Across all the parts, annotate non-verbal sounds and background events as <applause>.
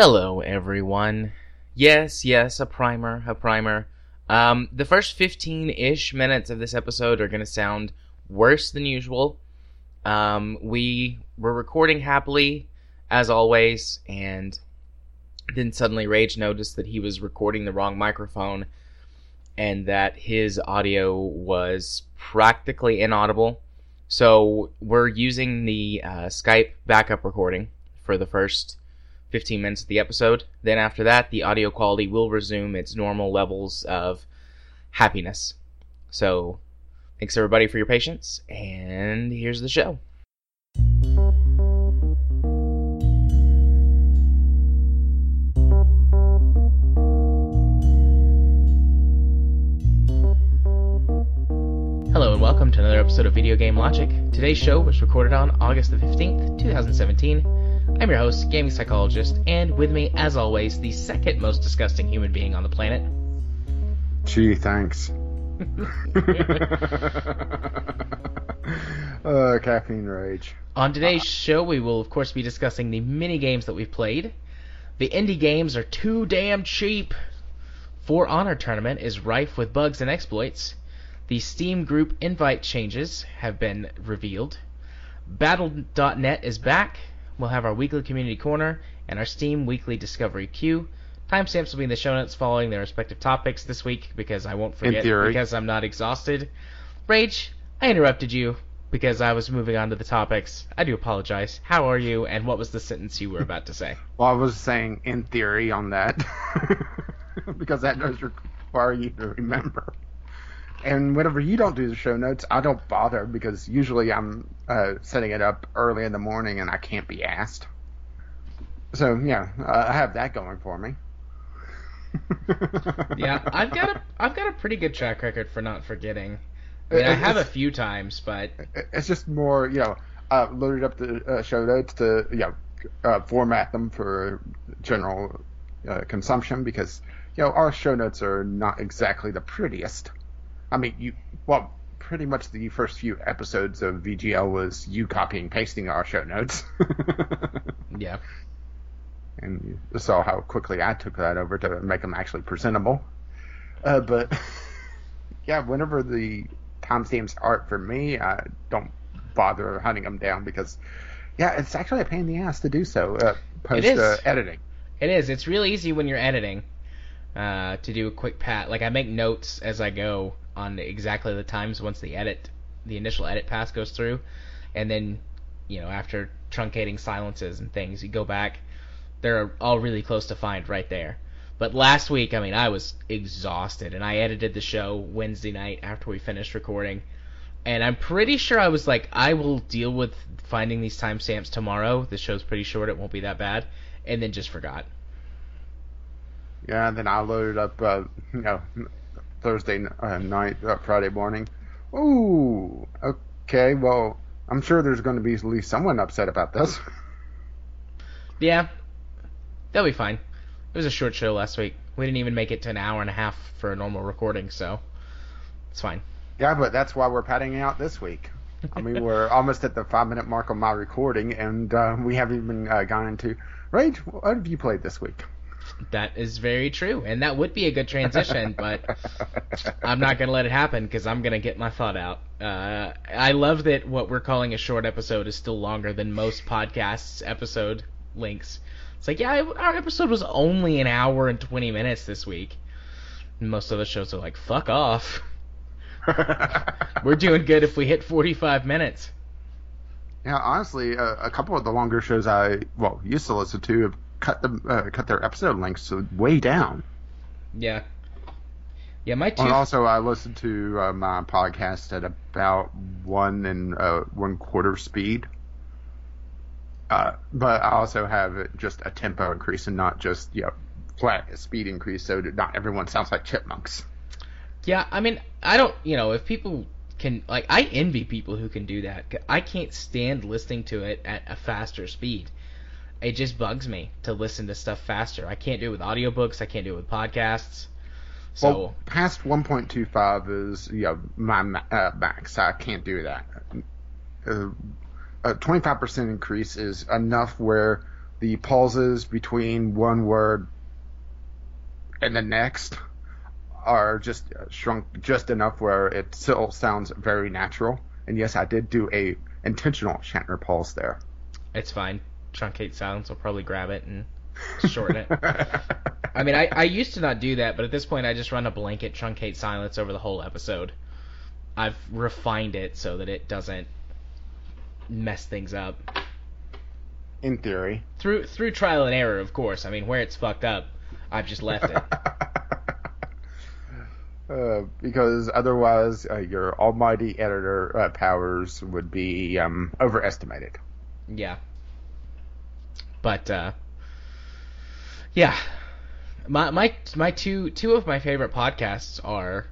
Hello, everyone. Yes, yes, a primer, a primer. Um, the first 15 ish minutes of this episode are going to sound worse than usual. Um, we were recording happily, as always, and then suddenly Rage noticed that he was recording the wrong microphone and that his audio was practically inaudible. So we're using the uh, Skype backup recording for the first 15 minutes of the episode. Then after that, the audio quality will resume its normal levels of happiness. So thanks everybody for your patience, and here's the show. Hello and welcome to another episode of Video Game Logic. Today's show was recorded on August the 15th, 2017. I'm your host, gaming psychologist, and with me, as always, the second most disgusting human being on the planet. Gee, thanks. <laughs> <laughs> uh, caffeine rage. On today's show, we will, of course, be discussing the mini games that we've played. The indie games are too damn cheap. For Honor Tournament is rife with bugs and exploits. The Steam group invite changes have been revealed. Battle.net is back. We'll have our weekly community corner and our Steam weekly discovery queue. Timestamps will be in the show notes following their respective topics this week because I won't forget because I'm not exhausted. Rage, I interrupted you because I was moving on to the topics. I do apologize. How are you and what was the sentence you were about to say? <laughs> Well, I was saying in theory on that <laughs> because that does require you to remember. And whenever you don't do the show notes, I don't bother because usually I'm uh, setting it up early in the morning and I can't be asked. So yeah, uh, I have that going for me. <laughs> yeah, I've got a I've got a pretty good track record for not forgetting. I mean, I have a few times, but it's just more, you know, uh, loaded up the uh, show notes to, you know, uh, format them for general uh, consumption because, you know, our show notes are not exactly the prettiest. I mean, you, well, pretty much the first few episodes of VGL was you copying pasting our show notes. <laughs> yeah. and you saw how quickly I took that over to make them actually presentable. Uh, but <laughs> yeah, whenever the timestamps art for me, I don't bother hunting them down because yeah, it's actually a pain in the ass to do so. Uh, post is. uh, editing. It is. It's real easy when you're editing uh, to do a quick pat. Like I make notes as I go on exactly the times once the edit, the initial edit pass goes through, and then you know after truncating silences and things, you go back. They're all really close to find right there. But last week, I mean, I was exhausted, and I edited the show Wednesday night after we finished recording. And I'm pretty sure I was like, I will deal with finding these timestamps tomorrow. The show's pretty short; it won't be that bad. And then just forgot. Yeah, and then I loaded up, uh, you know, Thursday uh, night, uh, Friday morning. Ooh, okay. Well, I'm sure there's going to be at least someone upset about this. <laughs> Yeah, they'll be fine. It was a short show last week. We didn't even make it to an hour and a half for a normal recording, so it's fine. Yeah, but that's why we're padding out this week. I mean, we're <laughs> almost at the five minute mark on my recording, and uh, we haven't even uh, gone into Right? What have you played this week? That is very true, and that would be a good transition, <laughs> but I'm not going to let it happen because I'm going to get my thought out. Uh, I love that what we're calling a short episode is still longer than most podcasts' episode links. It's like, yeah, our episode was only an hour and 20 minutes this week. Most other shows are like, fuck off. <laughs> We're doing good if we hit 45 minutes. Yeah, honestly, uh, a couple of the longer shows I well used to listen to have cut them uh, cut their episode lengths way down. Yeah. Yeah, my two. And also, I listen to uh, my podcast at about one and uh, one quarter speed. Uh, but I also have just a tempo increase and not just you know flat speed increase, so not everyone sounds like chipmunks. Yeah, I mean, I don't, you know, if people can, like, I envy people who can do that. I can't stand listening to it at a faster speed. It just bugs me to listen to stuff faster. I can't do it with audiobooks. I can't do it with podcasts. So well, past 1.25 is you know my uh, max. I can't do that. Uh, a 25% increase is enough where the pauses between one word and the next are just shrunk just enough where it still sounds very natural. And yes, I did do a intentional Shatner pause there. It's fine. Truncate silence will probably grab it and <laughs> shorten it. I mean, I, I used to not do that, but at this point, I just run a blanket truncate silence over the whole episode. I've refined it so that it doesn't mess things up. In theory. Through through trial and error, of course. I mean, where it's fucked up, I've just left it. <laughs> uh, because otherwise, uh, your almighty editor uh, powers would be um, overestimated. Yeah. But uh, yeah, my my my two two of my favorite podcasts are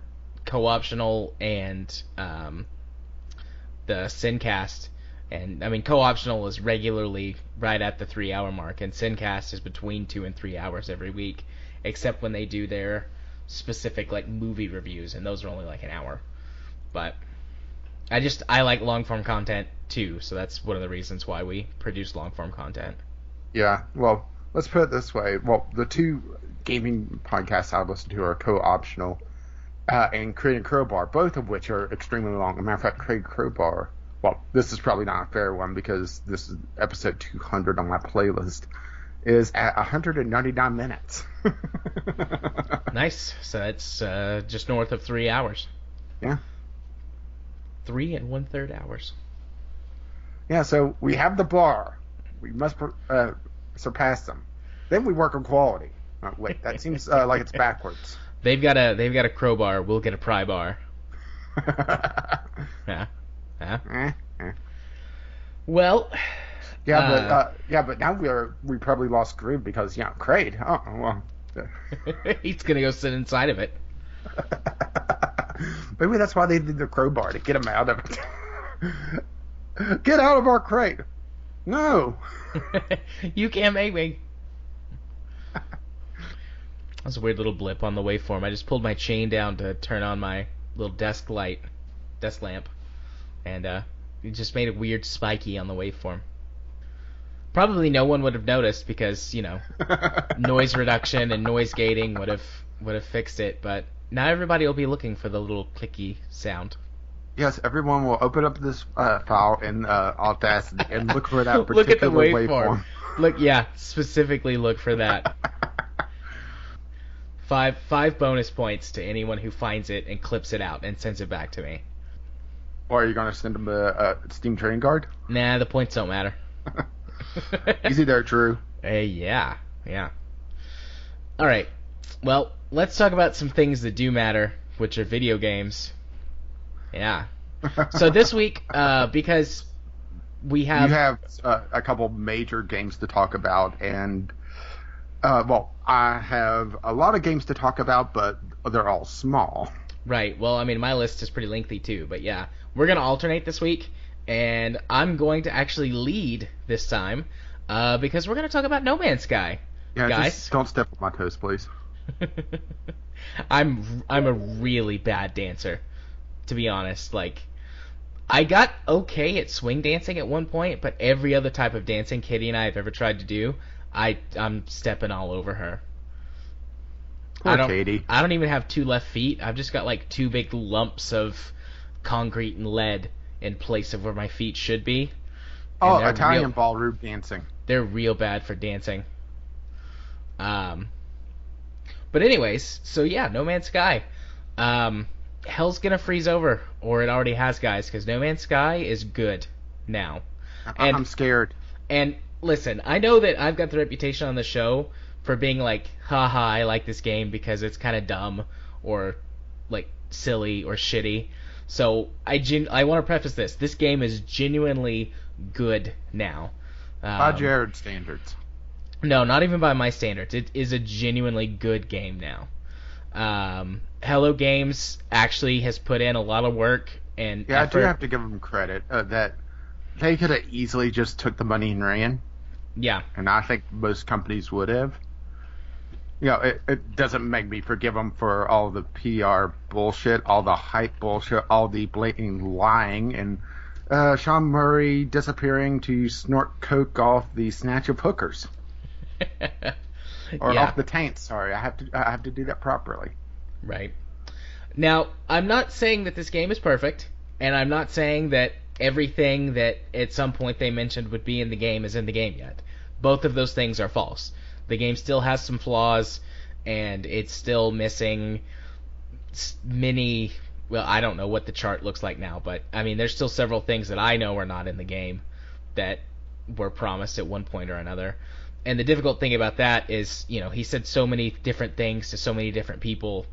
co-optional and um, the Sincast. And I mean, co-optional is regularly right at the three hour mark, and Sincast is between two and three hours every week, except when they do their specific like movie reviews, and those are only like an hour. But I just I like long form content too, so that's one of the reasons why we produce long form content. Yeah, well, let's put it this way. Well, the two gaming podcasts I listen to are co-optional uh, and Crate and Crowbar, both of which are extremely long. As a matter of fact, Crate and Crowbar, well, this is probably not a fair one because this is episode 200 on my playlist, is at 199 minutes. <laughs> nice. So it's uh, just north of three hours. Yeah. Three and one third hours. Yeah, so we have the bar. We must uh, surpass them. Then we work on quality. Oh, wait, that <laughs> seems uh, like it's backwards. They've got a they've got a crowbar. We'll get a pry bar. <laughs> yeah. Yeah. Eh, eh. Well. Yeah, uh, but uh, yeah, but now we're we probably lost groove because yeah, Kraid. Oh well. <laughs> He's gonna go sit inside of it. Maybe that's why they did the crowbar to get him out of it. get out of our crate. No. <laughs> you can't make me. <laughs> That's a weird little blip on the waveform. I just pulled my chain down to turn on my little desk light, desk lamp, and uh, it just made it weird spiky on the waveform. Probably no one would have noticed because you know <laughs> noise reduction and noise gating would have would have fixed it, but now everybody will be looking for the little clicky sound. Yes, everyone will open up this uh, file in uh, Audacity and look for that particular <laughs> look at the waveform. waveform. look, yeah, specifically look for that. <laughs> Five five bonus points to anyone who finds it and clips it out and sends it back to me. Or are you going to send them a, a Steam Trading Card? Nah, the points don't matter. <laughs> Easy there, Drew. Hey, yeah, yeah. All right. Well, let's talk about some things that do matter, which are video games. Yeah. <laughs> So this week, uh, because we have you have uh, a couple major games to talk about, and uh, well, I have a lot of games to talk about, but they're all small. Right. Well, I mean, my list is pretty lengthy too, but yeah, we're gonna alternate this week, and I'm going to actually lead this time uh, because we're gonna talk about No Man's Sky. Yeah, guys, don't step on my toes, please. <laughs> I'm I'm a really bad dancer, to be honest. Like, I got okay at swing dancing at one point, but every other type of dancing Kitty and I have ever tried to do, I I'm stepping all over her. Poor I don't, Katie. I don't even have two left feet. I've just got like two big lumps of concrete and lead in place of where my feet should be. oh, Italian real, ballroom dancing. They're real bad for dancing. Um, but anyways, so yeah, No Man's Sky. Um, hell's gonna freeze over, or it already has, guys, because No Man's Sky is good now. And, I'm scared. And listen, I know that I've got the reputation on the show for being like, haha, I like this game because it's kind of dumb or like silly or shitty. So I gen- I want to preface this: this game is genuinely good now. Um, by Jared standards. No, not even by my standards. It is a genuinely good game now. Um, Hello Games actually has put in a lot of work and yeah, effort. I do have to give them credit uh, that they could have easily just took the money and ran. Yeah. And I think most companies would have. You know, it, it doesn't make me forgive them for all the PR bullshit, all the hype bullshit, all the blatant lying, and uh, Sean Murray disappearing to snort coke off the snatch of hookers. <laughs> or Yeah. off the taint. Sorry, I have to I have to do that properly. Right. Now, I'm not saying that this game is perfect, and I'm not saying that everything that at some point they mentioned would be in the game is in the game yet. Both of those things are false. The game still has some flaws, and it's still missing many. Well, I don't know what the chart looks like now, but I mean, there's still several things that I know are not in the game that were promised at one point or another. And the difficult thing about that is, you know, he said so many different things to so many different people.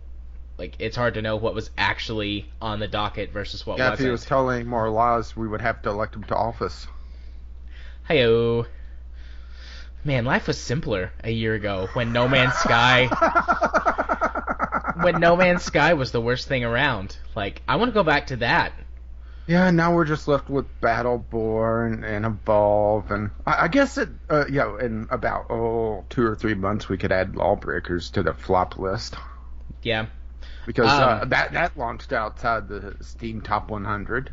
Like it's hard to know what was actually on the docket versus what yeah, if wasn't. If he was telling more lies, we would have to elect him to office. Heyo. Man, life was simpler a year ago when No Man's Sky <laughs> when No Man's Sky was the worst thing around. Like I want to go back to that. Yeah, now we're just left with Battleborn and Evolve, and I, I guess it, uh, you know, in about oh two or three months we could add Lawbreakers to the flop list Yeah. Because uh, Um, that that launched outside the Steam Top 100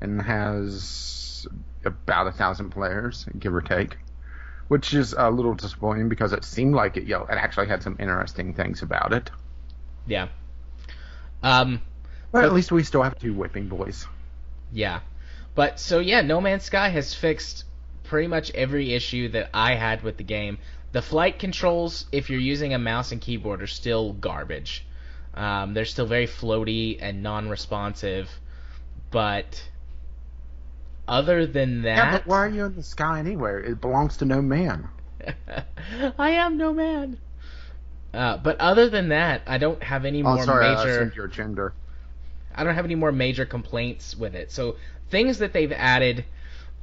and has about a thousand players, give or take, which is a little disappointing because it seemed like it, you know, it actually had some interesting things about it. Yeah. Um But But- at least we still have two whipping boys. Yeah. But so yeah, No Man's Sky has fixed pretty much every issue that I had with the game. The flight controls, if you're using a mouse and keyboard, are still garbage. Um, they're still very floaty and non-responsive. But other than that, Yeah, but why are you in the sky anywhere? It belongs to no man. <laughs> I am no man. Uh, but other than that, I don't have any Oh, more sorry, I major. assumed your gender. I don't have any more major complaints with it. So things that they've added,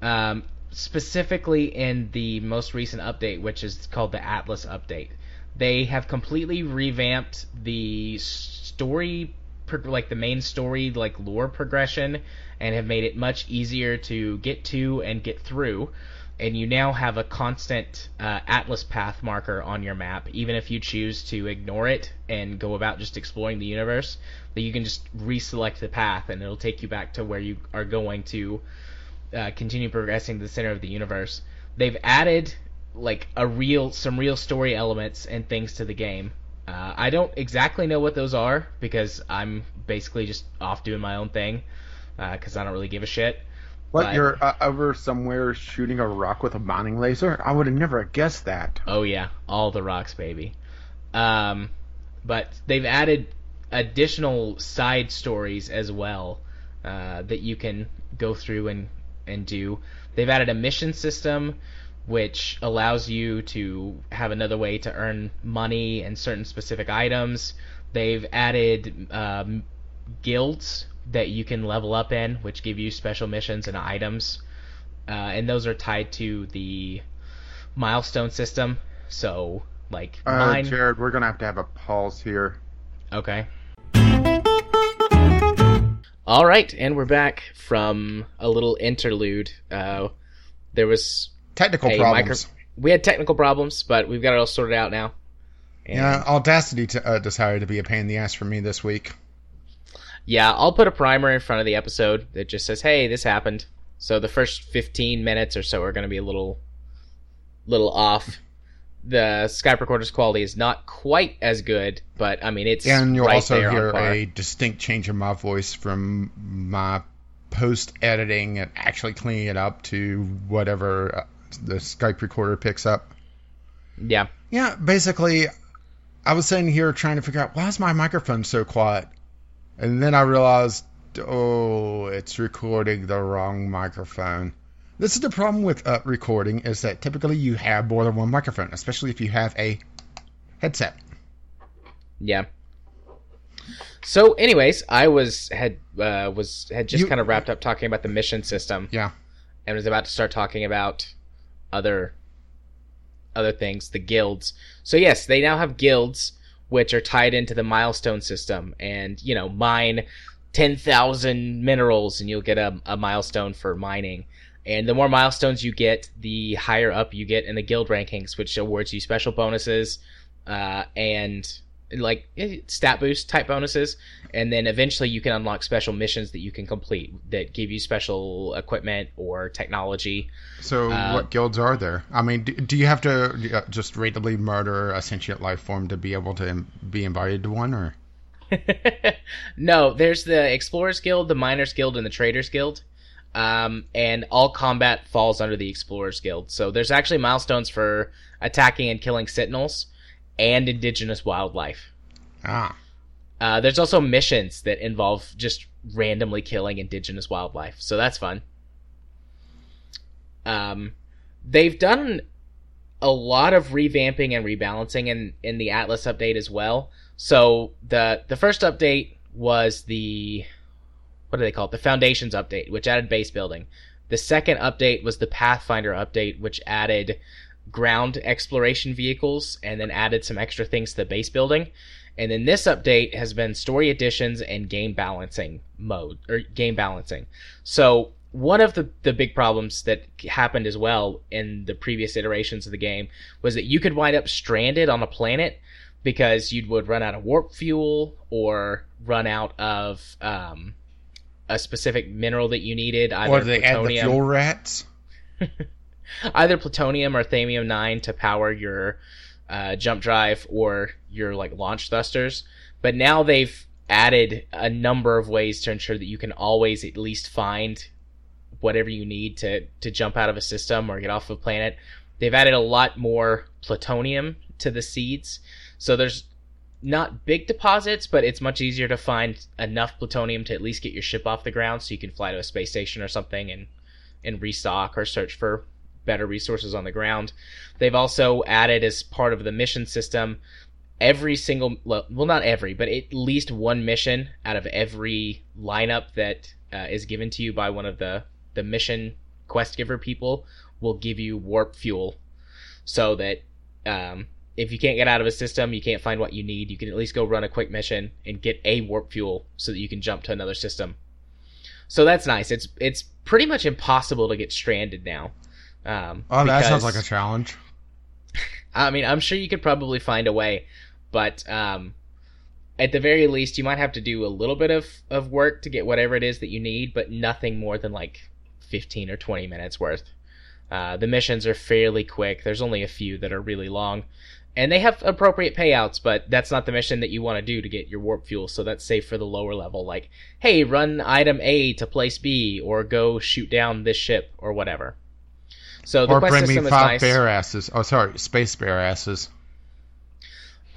um, specifically in the most recent update, which is called the Atlas update, they have completely revamped the story, like the main story, like lore progression, and have made it much easier to get to and get through. And you now have a constant uh, Atlas path marker on your map, even if you choose to ignore it and go about just exploring the universe that you can just reselect the path and it'll take you back to where you are going to uh, continue progressing to the center of the universe. They've added like a real some real story elements and things to the game. Uh, I don't exactly know what those are because I'm basically just off doing my own thing because I don't really give a shit. What, But- you're uh, over somewhere shooting a rock with a mining laser? I would have never guessed that. Oh yeah, all the rocks, baby. Um, but they've added additional side stories as well uh, that you can go through and and do. They've added a mission system which allows you to have another way to earn money and certain specific items. They've added um, guilds that you can level up in, which give you special missions and items, uh, and those are tied to the milestone system. So, like Uh, mine. Jared, we're gonna have to have a pause here. Okay. All right, and we're back from a little interlude. Uh, there was Technical problems. micro. We had technical problems, but we've got it all sorted out now. And- Yeah, Audacity t- uh, decided to be a pain in the ass for me this week. Yeah, I'll put a primer in front of the episode that just says, "Hey, this happened." So the first 15 minutes or so are going to be a little little off. The Skype recorder's quality is not quite as good, but I mean it's And you'll right also hear a distinct change in my voice from my post editing and actually cleaning it up to whatever uh, the Skype recorder picks up. Yeah. Yeah, basically, I was sitting here trying to figure out why is my microphone so quiet, and then I realized, oh, it's recording the wrong microphone. This is the problem with uh, recording is that typically you have more than one microphone, especially if you have a headset. Yeah. So, anyways, I was had uh, was had just You- kind of wrapped up talking about the mission system. Yeah. And was about to start talking about other other things, the guilds. So yes, they now have guilds which are tied into the milestone system, and you know, mine ten thousand minerals, and you'll get a, a milestone for mining. And the more milestones you get, the higher up you get in the guild rankings, which awards you special bonuses uh, and like eh, stat boost type bonuses, and then eventually you can unlock special missions that you can complete that give you special equipment or technology. So, Uh, what guilds are there? I mean, do, do you have to uh, just randomly murder a sentient life form to be able to be invited to one, or? <laughs> no, there's the Explorers Guild, the Miners Guild, and the Traders Guild. Um, and all combat falls under the Explorers Guild. So there's actually milestones for attacking and killing sentinels and indigenous wildlife. Ah, Uh, there's also missions that involve just randomly killing indigenous wildlife, so that's fun. Um, they've done a lot of revamping and rebalancing in in the Atlas update as well. So the the first update was the what do they call it? The Foundations update, which added base building. The second update was the Pathfinder update, which added ground exploration vehicles and then added some extra things to the base building. And then this update has been story additions and game balancing mode or game balancing. So one of the, the big problems that happened as well in the previous iterations of the game was that you could wind up stranded on a planet because you would run out of warp fuel or run out of um, a specific mineral that you needed, either or they add the plutonium, fuel rats. <laughs> either plutonium or thamium nine to power your uh, jump drive or your like launch thrusters. But now they've added a number of ways to ensure that you can always at least find whatever you need to to jump out of a system or get off of a planet. They've added a lot more plutonium to the seeds, so there's not big deposits, but it's much easier to find enough plutonium to at least get your ship off the ground, so you can fly to a space station or something and and restock or search for better resources on the ground. They've also added as part of the mission system every single well not every but at least one mission out of every lineup that uh, is given to you by one of the the mission quest giver people will give you warp fuel so that um, if you can't get out of a system you can't find what you need you can at least go run a quick mission and get a warp fuel so that you can jump to another system. So that's nice. It's it's pretty much impossible to get stranded now um, Oh, that sounds like a challenge. <laughs> I mean, I'm sure you could probably find a way, but um, at the very least, you might have to do a little bit of, of work to get whatever it is that you need, but nothing more than like 15 or 20 minutes worth. Uh, the missions are fairly quick. There's only a few that are really long, and they have appropriate payouts, but that's not the mission that you want to do to get your warp fuel. So that's safe for the lower level, like, hey, run item A to place B, or go shoot down this ship, or whatever. So the Or quest bring me system is five nice. bear asses. Oh, sorry, space bear asses.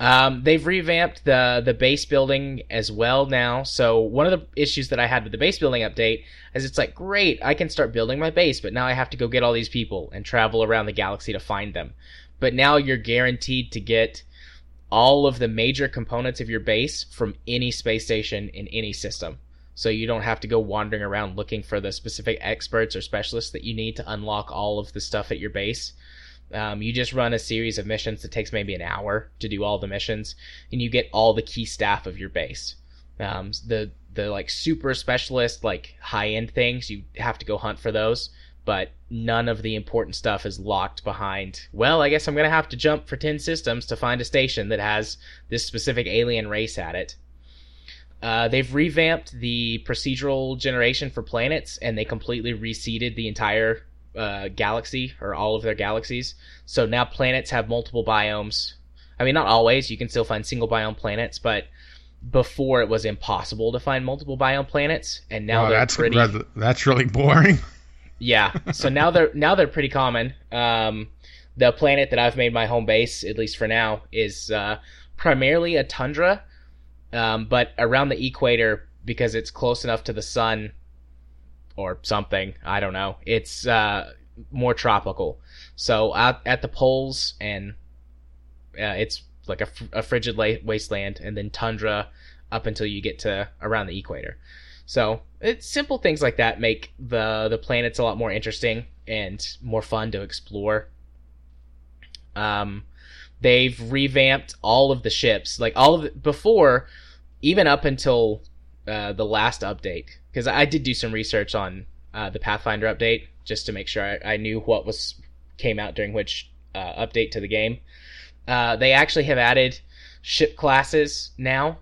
Um, they've revamped the the base building as well now. So one of the issues that I had with the base building update is it's like great, I can start building my base, but now I have to go get all these people and travel around the galaxy to find them. But now you're guaranteed to get all of the major components of your base from any space station in any system. So you don't have to go wandering around looking for the specific experts or specialists that you need to unlock all of the stuff at your base. Um, you just run a series of missions that takes maybe an hour to do all the missions, and you get all the key staff of your base. Um, the the like super specialist, like high end things, you have to go hunt for those. But none of the important stuff is locked behind. Well, I guess I'm gonna have to jump for ten systems to find a station that has this specific alien race at it. Uh, they've revamped the procedural generation for planets, and they completely reseeded the entire uh, galaxy or all of their galaxies. So now planets have multiple biomes. I mean, not always. You can still find single biome planets, but before it was impossible to find multiple biome planets, and now Wow, they're that's pretty. rather, that's really boring. <laughs> Yeah. So now they're now they're pretty common. Um, the planet that I've made my home base, at least for now, is uh, primarily a tundra, um, but around the equator because it's close enough to the sun or something. I don't know. It's uh, more tropical. So out at the poles and uh, it's like a, fr- a frigid la- wasteland, and then tundra up until you get to around the equator. So it's simple things like that make the the planets a lot more interesting and more fun to explore. Um, they've revamped all of the ships, like all of it before, even up until uh, the last update, because I did do some research on uh, the Pathfinder update just to make sure I, I knew what was came out during which uh, update to the game. Uh, they actually have added ship classes now.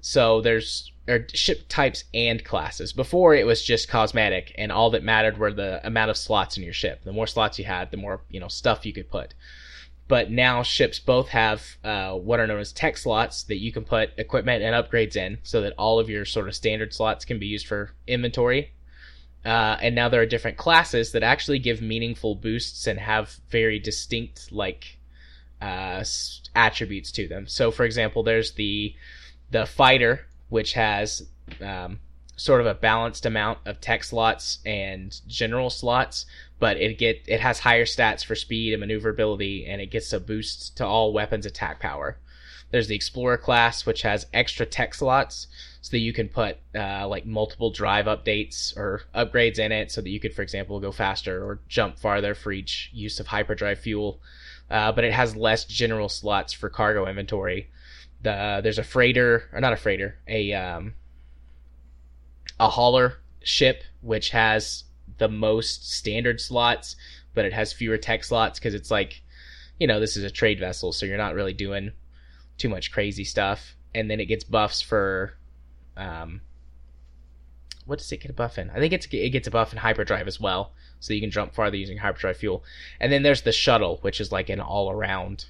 So there's or ship types and classes. Before it was just cosmetic, and all that mattered were the amount of slots in your ship. The more slots you had, the more you know stuff you could put. But now ships both have uh, what are known as tech slots that you can put equipment and upgrades in, so that all of your sort of standard slots can be used for inventory. Uh, and now there are different classes that actually give meaningful boosts and have very distinct like uh, attributes to them. So, for example, there's the the fighter, which has um, sort of a balanced amount of tech slots and general slots, but it get it has higher stats for speed and maneuverability, and it gets a boost to all weapons attack power. There's the explorer class, which has extra tech slots, so that you can put uh, like multiple drive updates or upgrades in it, so that you could, for example, go faster or jump farther for each use of hyperdrive fuel. Uh, but it has less general slots for cargo inventory the there's a freighter or not a freighter, a um, a hauler ship which has the most standard slots, but it has fewer tech slots because it's like, you know, this is a trade vessel, so you're not really doing too much crazy stuff. And then it gets buffs for, um, what does it get a buff in? I think it's it gets a buff in hyperdrive as well, so you can jump farther using hyperdrive fuel. And then there's the shuttle, which is like an all around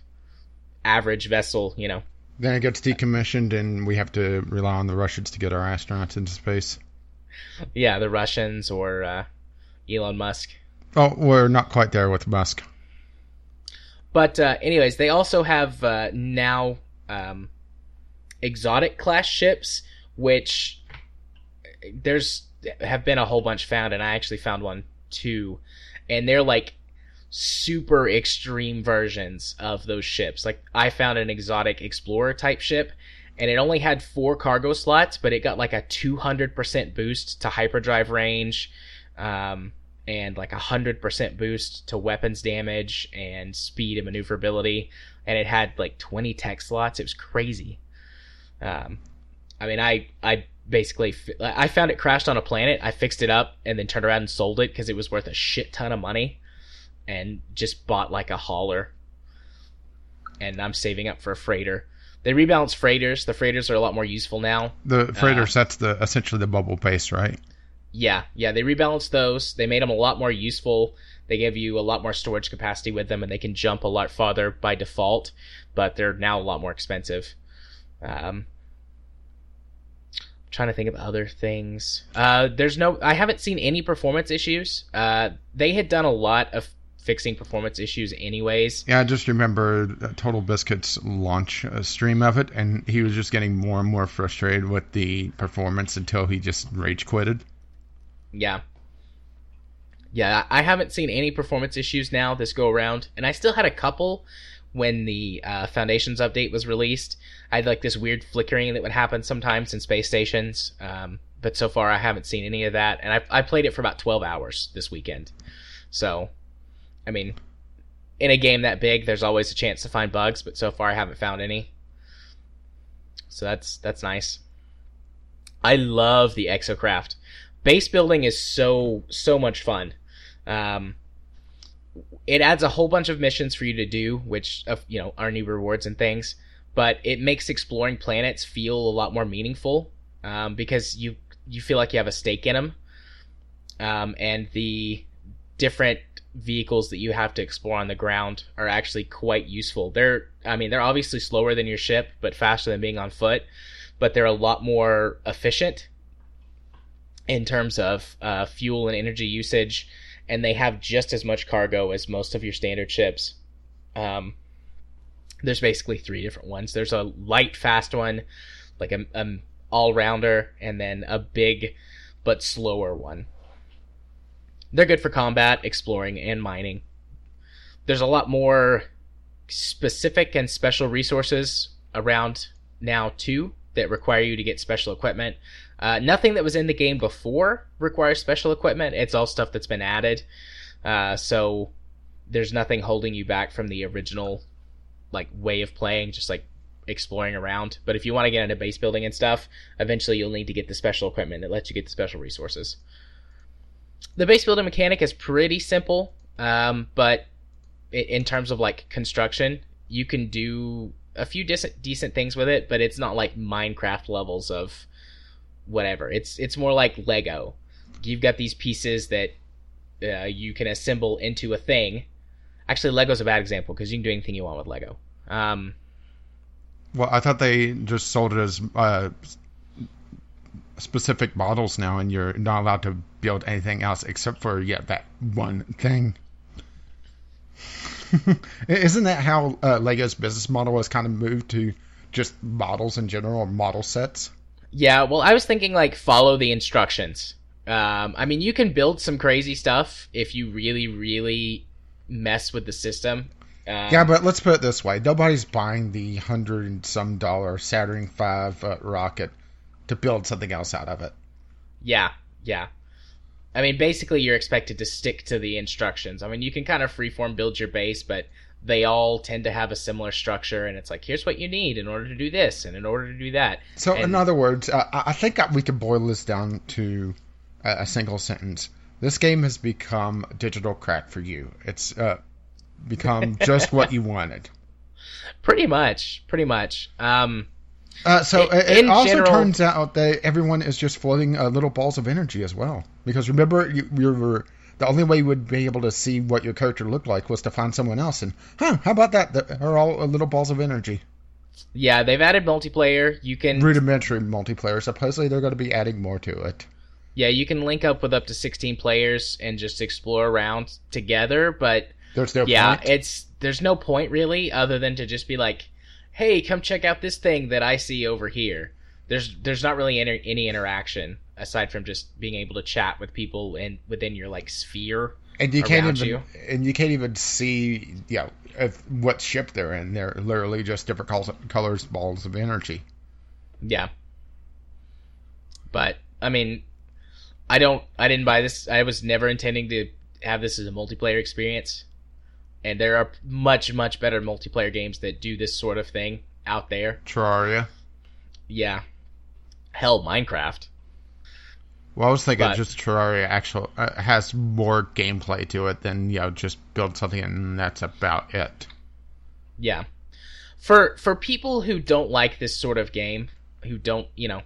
average vessel, you know, then it gets decommissioned, and we have to rely on the Russians to get our astronauts into space. Yeah, the Russians or uh, Elon Musk. Oh, we're not quite there with Musk. But uh, anyways, they also have uh, now um, exotic class ships, which there's have been a whole bunch found, and I actually found one too, and they're like super extreme versions of those ships. Like I found an exotic explorer type ship and it only had four cargo slots, but it got like a 200% boost to hyperdrive range, um, and like a 100% boost to weapons damage and speed and maneuverability. And it had like 20 tech slots. It was crazy. Um, I mean, I, I basically, I found it crashed on a planet. I fixed it up and then turned around and sold it because it was worth a shit ton of money and just bought like a hauler. And I'm saving up for a freighter. They rebalance freighters. The freighters are a lot more useful now. The freighter uh, sets the essentially the bubble pace, right? Yeah, yeah. They rebalanced those. They made them a lot more useful. They give you a lot more storage capacity with them, and they can jump a lot farther by default. But they're now a lot more expensive. Um, trying to think of other things. Uh, there's no. I haven't seen any performance issues. Uh, they had done a lot of fixing performance issues anyways. Yeah, I just remember TotalBiscuit's launch uh, stream of it, and he was just getting more and more frustrated with the performance until he just rage quitted. Yeah. Yeah, I haven't seen any performance issues now this go around, and I still had a couple when the uh, Foundations update was released. I had like this weird flickering that would happen sometimes in space stations, um, but so far I haven't seen any of that, and I, I played it for about 12 hours this weekend. So I mean, in a game that big, there's always a chance to find bugs, but so far I haven't found any. So that's that's nice. I love the exocraft. Base building is so so much fun. Um, it adds a whole bunch of missions for you to do, which uh, you know are new rewards and things. But it makes exploring planets feel a lot more meaningful um, because you you feel like you have a stake in them, um, and the different vehicles that you have to explore on the ground are actually quite useful. They're, I mean, they're obviously slower than your ship, but faster than being on foot. But they're a lot more efficient in terms of uh, fuel and energy usage, and they have just as much cargo as most of your standard ships. Um, there's basically three different ones. There's a light, fast one, like a, a all rounder, and then a big but slower one. They're good for combat, exploring, and mining. There's a lot more specific and special resources around now too that require you to get special equipment. Uh, nothing that was in the game before requires special equipment. It's all stuff that's been added. Uh, so there's nothing holding you back from the original like way of playing, just like exploring around. But if you want to get into base building and stuff, eventually you'll need to get the special equipment that lets you get the special resources the base building mechanic is pretty simple, um, but in terms of like construction, you can do a few decent decent things with it, but it's not like Minecraft levels of whatever. It's it's more like Lego. You've got these pieces that uh, you can assemble into a thing. Actually, Lego's a bad example because you can do anything you want with Lego. Um, Well, I thought they just sold it as uh, specific models now, and you're not allowed to build anything else except for yeah that one thing. <laughs> Isn't that how uh, Lego's business model has kind of moved to just models in general, or model sets? Yeah, well, I was thinking like follow the instructions. Um, I mean, you can build some crazy stuff if you really, really mess with the system. Um, Yeah, but let's put it this way: nobody's buying the hundred and some dollar Saturn V uh, rocket to build something else out of it. yeah, yeah. I mean, basically, you're expected to stick to the instructions. I mean, you can kind of freeform build your base, but they all tend to have a similar structure, and it's like, here's what you need in order to do this and in order to do that. So, And- in other words, uh, I think we could boil this down to a, a single sentence. This game has become digital crack for you. It's uh, become <laughs> just what you wanted. Pretty much, pretty much. Um, Uh, so In- it, it also general- turns out that everyone is just floating uh, little balls of energy as well. Because remember, you, you were the only way you would be able to see what your character looked like was to find someone else. And huh, how about that? They're all little balls of energy. yeah, they've added multiplayer. You can Rudimentary multiplayer. Supposedly they're going to be adding more to it. Yeah, you can link up with up to 16 players and just explore around together, but There's no yeah, point. it's there's no point really other than to just be like, "Hey, come check out this thing that I see over here." There's there's not really any, any interaction aside from just being able to chat with people and within your like sphere. and you can't around even you. and you can't even see you know if, what ship they're in. They're literally just different col- colors, balls of energy. Yeah. But I mean, I don't I didn't buy this. I was never intending to have this as a multiplayer experience. And there are much much better multiplayer games that do this sort of thing out there. Terraria. Yeah. Hell, Minecraft. Well, I was thinking But- just Terraria actual uh, has more gameplay to it than you know just build something and that's about it. Yeah. For for people who don't like this sort of game, who don't, you know,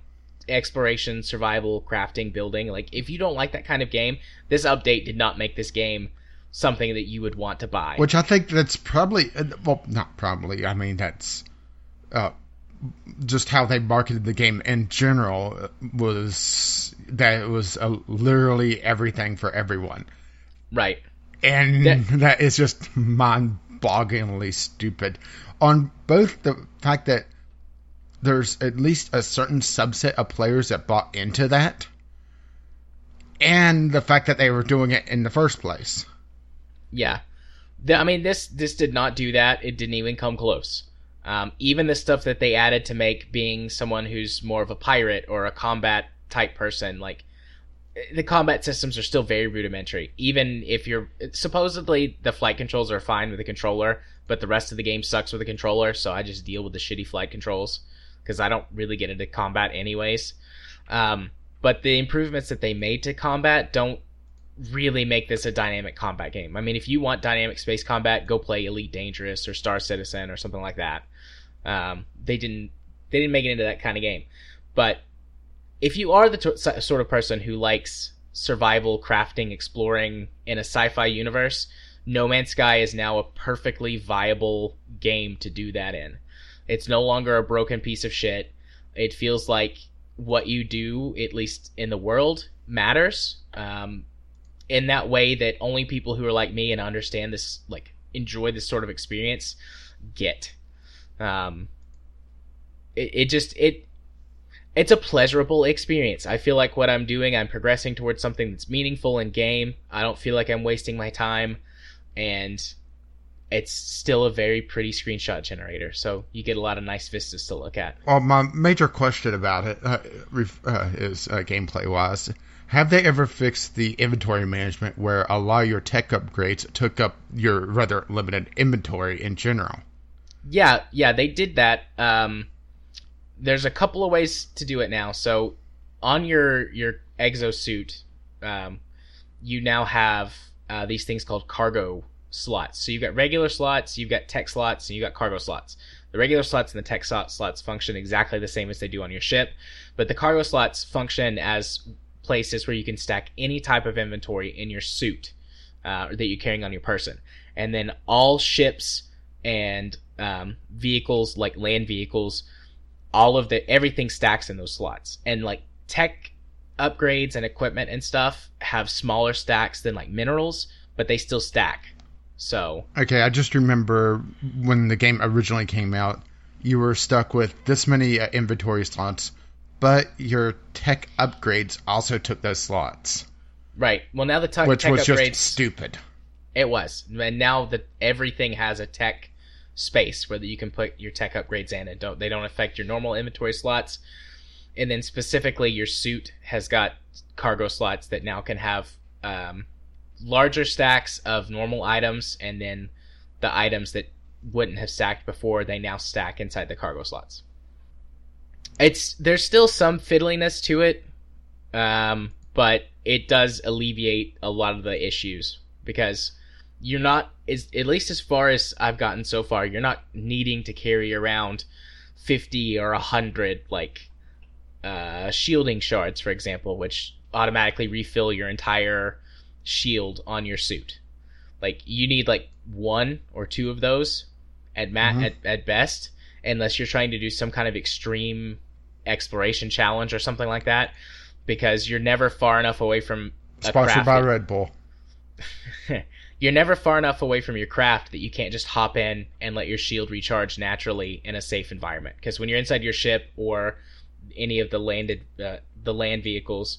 exploration, survival, crafting, building, like if you don't like that kind of game, this update did not make this game something that you would want to buy. Which I think that's probably uh, well, not probably. I mean that's uh, just how they marketed the game in general was that it was uh, literally everything for everyone. right. and That- <laughs> that is just mind-bogglingly stupid. On both the fact that there's at least a certain subset of players that bought into that, and the fact that they were doing it in the first place. Yeah, the, I mean this this did not do that. It didn't even come close. Um, even the stuff that they added to make being someone who's more of a pirate or a combat type person, like the combat systems are still very rudimentary. Even if you're supposedly the flight controls are fine with the controller, but the rest of the game sucks with the controller. So I just deal with the shitty flight controls because I don't really get into combat anyways. Um, but the improvements that they made to combat don't really make this a dynamic combat game. I mean, if you want dynamic space combat, go play Elite Dangerous or Star Citizen or something like that. Um, they didn't they didn't make it into that kind of game. But if you are the t- sort of person who likes survival, crafting, exploring in a sci-fi universe, No Man's Sky is now a perfectly viable game to do that in. It's no longer a broken piece of shit. It feels like what you do, at least in the world, matters. Um, in that way that only people who are like me and understand this like enjoy this sort of experience get um it, it just it it's a pleasurable experience. I feel like what i'm doing i'm progressing towards something that's meaningful in game. I don't feel like i'm wasting my time. And it's still a very pretty screenshot generator. So you get a lot of nice vistas to look at. Well, my major question about it uh, uh, is uh, gameplay-wise. Have they ever fixed the inventory management where a lot of your tech upgrades took up your rather limited inventory in general? Yeah, yeah, they did that. Um, there's a couple of ways to do it now. So, on your your exosuit, um, you now have uh, these things called cargo slots. So you've got regular slots, you've got tech slots, and you've got cargo slots. The regular slots and the tech slot slots function exactly the same as they do on your ship, but the cargo slots function as places where you can stack any type of inventory in your suit uh, that you're carrying on your person. And then all ships and um, vehicles, like land vehicles, all of the everything stacks in those slots. And like tech upgrades and equipment and stuff have smaller stacks than like minerals, but they still stack. So okay, I just remember when the game originally came out, you were stuck with this many uh, inventory slots, but your tech upgrades also took those slots. Right. Well, now the t- which tech was upgrades just stupid. It was, and now that everything has a tech space where you can put your tech upgrades in, and don't they don't affect your normal inventory slots. And then specifically, your suit has got cargo slots that now can have um, larger stacks of normal items, and then the items that wouldn't have stacked before they now stack inside the cargo slots. It's there's still some fiddliness to it, um, but it does alleviate a lot of the issues because you're not is at least as far as I've gotten so far, you're not needing to carry around fifty or hundred like uh, shielding shards, for example, which automatically refill your entire shield on your suit. Like you need like one or two of those at ma- mm-hmm. at, at best, unless you're trying to do some kind of extreme exploration challenge or something like that, because you're never far enough away from. Sponsored by Red Bull. <laughs> you're never far enough away from your craft that you can't just hop in and let your shield recharge naturally in a safe environment. Because when you're inside your ship or any of the landed uh, the land vehicles,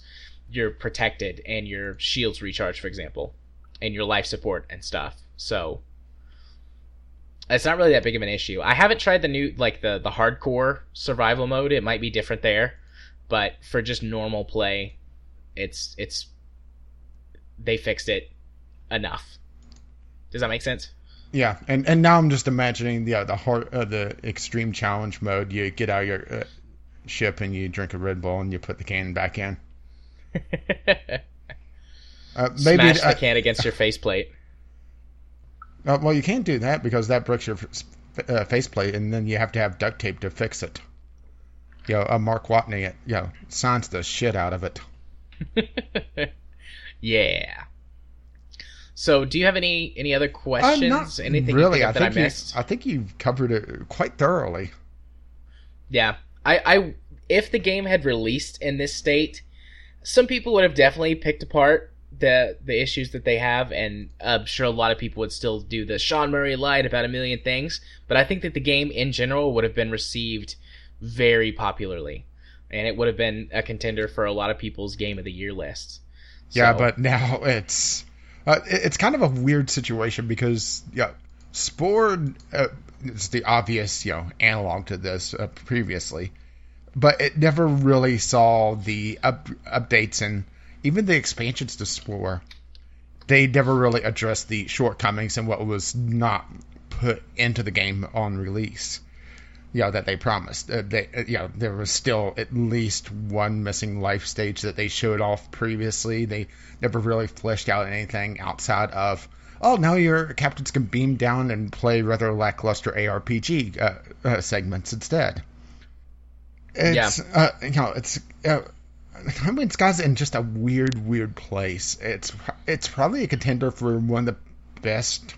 you're protected and your shields recharge, for example, and your life support and stuff. So it's not really that big of an issue. I haven't tried the new like the the hardcore survival mode. It might be different there, but for just normal play, it's it's they fixed it enough. Does that make sense? Yeah, and and now I'm just imagining the uh, the hard uh, the extreme challenge mode. You get out of your uh, ship and you drink a Red Bull and you put the can back in. <laughs> uh, maybe Smash the can against your <laughs> faceplate. Uh, well, you can't do that because that breaks your uh, faceplate, and then you have to have duct tape to fix it. Yo, know, uh, Mark Watney, you know, signs the shit out of it. <laughs> yeah. So, do you have any any other questions? Anything really? I think I missed? You, I think you've covered it quite thoroughly. Yeah, I, I if the game had released in this state, some people would have definitely picked apart the the issues that they have, and I'm sure a lot of people would still do the Sean Murray lied about a million things. But I think that the game in general would have been received very popularly, and it would have been a contender for a lot of people's game of the year lists. So, yeah, but now it's uh, it's kind of a weird situation because yeah, Spore uh, is the obvious you know analog to this uh, previously but it never really saw the up, updates and even the expansions to Spore. They never really addressed the shortcomings and what was not put into the game on release. You know, that they promised. Uh, they, uh, you know, there was still at least one missing life stage that they showed off previously. They never really fleshed out anything outside of, oh, now your captains can beam down and play rather lackluster ARPG uh, uh, segments instead. It's yeah. uh, you know it's uh, I mean Sky's in just a weird weird place. It's it's probably a contender for one of the best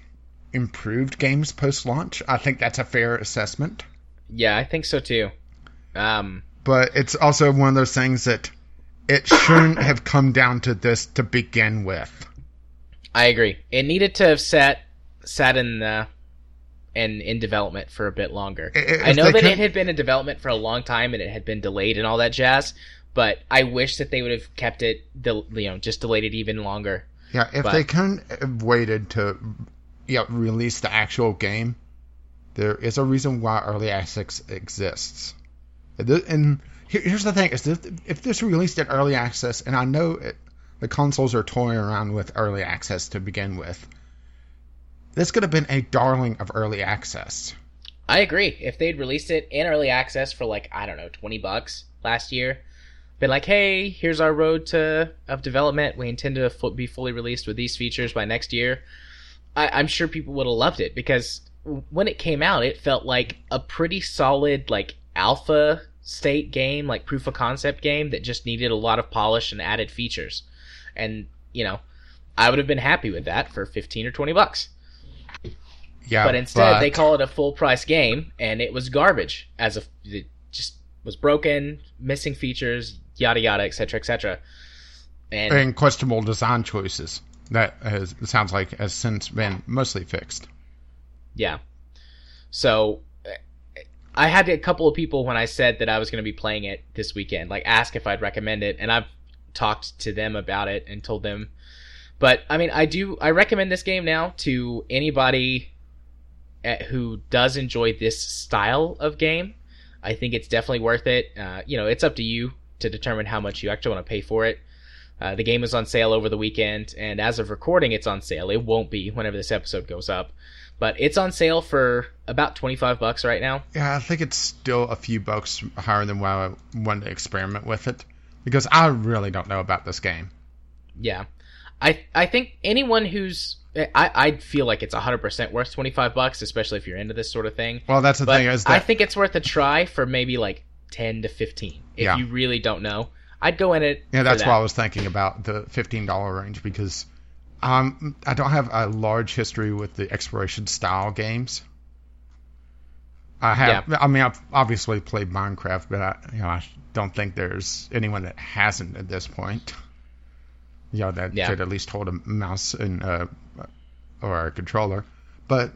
improved games post launch. I think that's a fair assessment. Yeah, I think so too. Um, but it's also one of those things that it shouldn't have come down to this to begin with. I agree. It needed to have sat sat in the and in development for a bit longer. If I know that could... it had been in development for a long time and it had been delayed and all that jazz, but I wish that they would have kept it, you know, just delayed it even longer. Yeah, if but... they couldn't have waited to, know, release the actual game, there is a reason why early access exists. And here's the thing: is if this released in early access, and I know it, the consoles are toying around with early access to begin with this could have been a darling of early access. I agree. If they'd released it in early access for like I don't know twenty bucks last year, been like, hey, here's our road to of development. We intend to be fully released with these features by next year. I, am sure people would have loved it because when it came out, it felt like a pretty solid like alpha state game, like proof of concept game that just needed a lot of polish and added features. And you know, I would have been happy with that for fifteen or twenty bucks. Yeah, but instead but- they call it a full price game, and it was garbage. As a it just was broken, missing features, yada yada, etc. etc. And and questionable design choices. That has, sounds like has since been mostly fixed. Yeah. So I had a couple of people when I said that I was going to be playing it this weekend, like ask if I'd recommend it, and I've talked to them about it and told them. But I mean, I do. I recommend this game now to anybody uh, who does enjoy this style of game. I think it's definitely worth it. Uh, you know, it's up to you to determine how much you actually want to pay for it. Uh, the game is on sale over the weekend, and as of recording, it's on sale. It won't be whenever this episode goes up, but it's on sale for about twenty five bucks right now. Yeah, I think it's still a few bucks higher than why I wanted to experiment with it because I really don't know about this game. Yeah, I I think anyone who's I I feel like it's hundred percent worth twenty five bucks, especially if you're into this sort of thing. Well, that's the But thing is that... I think it's worth a try for maybe like ten to fifteen. If Yeah. you really don't know, I'd go in it. yeah, that's that. why I was thinking about the fifteen dollar range because um I don't have a large history with the exploration style games. I have. I mean, I've obviously played Minecraft, but I, you know, I don't think there's anyone that hasn't at this point. You know, that Yeah. could at least hold a mouse and uh, or a controller. But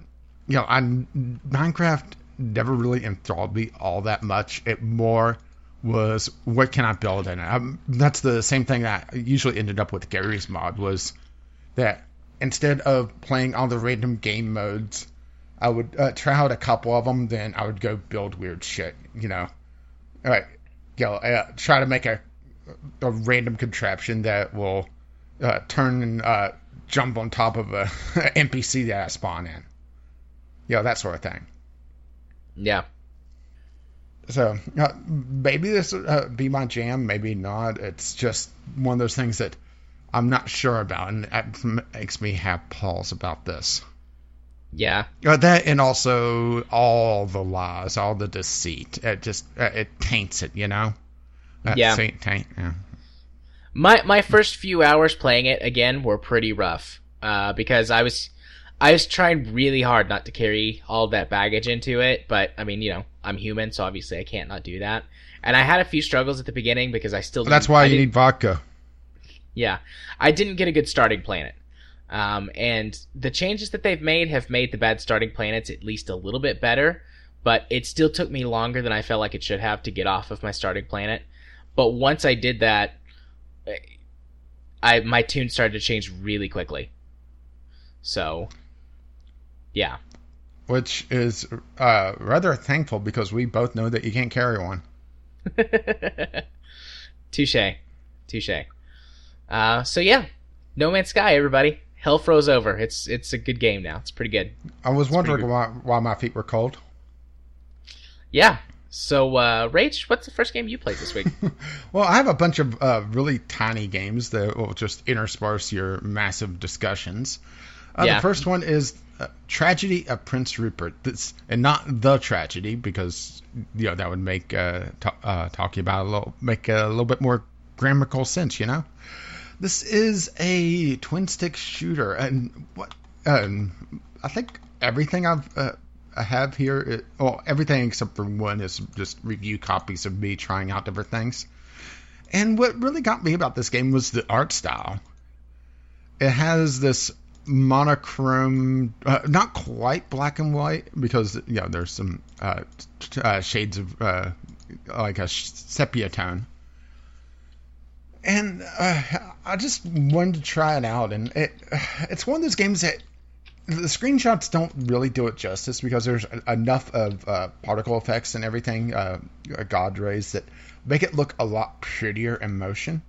you know, I Minecraft never really enthralled me all that much. It more was what can I build in it. Um that's the same thing that I usually ended up with Garry's Mod was that instead of playing all the random game modes, I would uh, try out a couple of them, then I would go build weird shit. You know, all right, know, uh, try to make a a random contraption that will uh, turn and uh, jump on top of a <laughs> NPC that I spawn in. You know, that sort of thing. Yeah, So uh, maybe this would uh, be my jam, maybe not. It's just one of those things that I'm not sure about, and that makes me have pause about this. yeah, Uh, that and also all the lies, all the deceit. It just uh, it taints it, you know. That Yeah. Taint, taint, yeah. My my first few hours playing it again were pretty rough uh, because I was I was trying really hard not to carry all that baggage into it, but I mean, you know, I'm human, so obviously I can't not do that. And I had a few struggles at the beginning because I still Well, that's why I you need vodka. Yeah, I didn't get a good starting planet. Um, and the changes that they've made have made the bad starting planets at least a little bit better, but it still took me longer than I felt like it should have to get off of my starting planet. But once I did that, I my tune started to change really quickly. So, yeah, Which is uh, rather thankful because we both know that you can't carry one. <laughs> touche, touche. Uh, so yeah, No Man's Sky, everybody. Hell froze over. It's it's a good game now. It's pretty good. I was wondering why, why my feet were cold. Yeah. So, uh, Rach, what's the first game you played this week? <laughs> Well, I have a bunch of uh, really tiny games that will just intersperse your massive discussions. Uh, Yeah. The first one is uh, Tragedy of Prince Rupert. This, and not the tragedy, because you know that would make uh, ta- uh, talking about it a little make a little bit more grammatical sense. You know, this is a twin stick shooter, and what um, I think everything I've uh, I have here, well, everything except for one is just review copies of me trying out different things. And what really got me about this game was the art style. It has this monochrome, uh, not quite black and white, because you know there's some uh, t- uh, shades of uh, like a sepia tone. And uh, I just wanted to try it out, and it <sighs> it's one of those games that the screenshots don't really do it justice because there's enough of uh, particle effects and everything, uh, god rays that make it look a lot prettier in motion.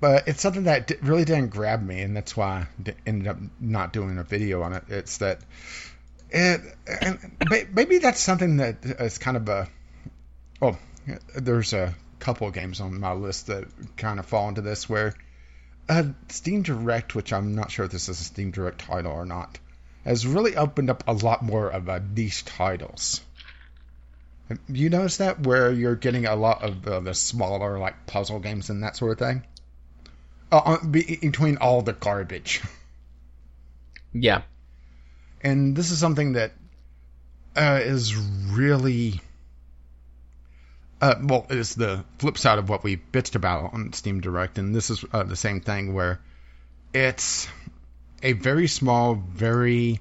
But it's something that really didn't grab me, and that's why I ended up not doing a video on it. It's that it, and maybe that's something that is kind of a. Oh, there's a couple of games on my list that kind of fall into this where uh, Steam Direct, which I'm not sure if this is a Steam Direct title or not, has really opened up a lot more of uh, niche titles. You notice that where you're getting a lot of uh, the smaller like puzzle games and that sort of thing, uh, between all the garbage. <laughs> Yeah. and this is something that uh, is really uh, well it's the flip side of what we bitched about on Steam Direct, and this is uh, the same thing where it's a very small, very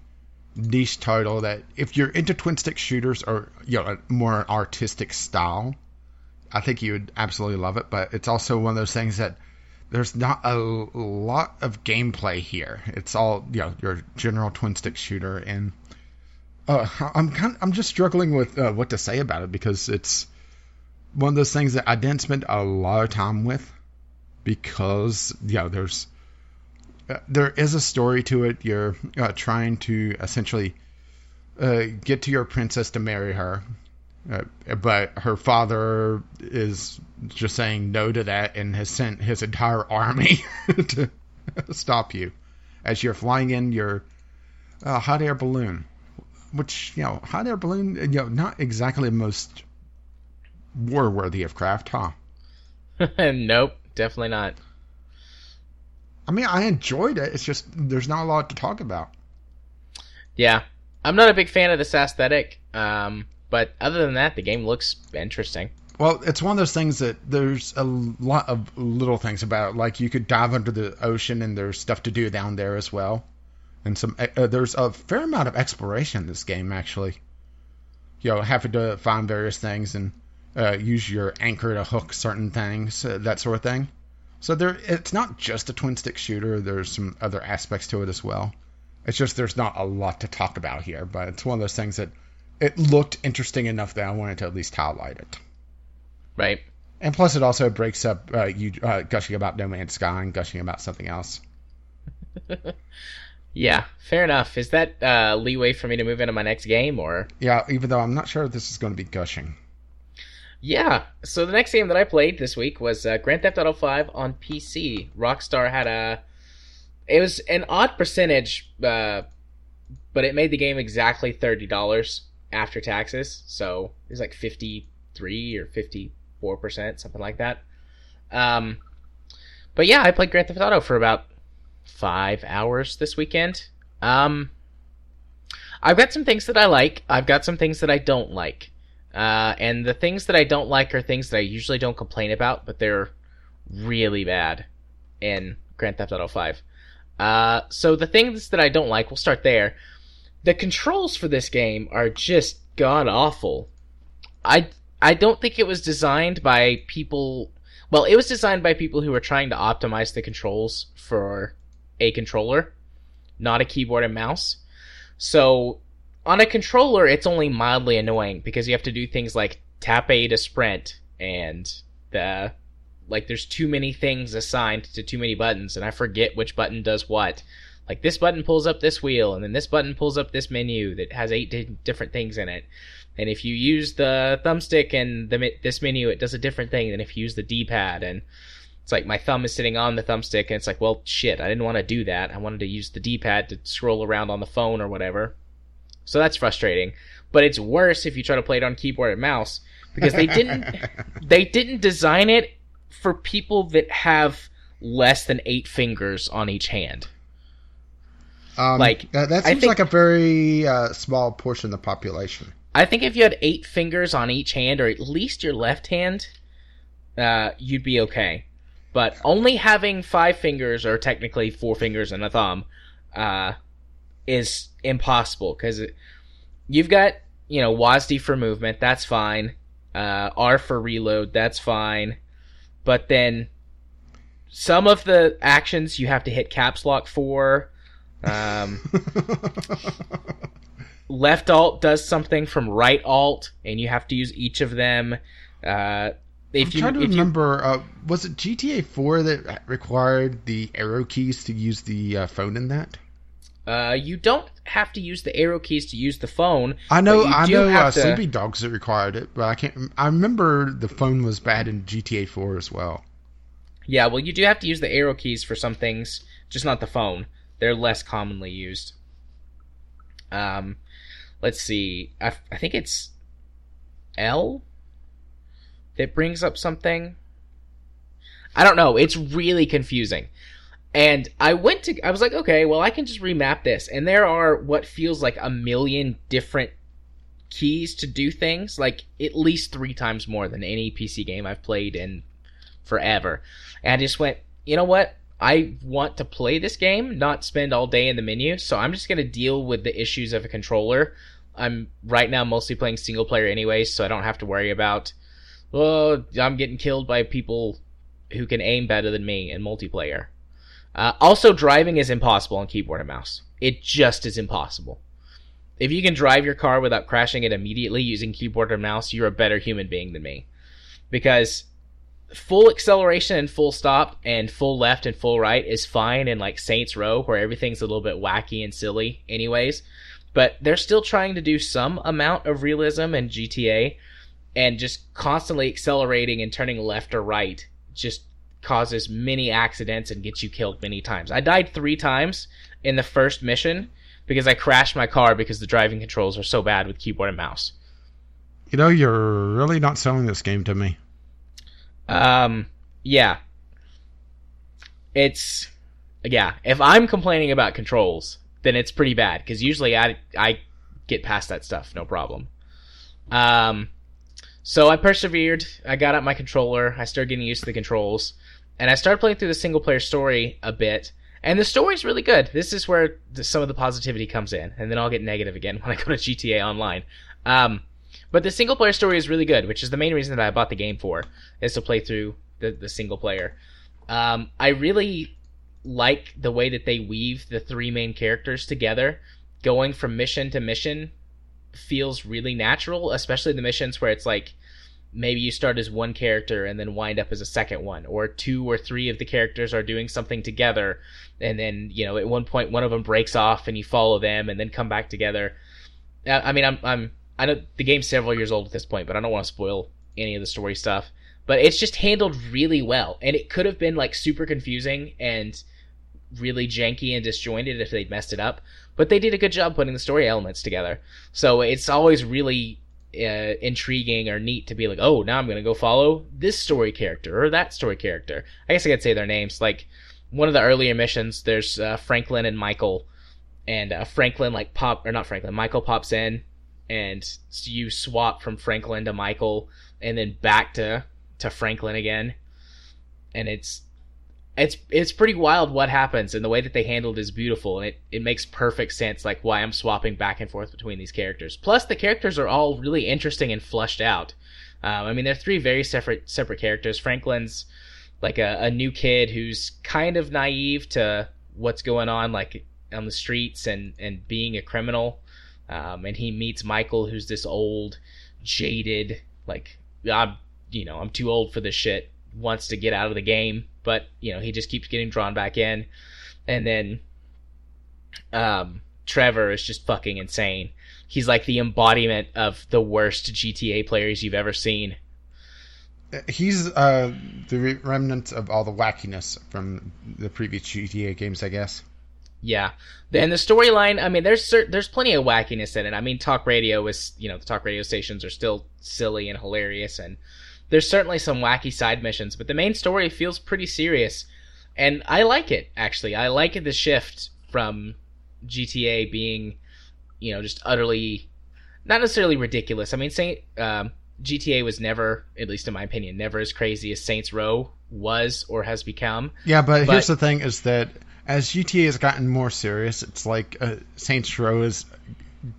niche title that if you're into twin stick shooters or you know a more artistic style, I think you would absolutely love it. But it's also one of those things that there's not a lot of gameplay here. It's all you know your general twin stick shooter, and uh, I'm kind I'm just struggling with uh, what to say about it because it's one of those things that I didn't spend a lot of time with because know there's uh, there is a story to it. You're uh, trying to essentially uh, get to your princess to marry her, uh, but her father is just saying no to that and has sent his entire <laughs> army <laughs> to stop you as you're flying in your uh, hot air balloon. Which you know, hot air balloon, you know, not exactly the most war worthy of craft, huh? <laughs> nope, definitely not. I mean, I enjoyed it. It's just there's not a lot to talk about. Yeah. I'm not a big fan of this aesthetic, um, but other than that, the game looks interesting. Well, it's one of those things that there's a lot of little things about it. Like you could dive under the ocean, and there's stuff to do down there as well. And some uh, there's a fair amount of exploration in this game actually. You know, having to find various things and uh, use your anchor to hook certain things, uh, that sort of thing. So there, it's not just a twin stick shooter. There's some other aspects to it as well. It's just there's not a lot to talk about here, but it's one of those things that it looked interesting enough that I wanted to at least highlight it. Right. And plus, it also breaks up uh, you uh, gushing about No Man's Sky and gushing about something else. <laughs> Yeah, fair enough. Is that uh, leeway for me to move into my next game, or? Yeah, even though I'm not sure if this is going to be gushing. Yeah. So the next game that I played this week was uh, Grand Theft Auto 5 on PC. Rockstar had a. It was an odd percentage, uh, but it made the game exactly thirty dollars after taxes. So it was like fifty three or fifty four percent, something like that. Um, but yeah, I played Grand Theft Auto for about five hours this weekend. Um, I've got some things that I like. I've got some things that I don't like. Uh, and the things that I don't like are things that I usually don't complain about, but they're really bad in Grand Theft Auto 5. Uh, so the things that I don't like, we'll start there. The controls for this game are just god awful. I I don't think it was designed by people. Well, it was designed by people who were trying to optimize the controls for a controller, not a keyboard and mouse. So on a controller, it's only mildly annoying because you have to do things like tap A to sprint and the like there's too many things assigned to too many buttons and I forget which button does what. Like this button pulls up this wheel and then this button pulls up this menu that has eight di- different things in it. And if you use the thumbstick and the this menu, it does a different thing than if you use the D-pad. And it's like my thumb is sitting on the thumbstick, and it's like, well, shit, I didn't want to do that. I wanted to use the D-pad to scroll around on the phone or whatever. So that's frustrating. But it's worse if you try to play it on keyboard and mouse because they didn't <laughs> they didn't design it for people that have less than eight fingers on each hand. Um, Like, that, that seems think- like a very uh, small portion of the population. I think if you had eight fingers on each hand, or at least your left hand, uh, you'd be okay. But only having five fingers, or technically four fingers and a thumb, uh, is impossible because you've got you know WASD for movement, that's fine. Uh, R for reload, that's fine. But then some of the actions you have to hit caps lock for. Um, <laughs> left alt does something from right alt, and you have to use each of them. Uh, if I'm you trying to if you- remember. Uh, was it GTA 4 that required the arrow keys to use the uh, phone in that? Uh, you don't have to use the arrow keys to use the phone. I know, I know. Uh, to- Sleeping Dogs that required it, but I can't. I remember the phone was bad in GTA 4 as well. Yeah, well, you do have to use the arrow keys for some things, just not the phone. They're less commonly used. Um, let's see. I, I think it's L that brings up something. I don't know. It's really confusing. And I went to, I was like, okay, well, I can just remap this. And there are what feels like a million different keys to do things, like at least three times more than any PC game I've played in forever. And I just went, you know what? I want to play this game, not spend all day in the menu. So I'm just going to deal with the issues of a controller. I'm right now mostly playing single player anyway, so I don't have to worry about, oh, I'm getting killed by people who can aim better than me in multiplayer. Uh, also, driving is impossible on keyboard and mouse. It just is impossible. If you can drive your car without crashing it immediately using keyboard and mouse, you're a better human being than me. Because full acceleration and full stop and full left and full right is fine in like Saints Row where everything's a little bit wacky and silly anyways. But they're still trying to do some amount of realism in GTA and just constantly accelerating and turning left or right just causes many accidents and gets you killed many times. I died 3 times in the first mission because I crashed my car because the driving controls are so bad with keyboard and mouse. You know, you're really not selling this game to me. Um, yeah. It's yeah. If I'm complaining about controls, then it's pretty bad because usually I I get past that stuff no problem. Um, so I persevered. I got out my controller. I started getting used to the controls, and I started playing through the single player story a bit. And the story's really good. This is where the, some of the positivity comes in, and then I'll get negative again <laughs> when I go to GTA Online. Um, but the single player story is really good, which is the main reason that I bought the game for, is to play through the, the single player. Um, I really like the way that they weave the three main characters together. Going from mission to mission feels really natural, especially the missions where it's like maybe you start as one character and then wind up as a second one, or two or three of the characters are doing something together, and then you know at one point one of them breaks off and you follow them and then come back together. I mean, I'm I'm I know the game's several years old at this point, but I don't want to spoil any of the story stuff. But it's just handled really well, and it could have been like super confusing and really janky and disjointed if they'd messed it up. But they did a good job putting the story elements together. So it's always really uh, intriguing or neat to be like, oh, now I'm gonna go follow this story character or that story character. I guess I could say their names. Like one of the earlier missions, there's uh, Franklin and Michael, and uh, Franklin like pop or not Franklin, Michael pops in and you swap from Franklin to Michael and then back to to Franklin again. And it's it's it's pretty wild what happens and the way that they handled is beautiful and it, it makes perfect sense like why I'm swapping back and forth between these characters. Plus the characters are all really interesting and flushed out. Um, I mean they're three very separate separate characters. Franklin's like a, a new kid who's kind of naive to what's going on like on the streets and and being a criminal um, and he meets Michael, who's this old, jaded, like I'm, you know, I'm too old for this shit. Wants to get out of the game, but you know, he just keeps getting drawn back in. And then, um, Trevor is just fucking insane. He's like the embodiment of the worst GTA players you've ever seen. He's uh, the remnant of all the wackiness from the previous GTA games, I guess. Yeah, and the storyline. I mean, there's there's plenty of wackiness in it. I mean, talk radio is you know the talk radio stations are still silly and hilarious, and there's certainly some wacky side missions, but the main story feels pretty serious, and I like it actually. I like the shift from GTA being, you know, just utterly, not necessarily ridiculous. I mean, Saint um, GTA was never, at least in my opinion, never as crazy as Saints Row was or has become. Yeah, but, but here's the thing: is that as GTA has gotten more serious, it's like uh, Saints Row has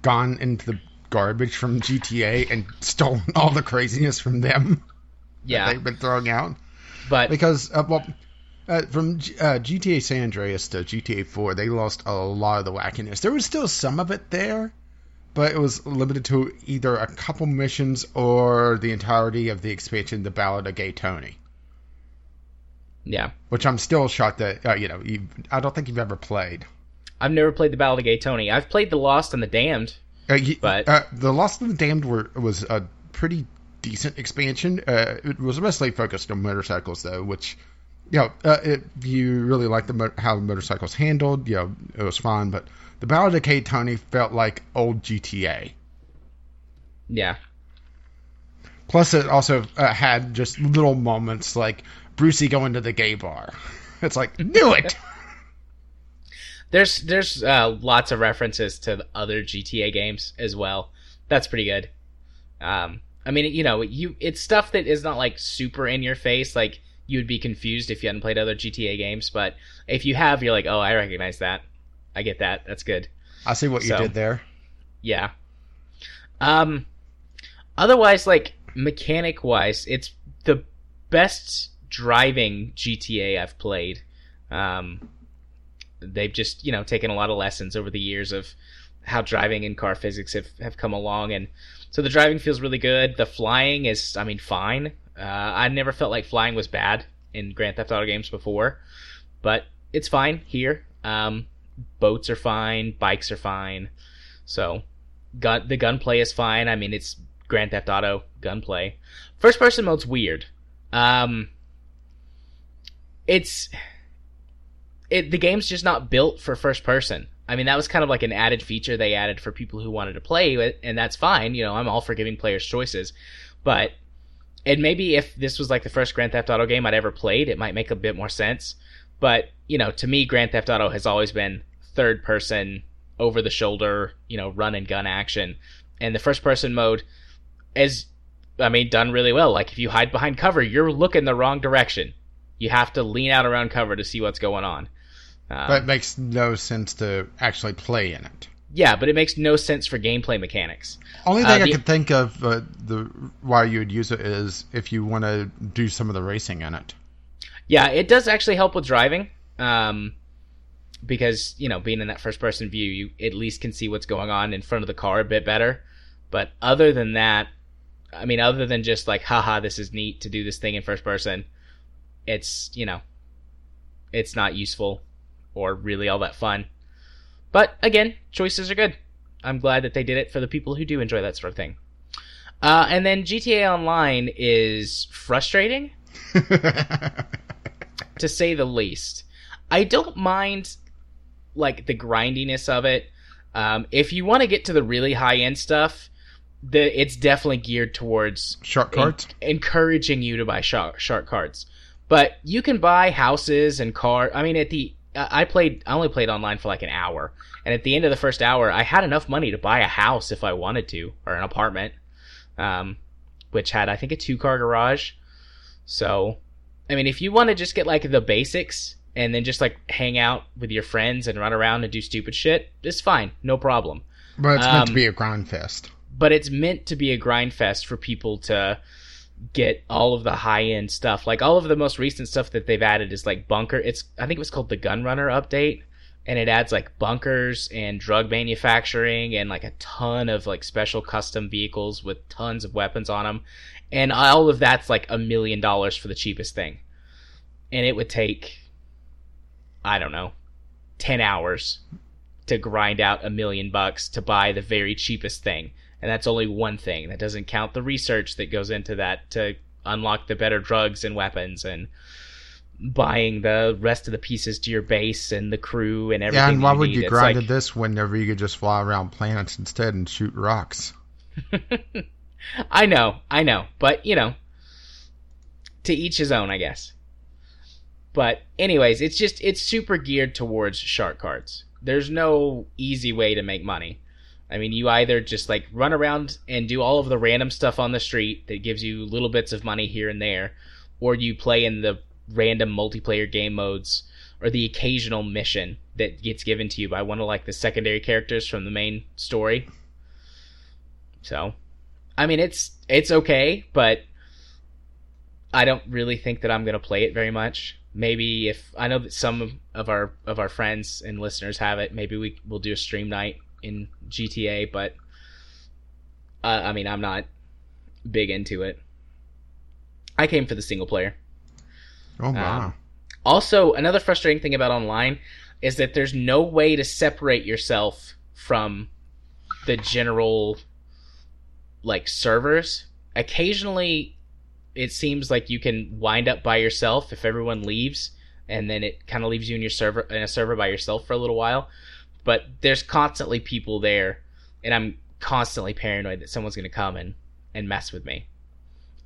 gone into the garbage from GTA and <laughs> stolen all the craziness from them. Yeah, they've been throwing out. But because uh, well, uh, from uh, GTA San Andreas to GTA 4, they lost a lot of the wackiness. There was still some of it there, but it was limited to either a couple missions or the entirety of the expansion, The Ballad of Gay Tony. Yeah. Which I'm still shocked that uh, you know I don't think you've ever played. I've never played the Ballad of Gay Tony. I've played the Lost and the Damned. Uh, you, but uh, the Lost and the Damned were was a pretty decent expansion. Uh, it was mostly focused on motorcycles though, which you know, uh, it, you really like the mo- how the motorcycles handled. You know, it was fun, but the Ballad of Gay Tony felt like old GTA. Yeah. Plus, it also uh, had just little moments like Brucie going to the gay bar. <laughs> It's like, knew it. <laughs> There's there's uh, lots of references to other GTA games as well. That's pretty good. Um, I mean, you know, you it's stuff that is not like super in your face. Like you would be confused if you hadn't played other GTA games, but if you have, you're like, oh, I recognize that. I get that. That's good. I see what you did there. Yeah. Um. Otherwise, like mechanic wise, it's the best driving GTA I've played. Um, they've just you know taken a lot of lessons over the years of how driving and car physics have, have come along, and so the driving feels really good. The flying is, I mean, fine. Uh, I never felt like flying was bad in Grand Theft Auto games before, but it's fine here. Um, boats are fine, bikes are fine, so gun the gunplay is fine. I mean, it's Grand Theft Auto gunplay. First person mode's weird. Um, it's it the game's just not built for first person. I mean, that was kind of like an added feature they added for people who wanted to play and that's fine. You know, I'm all for giving players choices, but and maybe if this was like the first Grand Theft Auto game I'd ever played, it might make a bit more sense. But you know, to me, Grand Theft Auto has always been third person, over the shoulder, you know, run and gun action, and the first person mode is, I mean, done really well. Like if you hide behind cover, you're looking the wrong direction. You have to lean out around cover to see what's going on. Um, But it makes no sense to actually play in it. yeah, but it makes no sense for gameplay mechanics. Only Uh, thing I could think of uh, the why you would use it is if you want to do some of the racing in it. Yeah, it does actually help with driving. Um, because, you know, being in that first person view, you at least can see what's going on in front of the car a bit better. But other than that, I mean, other than just like, haha, this is neat to do this thing in first person, it's, you know, it's not useful or really all that fun. But again, choices are good. I'm glad that they did it for the people who do enjoy that sort of thing. Uh, and then GTA Online is frustrating <laughs> to say the least. I don't mind like the grindiness of it. Um, if you want to get to the really high end stuff, the it's definitely geared towards Shark cards. en- encouraging you to buy shark, shark cards. But you can buy houses and car. I mean, at the I I played. I only played online for like an hour, and at the end of the first hour, I had enough money to buy a house if I wanted to, or an apartment, um, which had I think a two car garage. So, I mean, if you want to just get like the basics and then just like hang out with your friends and run around and do stupid shit, it's fine, no problem But it's meant to Um, be a grind fest. but it's meant to be a grind fest for people to get all of the high end stuff. Like all of the most recent stuff that they've added is like bunker. It's I think it was called the Gun Runner update, and it adds like bunkers and drug manufacturing and like a ton of like special custom vehicles with tons of weapons on them, and all of that's like a million dollars for the cheapest thing, and it would take I don't know ten hours to grind out a million bucks to buy the very cheapest thing and that's only one thing. That doesn't count the research that goes into that to unlock the better drugs and weapons and buying the rest of the pieces to your base and the crew and everything. Yeah, and why you would need. you grind like- this whenever you could just fly around planets instead and shoot rocks? <laughs> I know, I know, but you know, to each his own, I guess. But anyways, it's just it's super geared towards shark cards. There's no easy way to make money. I mean, you either just like run around and do all of the random stuff on the street that gives you little bits of money here and there, or you play in the random multiplayer game modes or the occasional mission that gets given to you by one of like the secondary characters from the main story. So, I mean, it's it's okay, but I don't really think that I'm gonna play it very much. Maybe if I know that some of our of our friends and listeners have it, maybe we will do a stream night in GTA. But uh, I mean, I'm not big into it. I came for the single player. Oh wow! Um, Also, another frustrating thing about online is that there's no way to separate yourself from the general like servers. Occasionally it seems like you can wind up by yourself if everyone leaves, and then it kind of leaves you in your server in a server by yourself for a little while. But there's constantly people there, and I'm constantly paranoid that someone's gonna come and and mess with me.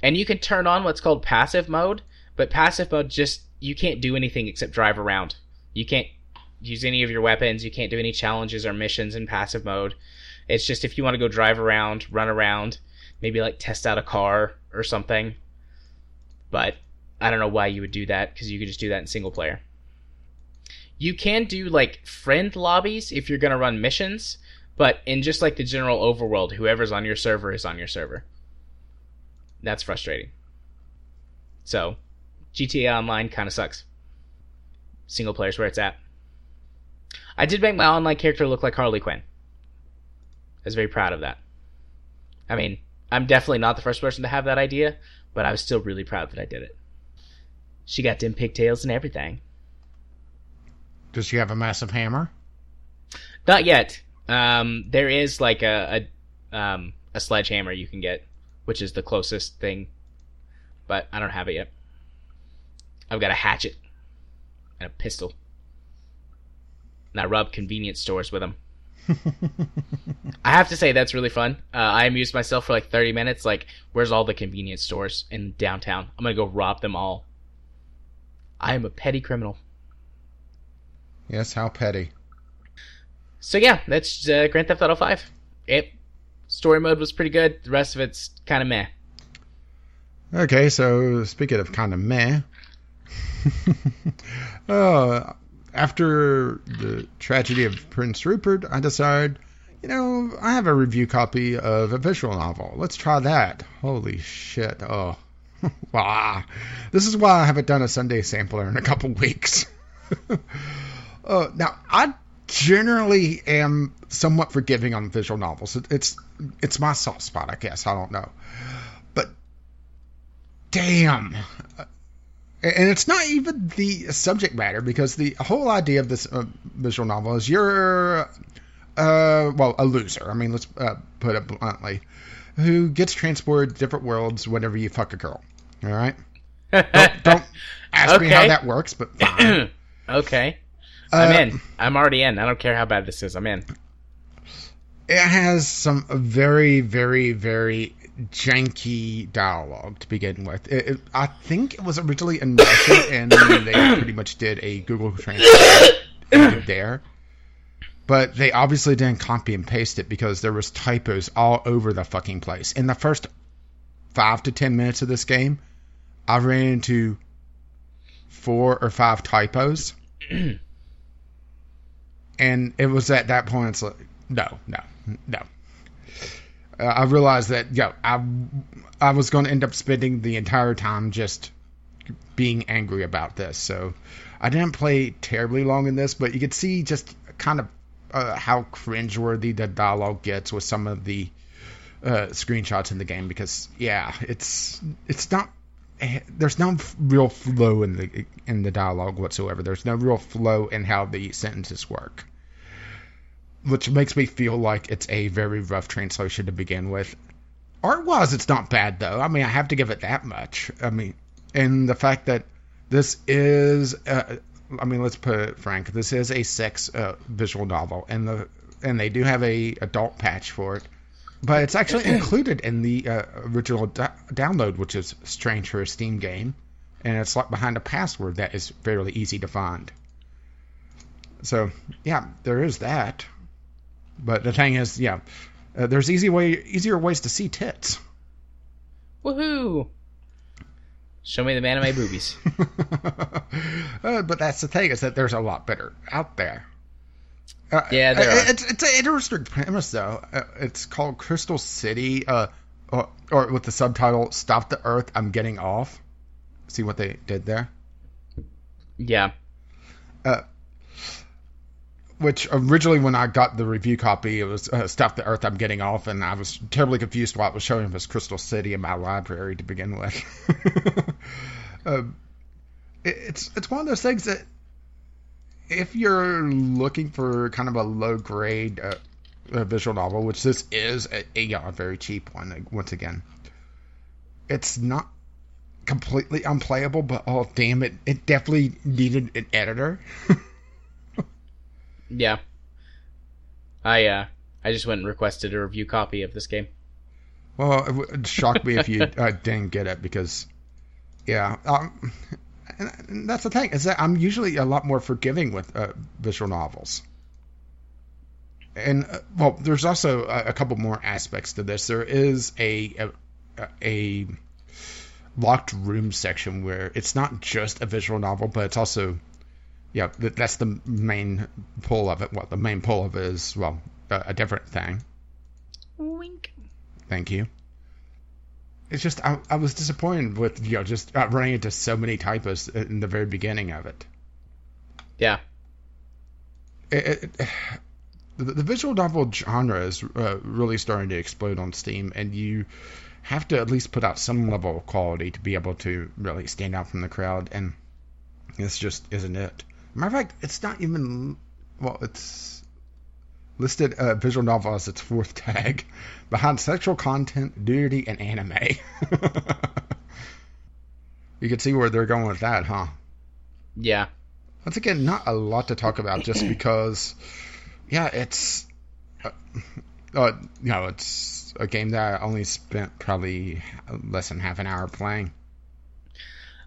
And you can turn on what's called passive mode, but passive mode just you can't do anything except drive around. You can't use any of your weapons. You can't do any challenges or missions in passive mode. It's just if you want to go drive around, run around, maybe like test out a car or something. But I don't know why you would do that because you could just do that in single player. You can do like friend lobbies if you're going to run missions, but in just like the general overworld, whoever's on your server is on your server. That's frustrating. So, GTA Online kind of sucks. Single player's where it's at. I did make my online character look like Harley Quinn. I was very proud of that. I mean, I'm definitely not the first person to have that idea, but I was still really proud that I did it. She got dim pigtails and everything. Does she have a massive hammer? Not yet. Um, there is like a a, um, a sledgehammer you can get, which is the closest thing, but I don't have it yet. I've got a hatchet and a pistol, and I rub convenience stores with them. <laughs> I have to say that's really fun. Uh, I amused myself for like 30 minutes. Like, where's all the convenience stores in downtown? I'm gonna go rob them all. I am a petty criminal. Yes, how petty. So yeah, that's uh, Grand Theft Auto 5. It story mode was pretty good. The rest of it's kind of meh. Okay, so speaking of kind of meh, <laughs> uh, after the tragedy of Prince Rupert, I decided, you know, I have a review copy of a visual novel. Let's try that. Holy shit! Oh, <laughs> wow. This is why I haven't done a Sunday sampler in a couple weeks. <laughs> uh, now, I generally am somewhat forgiving on visual novels. It, it's it's my soft spot, I guess. I don't know, but damn. And it's not even the subject matter because the whole idea of this uh, visual novel is you're, uh, well, a loser. I mean, let's uh, put it bluntly, who gets transported to different worlds whenever you fuck a girl. All right. <laughs> don't, don't ask Okay. me how that works, but fine. <clears throat> okay. I'm Uh, in. I'm already in. I don't care how bad this is. I'm in. it has some very, very, very janky dialogue to begin with. It, it, I think it was originally in Russian, <coughs> and they pretty much did a Google Translate <coughs> there. But they obviously didn't copy and paste it because there was typos all over the fucking place. In the first five to ten minutes of this game, I ran into four or five typos. <coughs> and it was at that point it's like no no no. Uh, i realized that yeah i i was going to end up spending the entire time just being angry about this. So i didn't play terribly long in this but you could see just kind of uh, how cringeworthy the dialogue gets with some of the uh, screenshots in the game because yeah it's it's not eh, there's no real flow in the in the dialogue whatsoever. There's no real flow in how the sentences work which makes me feel like it's a very rough translation to begin with. Art wise, it's not bad though. I mean, I have to give it that much. I mean, and the fact that this is, uh, I mean, let's put it frank, this is a sex uh, visual novel, and the and they do have a adult patch for it, but it's actually included in the uh, original download, which is strange for a Steam game, and it's like behind a password that is fairly easy to find. So yeah, there is that. But the thing is, yeah, uh, there's easy way, easier ways to see tits. Woohoo! Show me the anime boobies. <laughs> uh, but that's the thing is that there's a lot better out there. Uh, Yeah, there uh, are. It's, it's an interesting premise though. Uh, it's called Crystal City, uh, or, or with the subtitle "Stop the Earth, I'm Getting Off." See what they did there. yeah. Uh, which originally, when I got the review copy, it was uh, "Stop the Earth, I'm Getting Off," and I was terribly confused why it was showing up as Crystal City in my library to begin with. <laughs> um, it, it's it's one of those things that if you're looking for kind of a low grade uh, uh, visual novel, which this is, a, a, a very cheap one. Once again, it's not completely unplayable, but oh damn it, it definitely needed an editor. <laughs> yeah. I uh I just went and requested a review copy of this game. Well, it would shock me if you <laughs> uh, didn't get it because, yeah, um, and that's the thing is that I'm usually a lot more forgiving with uh, visual novels. And uh, well, there's also a, a, couple more aspects to this. There is a, a a locked room section where it's not just a visual novel, but it's also yeah, that's the main pull of it. What the main pull of it is, well, a, a different thing. Wink. Thank you. It's just I, I was disappointed with you know just uh, running into so many typos in the very beginning of it. Yeah. It, it, the, the, visual novel genre is uh, really starting to explode on Steam, and you have to at least put out some level of quality to be able to really stand out from the crowd, and this just isn't it. Matter of fact, it's not even well, it's listed a visual novel as its fourth tag <laughs> behind sexual content, nudity, and anime. <laughs> you can see where they're going with that, huh? Yeah. Once again, not a lot to talk about just <clears throat> because, yeah, it's, uh, uh, you know, it's a game that I only spent probably less than half an hour playing.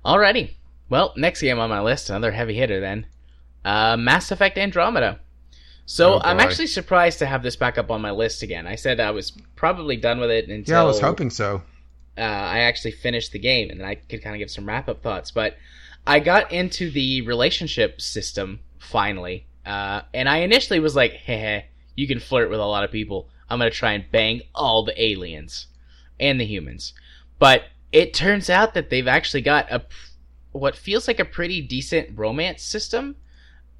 Alrighty. Well, next game on my list, another heavy hitter then. Uh, Mass Effect Andromeda. So oh, I'm actually surprised to have this back up on my list again. I said I was probably done with it until yeah, I was hoping so. Uh, I actually finished the game, and then I could kind of give some wrap up thoughts. But I got into the relationship system finally, uh, and I initially was like, "Hey, you can flirt with a lot of people. I'm gonna try and bang all the aliens and the humans." But it turns out that they've actually got a what feels like a pretty decent romance system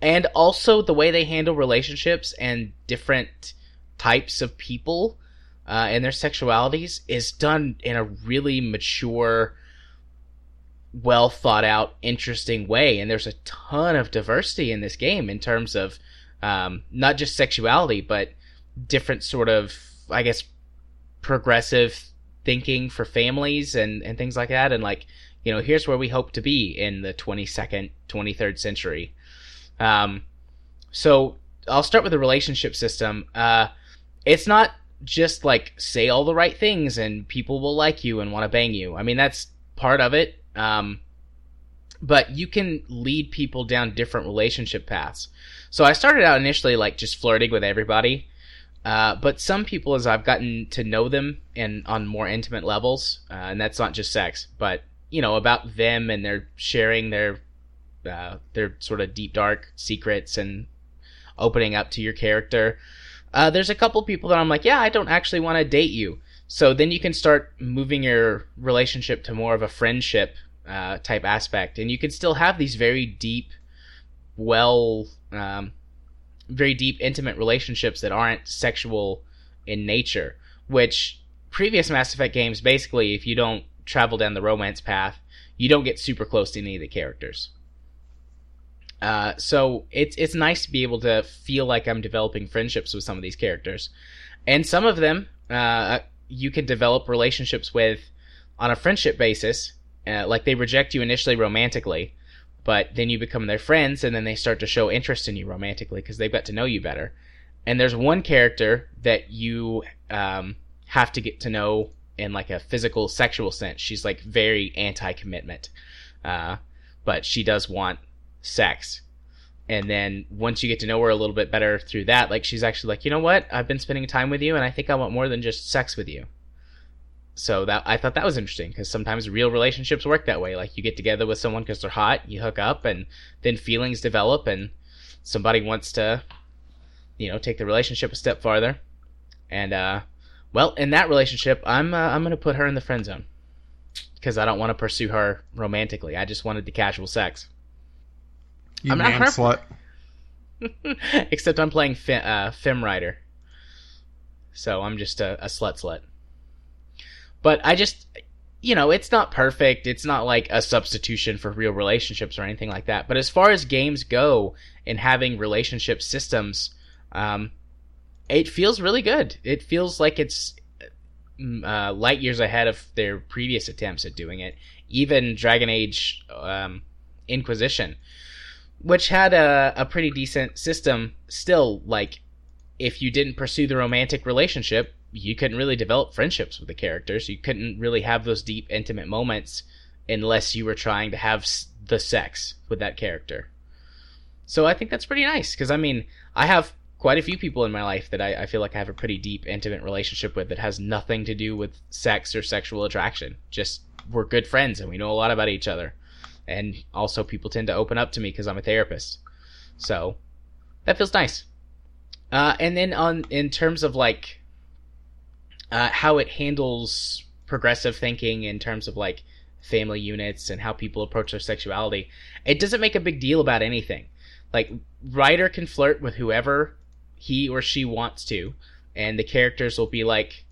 and also the way they handle relationships and different types of people uh, and their sexualities is done in a really mature well thought out interesting way. And there's a ton of diversity in this game in terms of um, not just sexuality but different sort of i guess progressive thinking for families and, and things like that. And like you know here's where we hope to be in the 22nd 23rd century um, so I'll start with the relationship system. Uh, it's not just like say all the right things and people will like you and want to bang you. I mean, that's part of it. Um, but you can lead people down different relationship paths. So I started out initially like just flirting with everybody. Uh, but some people, as I've gotten to know them and on more intimate levels, uh, and that's not just sex, but you know about them and they're sharing their uh, their sort of deep dark secrets and opening up to your character. Uh, there's a couple people that I'm like, yeah, I don't actually want to date you. So then you can start moving your relationship to more of a friendship uh, type aspect, and you can still have these very deep, well, um, very deep, intimate relationships that aren't sexual in nature. Which previous Mass Effect games, basically, if you don't travel down the romance path, you don't get super close to any of the characters. Uh, so it's it's nice to be able to feel like I'm developing friendships with some of these characters, and some of them uh, you can develop relationships with on a friendship basis. Uh, like they reject you initially romantically, but then you become their friends, and then they start to show interest in you romantically because they've got to know you better. And there's one character that you um, have to get to know in like a physical, sexual sense. She's like very anti-commitment, uh, but she does want sex. And then once you get to know her a little bit better through that, like she's actually like, you know what? I've been spending time with you, and I think I want more than just sex with you. So that I thought that was interesting because sometimes real relationships work that way. Like you get together with someone because they're hot, you hook up, and then feelings develop, and somebody wants to, you know, take the relationship a step farther. And uh, well, in that relationship, I'm uh, I'm gonna put her in the friend zone because I don't want to pursue her romantically. I just wanted the casual sex. You I'm man not slut. <laughs> Except I'm playing Fem, uh, Fem Ryder. So I'm just a, a slut slut. But I just, you know, it's not perfect. It's not like a substitution for real relationships or anything like that. But as far as games go and having relationship systems, um, it feels really good. It feels like it's mm, uh, light years ahead of their previous attempts at doing it. Even Dragon Age um, Inquisition, which had a, a pretty decent system, still like if you didn't pursue the romantic relationship, you couldn't really develop friendships with the characters. You couldn't really have those deep, intimate moments unless you were trying to have the sex with that character. So I think that's pretty nice because I mean, I have quite a few people in my life that I, I, feel like I have a pretty deep, intimate relationship with that has nothing to do with sex or sexual attraction. Just we're good friends and we know a lot about each other. And also, people tend to open up to me because I'm a therapist. So that feels nice. Uh, and then on in terms of like uh, how it handles progressive thinking in terms of like family units and how people approach their sexuality, it doesn't make a big deal about anything. Like Ryder can flirt with whoever he or she wants to, and the characters will be like,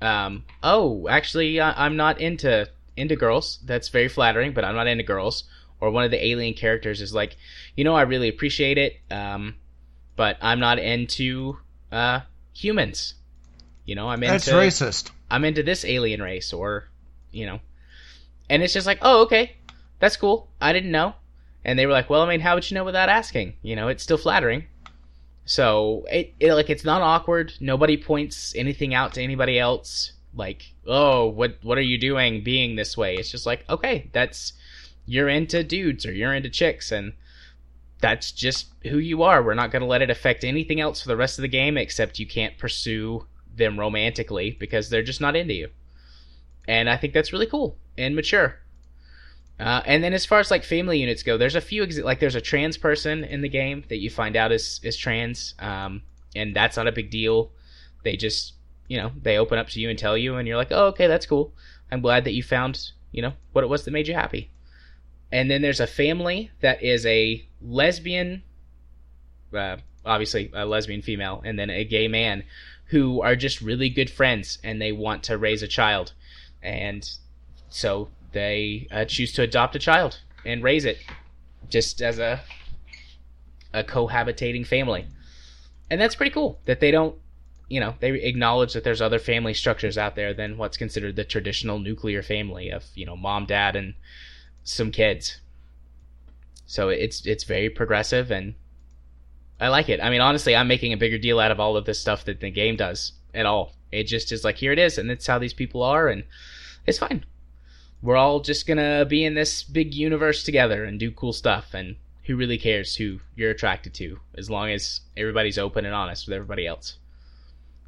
um, "Oh, actually, I'm not into into girls. That's very flattering, but I'm not into girls." Or one of the alien characters is like, "You know, I really appreciate it, um, but I'm not into uh, humans. You know, I'm into that's racist. I'm into this alien race, or you know." And it's just like, "Oh, okay, that's cool. I didn't know." And they were like, "Well, I mean, how would you know without asking? You know, it's still flattering." So it, it like it's not awkward. Nobody points anything out to anybody else. Like, oh, what what are you doing being this way? It's just like, okay, that's you're into dudes or you're into chicks, and that's just who you are. We're not going to let it affect anything else for the rest of the game, except you can't pursue them romantically because they're just not into you. And I think that's really cool and mature. Uh, and then as far as like family units go, there's a few ex- like there's a trans person in the game that you find out is is trans, um, and that's not a big deal. They just you know they open up to you and tell you, and you're like, oh okay, that's cool. I'm glad that you found you know what it was that made you happy. And then there's a family that is a lesbian, uh, obviously a lesbian female, and then a gay man who are just really good friends and they want to raise a child, and so they uh, choose to adopt a child and raise it just as a a cohabitating family. And that's pretty cool that they don't, you know, they acknowledge that there's other family structures out there than what's considered the traditional nuclear family of, you know, mom, dad and some kids. So it's it's very progressive and I like it. I mean, honestly, I'm making a bigger deal out of all of this stuff that the game does at all. It just is like here it is and it's how these people are and it's fine we're all just gonna be in this big universe together and do cool stuff and who really cares who you're attracted to as long as everybody's open and honest with everybody else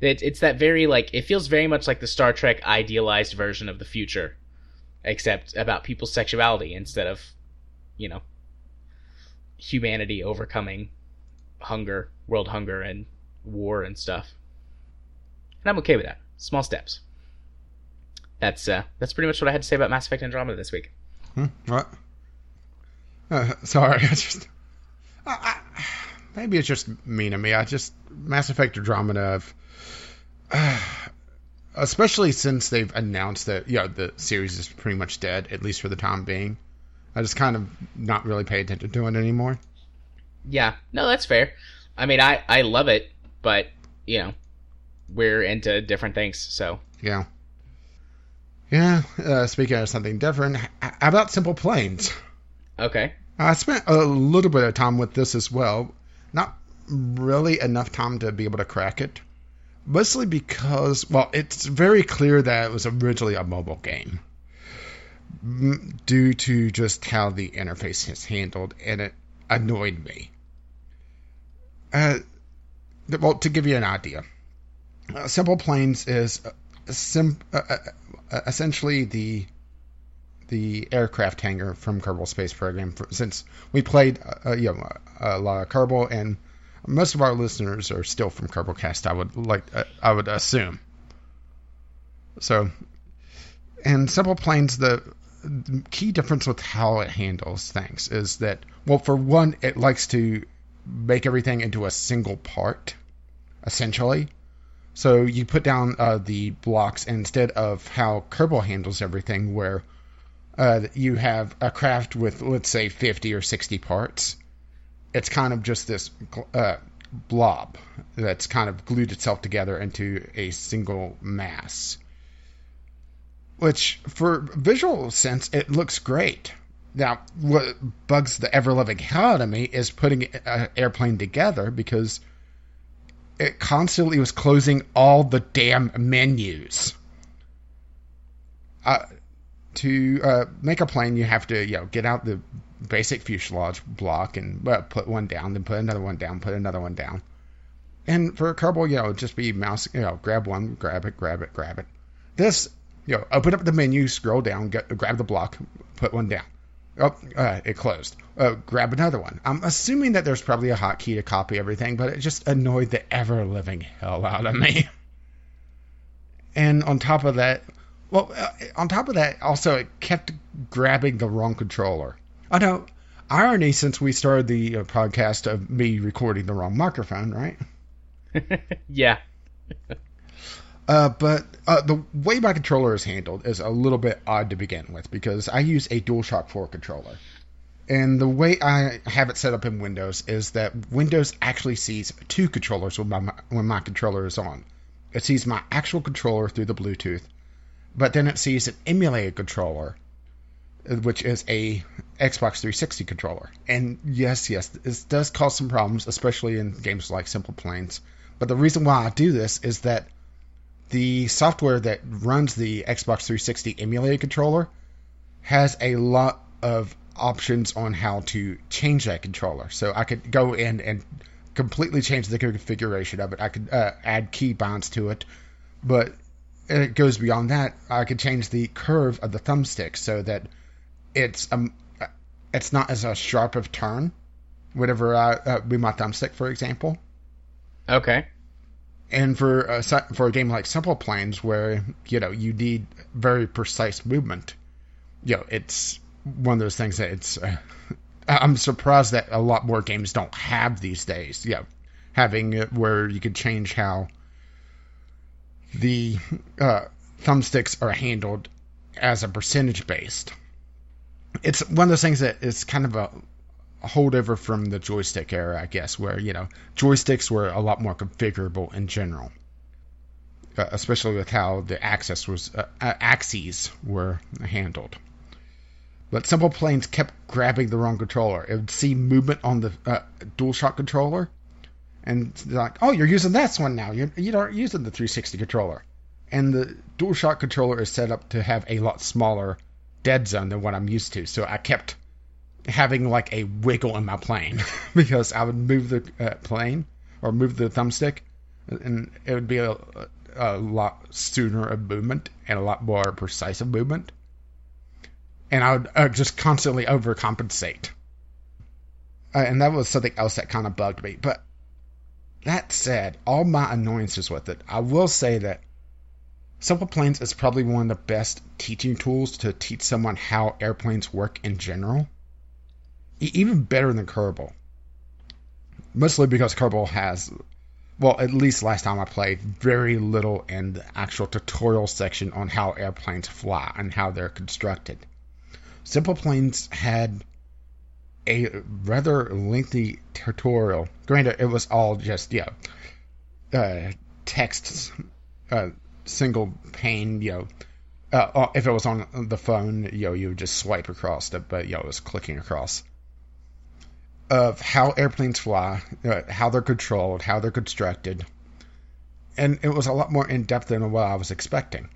it, it's that very like it feels very much like the star trek idealized version of the future except about people's sexuality instead of you know humanity overcoming hunger world hunger and war and stuff and i'm okay with that small steps that's uh, that's pretty much what I had to say about Mass Effect Andromeda this week. Hmm, what? Uh, sorry, <laughs> I just I, I, maybe it's just mean to me. I just Mass Effect Andromeda, uh, <sighs> especially since they've announced that know the series is pretty much dead, at least for the time being. I just kind of not really pay attention to it anymore. Yeah, no, that's fair. I mean, I I love it, but you know, we're into different things, so yeah. Yeah, uh, speaking of something different, how about Simple Planes? Okay. I spent a little bit of time with this as well. Not really enough time to be able to crack it. Mostly because, well, it's very clear that it was originally a mobile game. Due to just how the interface is handled, and it annoyed me. Uh, well, to give you an idea, uh, Simple Planes is sim- uh, uh uh, essentially the the aircraft hangar from Kerbal Space Program. For, since we played, uh, uh, you know, a lot of Kerbal, and most of our listeners are still from Kerbalcast. I would like, uh, I would assume. So, and Simple Planes, the, the key difference with how it handles things is that, well, for one, it likes to make everything into a single part, essentially. So you put down uh, the blocks instead of how Kerbal handles everything, where uh, you have a craft with, let's say, 50 or 60 parts. It's kind of just this uh, blob that's kind of glued itself together into a single mass. Which, for visual sense, it looks great. Now, what bugs the ever loving hell out of me is putting an airplane together because it constantly was closing all the damn menus. Uh, to uh, make a plane, you have to you know get out the basic fuselage block and uh, put one down, then put another one down, put another one down. And for a Kerbal, you know, just be mouse, you know, grab one, grab it, grab it, grab it. This, you know, open up the menu, scroll down, get, grab the block, put one down. Oh, uh, it closed. Uh, grab another one. I'm assuming that there's probably a hotkey to copy everything, but it just annoyed the ever living hell out of me. <laughs> And on top of that, well, uh, on top of that, also it kept grabbing the wrong controller. I know irony since we started the uh, podcast of me recording the wrong microphone, right? <laughs> yeah. <laughs> Uh, but uh, the way my controller is handled is a little bit odd to begin with because I use a DualShock 4 controller. And the way I have it set up in Windows is that Windows actually sees two controllers when my, when my controller is on. It sees my actual controller through the Bluetooth, but then it sees an emulated controller, which is a Xbox 360 controller. And yes, yes, this does cause some problems, especially in games like Simple Planes. But the reason why I do this is that the software that runs the Xbox 360 emulated controller has a lot of options on how to change that controller. So I could go in and completely change the configuration of it. I could uh, add keybinds to it, but it goes beyond that. I could change the curve of the thumbstick so that it's um it's not as a sharp of turn whenever I uh, move my thumbstick, for example. Okay. And for a, for a game like Simple Planes, where you know you need very precise movement, you know it's one of those things that it's. Uh, <laughs> I'm surprised that a lot more games don't have these days. You know, having it where you could change how the uh, thumbsticks are handled as a percentage based. It's one of those things that is kind of a holdover from the joystick era, I guess, where you know joysticks were a lot more configurable in general, uh, especially with how the was uh, axes were handled. But Simple Planes kept grabbing the wrong controller. It would see movement on the uh, DualShock controller, and like, oh, you're using this one now. You're you aren't using the 360 controller, and the DualShock controller is set up to have a lot smaller dead zone than what I'm used to. So I kept having like a wiggle in my plane <laughs> because I would move the uh, plane or move the thumbstick, and it would be a, a lot sooner of movement and a lot more precise of movement. And I would uh, just constantly overcompensate. Uh, and that was something else that kind of bugged me. But that said, all my annoyances with it, I will say that Simple Planes is probably one of the best teaching tools to teach someone how airplanes work in general even better than Kerbal. Mostly because Kerbal has, well, at least last time I played, very little in the actual tutorial section on how airplanes fly and how they're constructed. Simple Planes had a rather lengthy tutorial. Granted, it was all just, yeah, uh, text, uh, single pane, you know. Uh, if it was on the phone, you know, you would just swipe across it, but you know, it was clicking across of how airplanes fly, uh, how they're controlled, how they're constructed, and it was a lot more in depth than what I was expecting.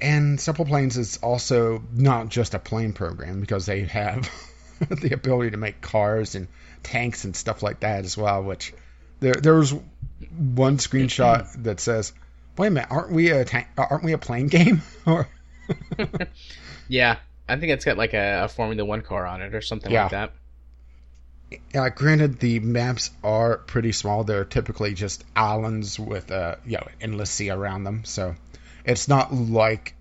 And Simple Planes is also not just a plane program because they have <laughs> the ability to make cars and tanks and stuff like that as well. Which there there was one screenshot that says, "Wait a minute, aren't we a tank, aren't we a plane game?" <laughs> or <laughs> yeah, I think it's got like a, a Formula One car on it or something yeah. like that. Uh, granted, the maps are pretty small. They're typically just islands with uh, you know endless sea around them. So it's not like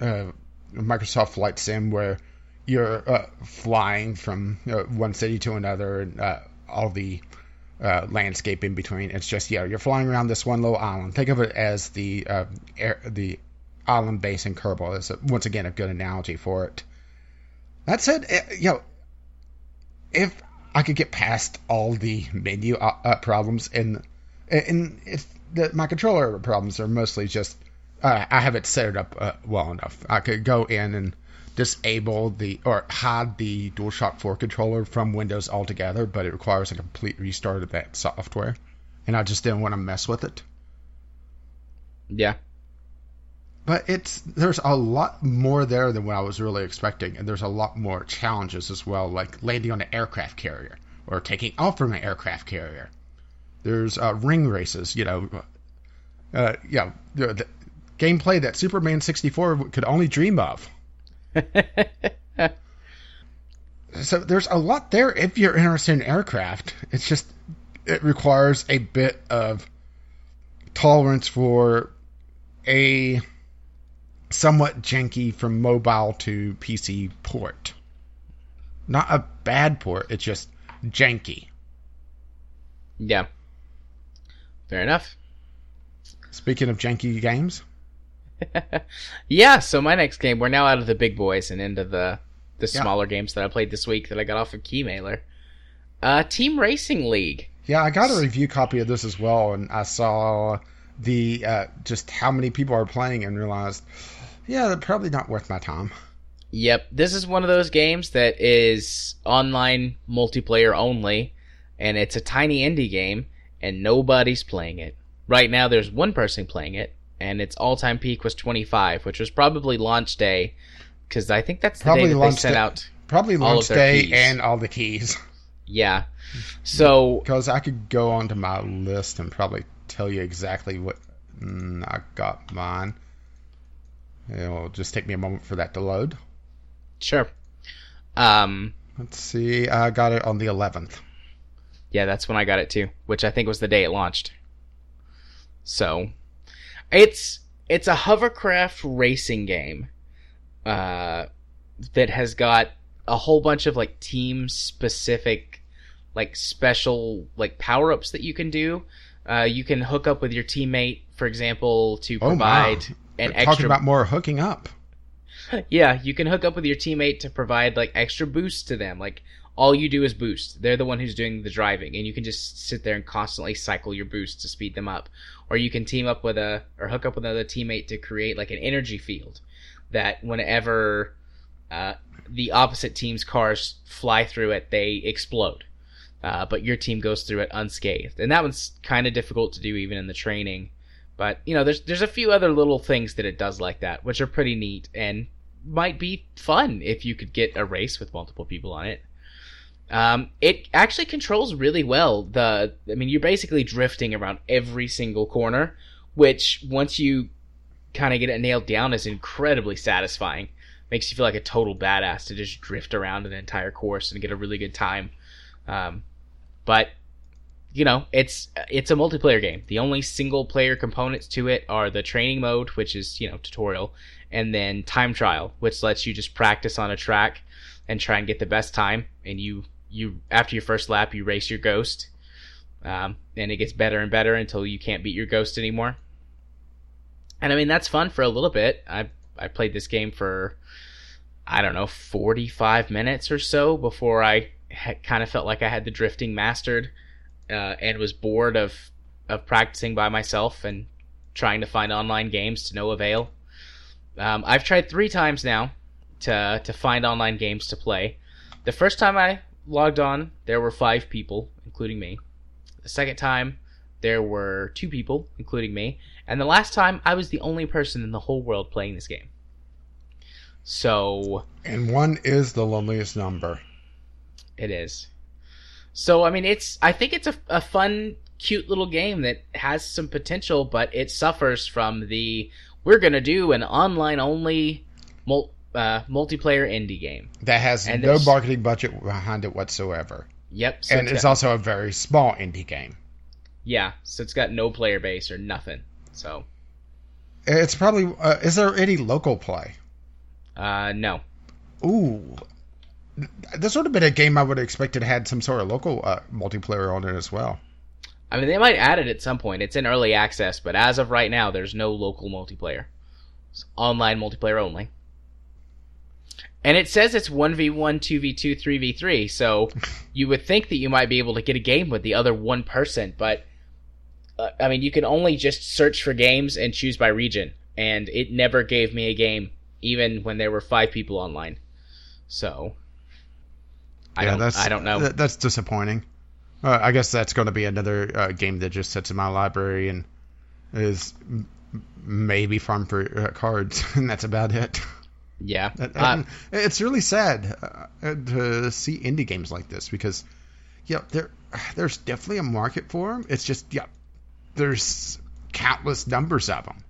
uh, Microsoft Flight Sim where you're uh, flying from uh, one city to another and uh, all the uh, landscape in between. It's just yeah, you're flying around this one little island. Think of it as the uh, air, the island base in Kerbal. Is once again a good analogy for it. That said, eh, you know, if I could get past all the menu uh, uh, problems, and and if the, my controller problems are mostly just uh, I have it set up uh, well enough. I could go in and disable the or hide the DualShock 4 controller from Windows altogether, but it requires a complete restart of that software, and I just didn't want to mess with it. Yeah. But it's there's a lot more there than what I was really expecting, and there's a lot more challenges as well, like landing on an aircraft carrier or taking off from an aircraft carrier. There's uh, ring races, you know, uh, yeah, the, the gameplay that Superman 64 could only dream of. <laughs> so there's a lot there if you're interested in aircraft. It's just it requires a bit of tolerance for a somewhat janky from mobile to PC port. Not a bad port, it's just janky. Yeah. Fair enough. Speaking of janky games, yeah, so my next game, we're now out of the big boys and into the the Yeah. smaller games that I played this week that I got off of Keymailer. Uh, Team Racing League. yeah, I got a review copy of this as well, and I saw the uh, just how many people are playing and realized, yeah, they're probably not worth my time. Yep, this is one of those games that is online multiplayer only, and it's a tiny indie game, and nobody's playing it. Right now, there's one person playing it, and its all-time peak was 25, which was probably launch day, because I think that's the Probably day that they sent day. out. Probably launch day keys. and all the keys. <laughs> Yeah. So Because I could go onto my list and probably tell you exactly what mm, I got mine. It'll just take me a moment for that to load. sure. Um, Let's see. I got it on the 11th. Yeah, that's when I got it too, which I think was the day it launched. So, it's it's a hovercraft racing game uh, that has got a whole bunch of like team specific, like special like power ups that you can do. Uh, you can hook up with your teammate, for example, to provide Oh, provide wow. an Talking extra about more hooking up. <laughs> yeah, you can hook up with your teammate to provide like extra boosts to them. Like all you do is boost. They're the one who's doing the driving, and you can just sit there and constantly cycle your boosts to speed them up. Or you can team up with a or hook up with another teammate to create like an energy field that whenever uh, the opposite team's cars fly through it, they explode. Uh, but your team goes through it unscathed, and that one's kind of difficult to do even in the training. But you know, there's there's a few other little things that it does like that, which are pretty neat and might be fun if you could get a race with multiple people on it. Um, it actually controls really well. The I mean, you're basically drifting around every single corner, which once you kind of get it nailed down is incredibly satisfying. Makes you feel like a total badass to just drift around an entire course and get a really good time. Um, but you know, it's it's a multiplayer game. The only single player components to it are the training mode, which is you know tutorial, and then time trial, which lets you just practice on a track and try and get the best time. And you you after your first lap, you race your ghost, um, and it gets better and better until you can't beat your ghost anymore. And I mean that's fun for a little bit. I I played this game for I don't know 45 minutes or so before I kind of felt like I had the drifting mastered uh, and was bored of of practicing by myself and trying to find online games to no avail. Um, I've tried three times now to to find online games to play. The first time I logged on, there were five people, including me. The second time, there were two people, including me. And the last time, I was the only person in the whole world playing this game. So And one is the loneliest number. It is. So I mean, it's. I think it's a, a fun, cute little game that has some potential, but it suffers from the we're gonna do an online only mul- uh, multiplayer indie game. That has And no marketing budget behind it whatsoever. Yep. So and it's it's got- also a very small indie game. yeah. So it's got no player base or nothing. So It's probably. Uh, is there any local play? uh, no. Ooh. This would have been a game I would have expected had some sort of local uh, multiplayer on it as well. I mean, they might add it at some point. It's in early access, but as of right now, there's no local multiplayer. It's online multiplayer only. And it says it's 1v1, 2v2, 3v3, so <laughs> you would think that you might be able to get a game with the other one person, but uh, I mean, you can only just search for games and choose by region, and it never gave me a game, even when there were five people online. So, I yeah, don't, that's I don't know. that- that's disappointing. Uh, I guess that's going to be another uh, game that just sits in my library and is m- maybe farm for uh, cards, <laughs> and that's about it. <laughs> yeah, And- Uh, it's really sad uh, to see indie games like this because, yeah, there there's definitely a market for them. It's just yeah, there's countless numbers of them.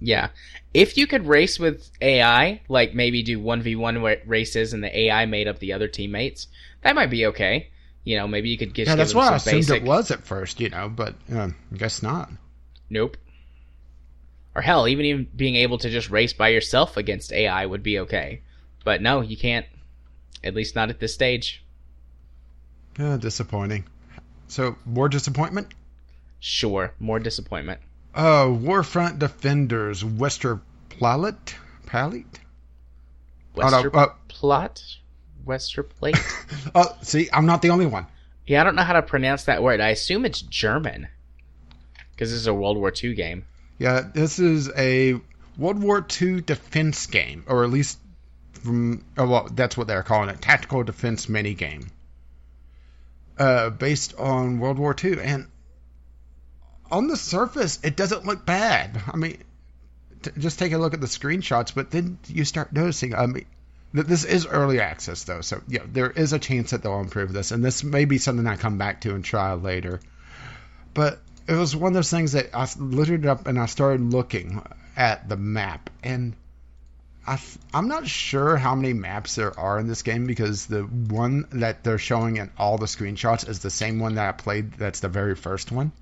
Yeah. If you could race with AI, like maybe do 1v1 wa- races and the AI made up the other teammates, that might be okay. You know, maybe you could get. Yeah, that's what I assumed basic. it was at first, you know, but uh, I guess not. Nope. Or hell, even even being able to just race by yourself against AI would be okay. But no, you can't. At least not at this stage. Yeah, disappointing. So more disappointment. Sure, more disappointment. Uh, Warfront Defenders Wester Plalet Palette. Oh, no, Wester uh, plot? Wester plate? <laughs> Oh, see, I'm not the only one. yeah, I don't know how to pronounce that word. I assume it's German. Because this is a World War II game. Yeah, this is a World War II defense game, or at least from oh, well, that's what they're calling it, tactical defense mini game. Uh, based on World War II, and on the surface, it doesn't look bad. I mean, t- just take a look at the screenshots, but then you start noticing. I mean, that this is early access though, so yeah, there is a chance that they'll improve this, and this may be something I come back to and try later. But it was one of those things that I literally up and I started looking at the map, and I th- I'm not sure how many maps there are in this game because the one that they're showing in all the screenshots is the same one that I played. That's the very first one,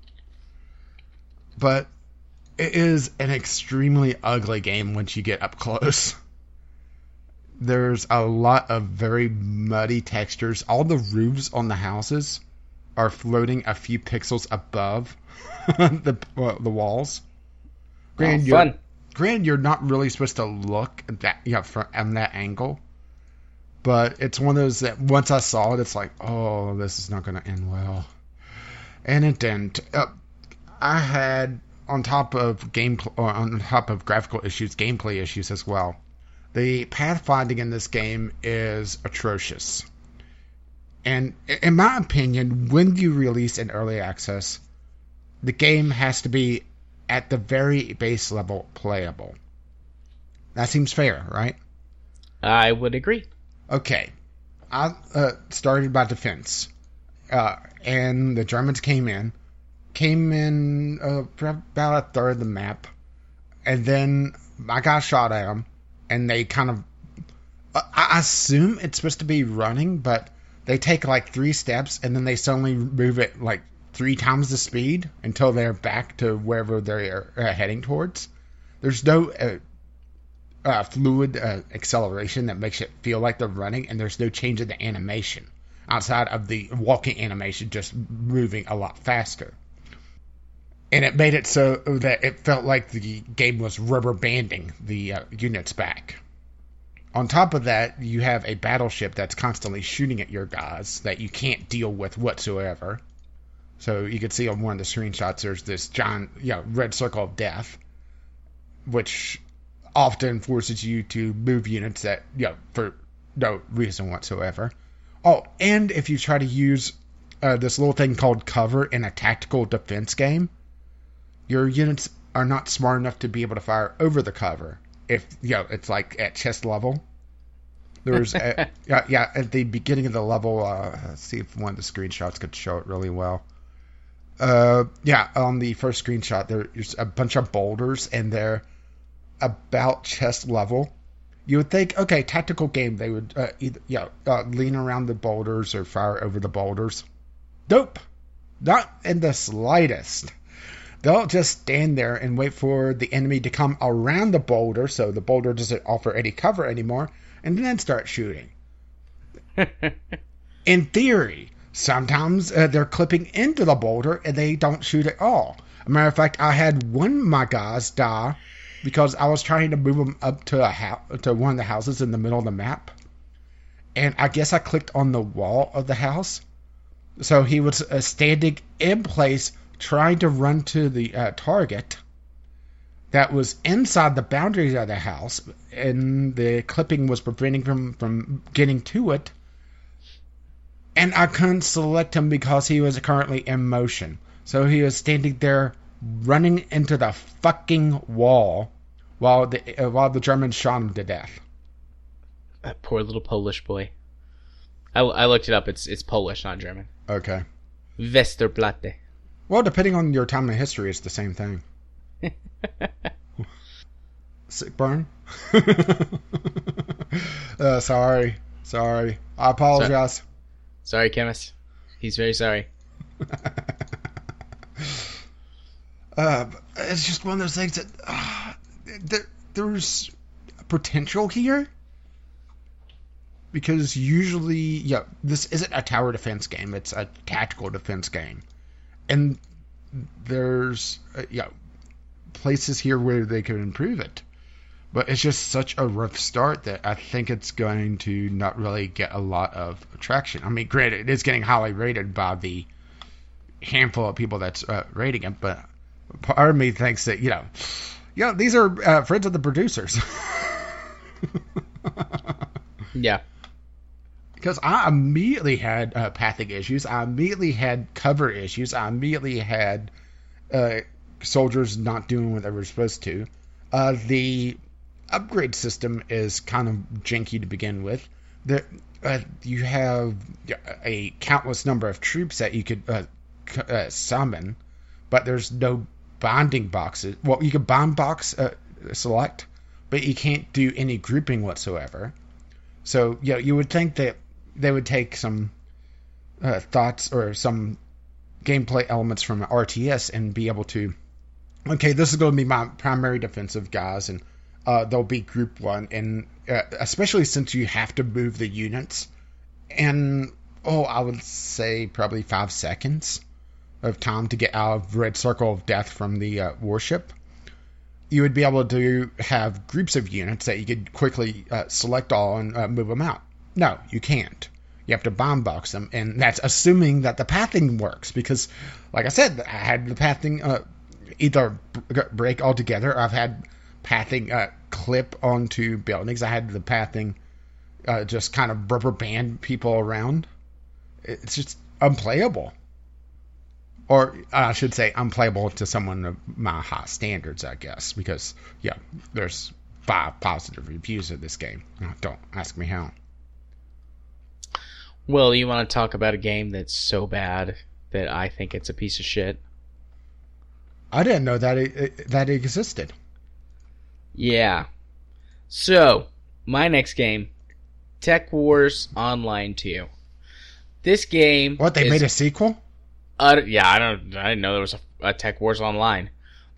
but it is an extremely ugly game once you get up close. There's a lot of very muddy textures. All the roofs on the houses are floating a few pixels above <laughs> the uh, the walls. Granted, Oh, you're, fun. granted, you're not really supposed to look at that yeah from from that angle, but it's one of those that once I saw it, it's like, oh, this is not going to end well, and it didn't. Uh, I had on top of game or on top of graphical issues, gameplay issues as well. The pathfinding in this game is atrocious. And in my opinion, when you release an early access, the game has to be at the very base level playable. That seems fair, right? I would agree. Okay. I uh, started by defense. Uh, and the Germans came in. Came in uh, about a third of the map. And then I got shot at them. And they kind of. I I assume it's supposed to be running, but they take like three steps and then they suddenly move it like three times the speed until they're back to wherever they're uh, heading towards. There's no uh, uh, fluid uh, acceleration that makes it feel like they're running, and there's no change in the animation outside of the walking animation just moving a lot faster. And it made it so that it felt like the game was rubber banding the uh, units back. On top of that, you have a battleship that's constantly shooting at your guys that you can't deal with whatsoever. So you can see on one of the screenshots, there's this giant, you know, red circle of death, which often forces you to move units that, you know, for no reason whatsoever. Oh, and if you try to use uh, this little thing called cover in a tactical defense game, your units are not smart enough to be able to fire over the cover. If you know, it's like at chest level. There's a, <laughs> yeah, yeah, at the beginning of the level. Uh, let's see if one of the screenshots could show it really well. Uh, yeah, on the first screenshot, there's a bunch of boulders, and they're about chest level. You would think, okay, tactical game, they would uh, either yeah uh, lean around the boulders or fire over the boulders. Nope, not in the slightest. They'll just stand there and wait for the enemy to come around the boulder, so the boulder doesn't offer any cover anymore, and then start shooting. <laughs> In theory, sometimes uh, they're clipping into the boulder and they don't shoot at all. A matter of fact, I had one of my guys die because I was trying to move him up to a house to one of the houses in the middle of the map, and I guess I clicked on the wall of the house, so he was uh, standing in place trying to run to the uh, target that was inside the boundaries of the house, and the clipping was preventing him from getting to it. And I couldn't select him because he was currently in motion. So he was standing there running into the fucking wall while the uh, while the Germans shot him to death. That poor little Polish boy. I, I looked it up. It's it's Polish, not German. Okay. Westerplatte. Well, depending on your time in history, it's the same thing. <laughs> Sick burn. <laughs> uh, sorry, sorry. I apologize. Sorry, chemist. He's very sorry. <laughs> uh, it's just one of those things that uh, there, there's potential here because usually, yeah, this isn't a tower defense game; it's a tactical defense game, and there's uh, yeah places here where they could improve it. But it's just such a rough start that I think it's going to not really get a lot of traction. I mean, granted, it is getting highly rated by the handful of people that's uh, rating it, but part of me thinks that you know, yeah, these are uh, friends of the producers. <laughs> yeah. Because I immediately had uh, pathic issues. I immediately had cover issues. I immediately had uh, soldiers not doing what they were supposed to. Uh, the upgrade system is kind of janky to begin with. Uh, you have a countless number of troops that you could uh, uh, summon, but there's no bonding boxes. Well, you can bond box uh, select, but you can't do any grouping whatsoever. So, yeah, you would think that they would take some uh, thoughts or some gameplay elements from RTS and be able to okay, this is going to be my primary defensive guys, and uh, they'll be group one, and uh, especially since you have to move the units, and oh, I would say probably five seconds of time to get out of red circle of death from the uh, warship. You would be able to have groups of units that you could quickly uh, select all and uh, move them out. No, you can't. You have to bomb box them, and that's assuming that the pathing works. Because, like I said, I had the pathing uh, either break altogether. I've had pathing uh, clip onto buildings. I had the pathing uh, just kind of rubber band people around. It's just unplayable. Or I should say, unplayable to someone of my high standards, I guess, because yeah, there's five positive reviews of this game. Don't ask me how. Well, you want to talk about a game that's so bad that I think it's a piece of shit? I didn't know that it, that it existed. Yeah. So, my next game, Tech Wars Online 2. This game. What they made a sequel? Utter, yeah, I don't. I didn't know there was a, a Tech Wars Online.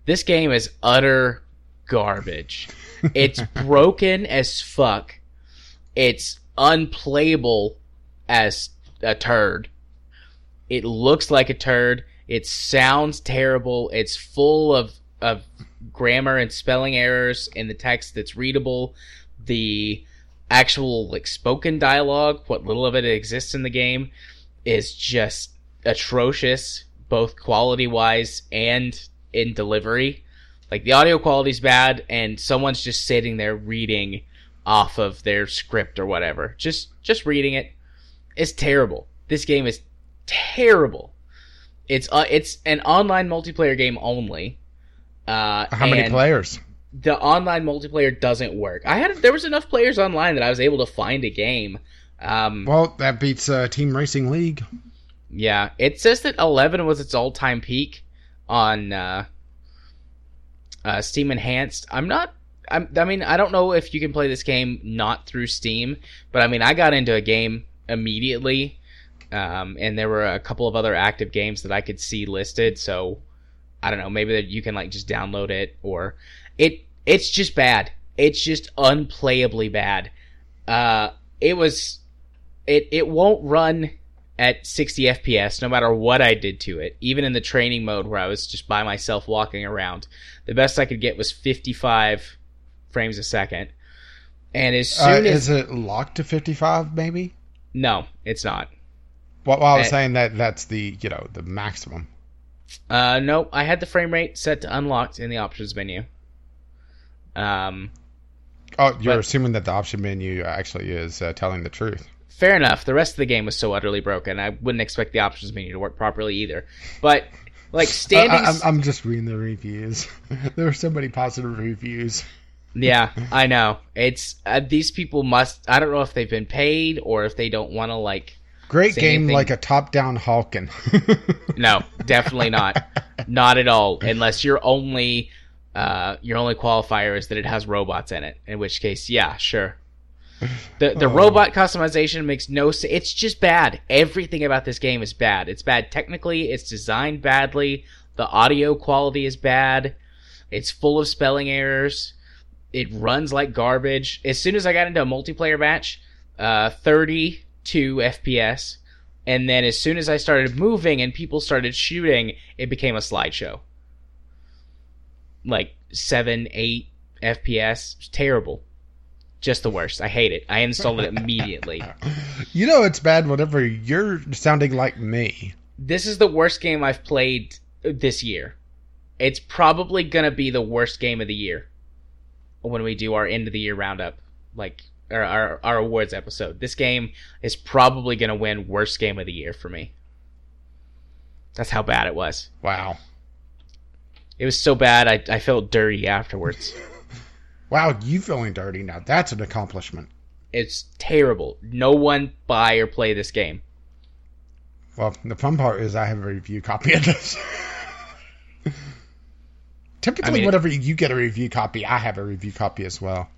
This game is utter garbage. <laughs> it's broken as fuck. It's unplayable as a turd. It looks like a turd. It sounds terrible. It's full of of grammar and spelling errors in the text that's readable. The actual like spoken dialogue, what little of it exists in the game, is just atrocious, both quality wise and in delivery. Like the audio quality's bad, and someone's just sitting there reading off of their script or whatever. Just just reading it. It's terrible. This game is terrible. It's uh, it's an online multiplayer game only. Uh, How many players? The online multiplayer doesn't work. I had there was enough players online that I was able to find a game. Um, well, that beats uh, Team Racing League. Yeah, it says that 11 was its all-time peak on uh, uh, Steam Enhanced. I'm not. I'm, I mean, I don't know if you can play this game not through Steam, but I mean, I got into a game immediately um, and there were a couple of other active games that I could see listed. So I don't know, maybe that you can like just download it or it. It's just bad. It's just unplayably bad. Uh, it was, it it won't run at 60 FPS, no matter what I did to it, even in the training mode where I was just by myself walking around. The best I could get was 55 frames a second. And as Uh, soon as is it locked to 55? Maybe. No, it's not. Well, well I was Uh, saying that that's the you know the maximum. Uh, no, I had the frame rate set to unlocked in the options menu. Um, Oh, you're But- assuming that the option menu actually is uh, telling the truth. fair enough. The rest of the game was so utterly broken. I wouldn't expect the options menu to work properly either. But like standing, I, am I'm just reading the reviews. <laughs> there were so many positive reviews. Yeah, I know. It's uh, these people must. I don't know if they've been paid or if they don't want to like. Great game, anything- like a top-down Hawken. <laughs> No, definitely not. not at all. Unless your only, uh, your only qualifier is that it has robots in it. In which case, yeah, sure. The the Oh. robot customization makes no sense. It's just bad. Everything about this game is bad. It's bad technically. It's designed badly. The audio quality is bad. It's full of spelling errors. It runs like garbage. As soon as I got into a multiplayer match, uh, 32 FPS, and then as soon as I started moving and people started shooting, it became a slideshow. Like seven, eight FPS. It's terrible. Just the worst. I hate it. I installed it immediately. <laughs> you know it's bad whenever you're sounding like me. This is the worst game I've played this year. It's probably gonna be the worst game of the year when we do our end of the year roundup, like our our, our awards episode. This game is probably gonna win worst game of the year for me. That's how bad it was. Wow. It was so bad I I felt dirty afterwards. <laughs> Wow, you feeling dirty now. That's an accomplishment. It's terrible. No one buy or play this game. Well, the fun part is I have a review copy of this. <laughs> Typically, I mean- whenever you get a review copy, I have a review copy as well.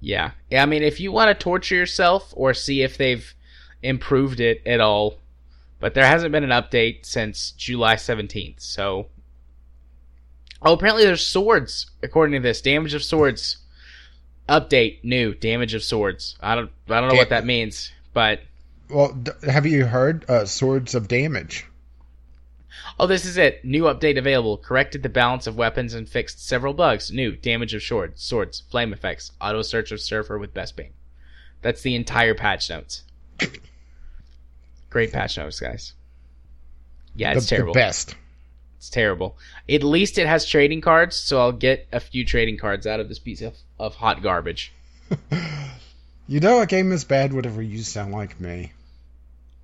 Yeah. Yeah, I mean if you want to torture yourself or see if they've improved it at all, but there hasn't been an update since July 17th. So Oh, apparently there's swords according to this. Damage of swords update new damage of swords. I don't I don't know what that means, but Well, have you heard uh, Swords of Damage? Oh, this is it. New update available. Corrected the balance of weapons and fixed several bugs. New damage of swords, swords, flame effects, auto search of surfer with best beam. That's the entire patch notes. Great patch notes, guys. Yeah, it's the, the terrible. best. It's terrible. At least it has trading cards, so I'll get a few trading cards out of this piece of, of hot garbage. <laughs> You know a game is bad whenever you sound like me.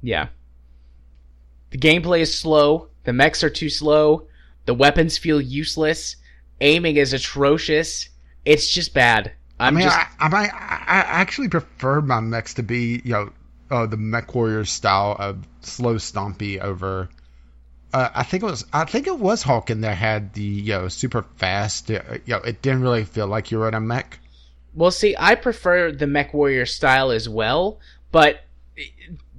Yeah. The gameplay is slow. The mechs are too slow. The weapons feel useless. Aiming is atrocious. It's just bad. I'm I mean, just I, I, I, actually prefer my mechs to be, you know, uh, the Mech Warrior style of slow stompy over. Uh, I think it was I think it was Hawken that had the you know super fast. Uh, you know, it didn't really feel like you were in a mech. well. See, I prefer the Mech Warrior style as well, but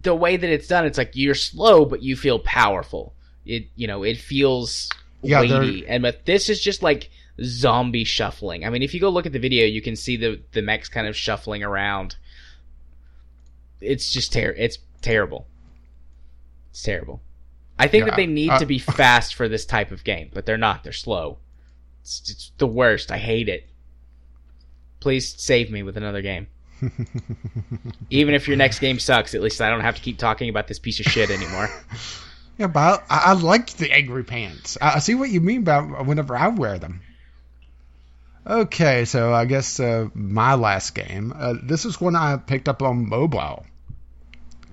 the way that it's done, it's like you're slow, but you feel powerful. It you know it feels Yeah, they're- and but this is just like zombie shuffling. I mean, if you go look at the video, you can see the the mechs kind of shuffling around. It's just ter- It's terrible. It's terrible. I think Yeah, that they need uh, to be <laughs> fast for this type of game, but they're not. They're slow. It's, it's the worst. I hate it. Please save me with another game. <laughs> Even if your next game sucks, at least I don't have to keep talking about this piece of shit anymore. <laughs> Yeah, but I, I liked the angry pants. I, I see what you mean by whenever I wear them. Okay, so I guess uh, my last game. Uh, this is one I picked up on mobile.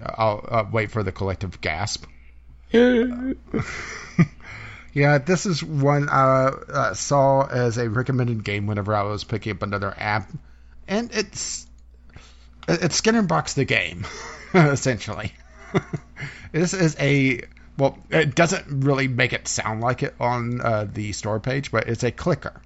I'll uh, wait for the collective gasp. <laughs> Yeah, this is one I uh, saw as a recommended game whenever I was picking up another app, and it's it's Skinner Box the game, <laughs> essentially. <laughs> this is a well, it doesn't really make it sound like it on uh, the store page, but it's a clicker